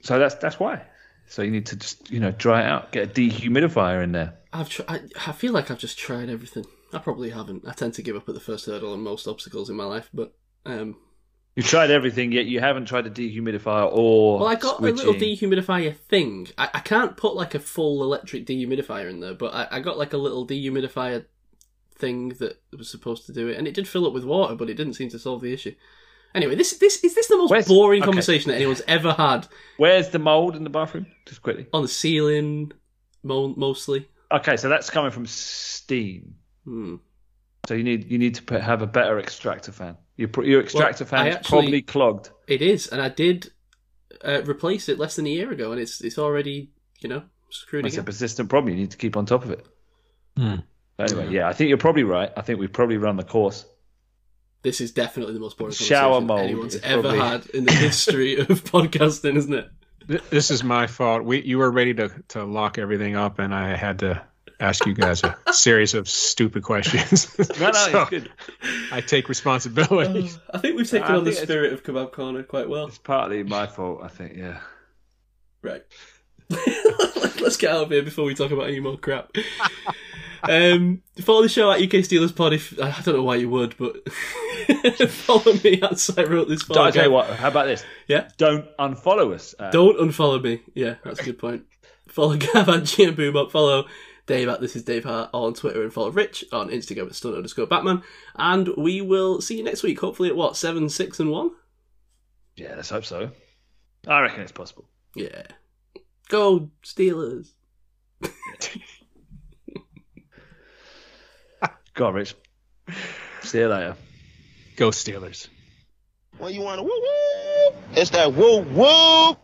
B: so that's that's why. So you need to just you know dry it out, get a dehumidifier in there.
A: I've tr- I, I feel like I've just tried everything. I probably haven't. I tend to give up at the first hurdle on most obstacles in my life, but um,
B: You've tried everything, yet you haven't tried a dehumidifier or.
A: well, I got a little dehumidifier thing. I, I can't put like a full electric dehumidifier in there, but I, I got like a little dehumidifier thing that was supposed to do it, and it did fill up with water, but it didn't seem to solve the issue. Anyway, this this is this the most
B: Where's-
A: boring
B: okay.
A: conversation that anyone's ever had
B: Where's the mold in the bathroom? Just quickly.
A: on the ceiling, mo- mostly.
B: Okay, so that's coming from steam.
A: Hmm.
B: So you need you need to put, have a better extractor fan. Your pr- your extractor
A: I
B: fan is
A: actually-
B: probably clogged.
A: It is, and I did uh, replace it less than a year ago, and it's it's already you know screwed
B: It's a persistent problem. You need to keep on top of it.
C: Hmm.
B: Anyway, yeah, I think you're probably right. I think we've probably run the course.
A: This is definitely the most boring
B: Shower
A: conversation
B: mold
A: anyone's ever
B: probably-
A: had in the history of podcasting, isn't it?
C: This is my fault. We you were ready to to lock everything up, and I had to ask you guys a series of stupid questions.
B: No, no,
C: So,
B: it's good.
C: I take responsibility.
A: Uh, I think we've taken
B: I
A: on the spirit of Kebab Corner quite well.
B: It's partly my fault, I think. Yeah.
A: Right. Let's get out of here before we talk about any more crap. Um, follow the show at UK Steelers Pod. If I don't know why you would, but follow me at I wrote this.
B: Don't I tell you what? How about this?
A: Yeah.
B: Don't unfollow us. Uh,
A: Don't unfollow me. Yeah, that's a good point. Follow Gav at GM Boom Up. Follow Dave at This Is Dave Hart on Twitter and follow Rich on Instagram at stunt underscore Batman. And we will see you next week. Hopefully at what seven, six, and one.
B: Yeah, let's hope so. I reckon it's possible.
A: Yeah. Go Steelers.
B: Go on, Rich. See you later.
C: Go Steelers.
E: What you want to woo woo? it's that woo woo.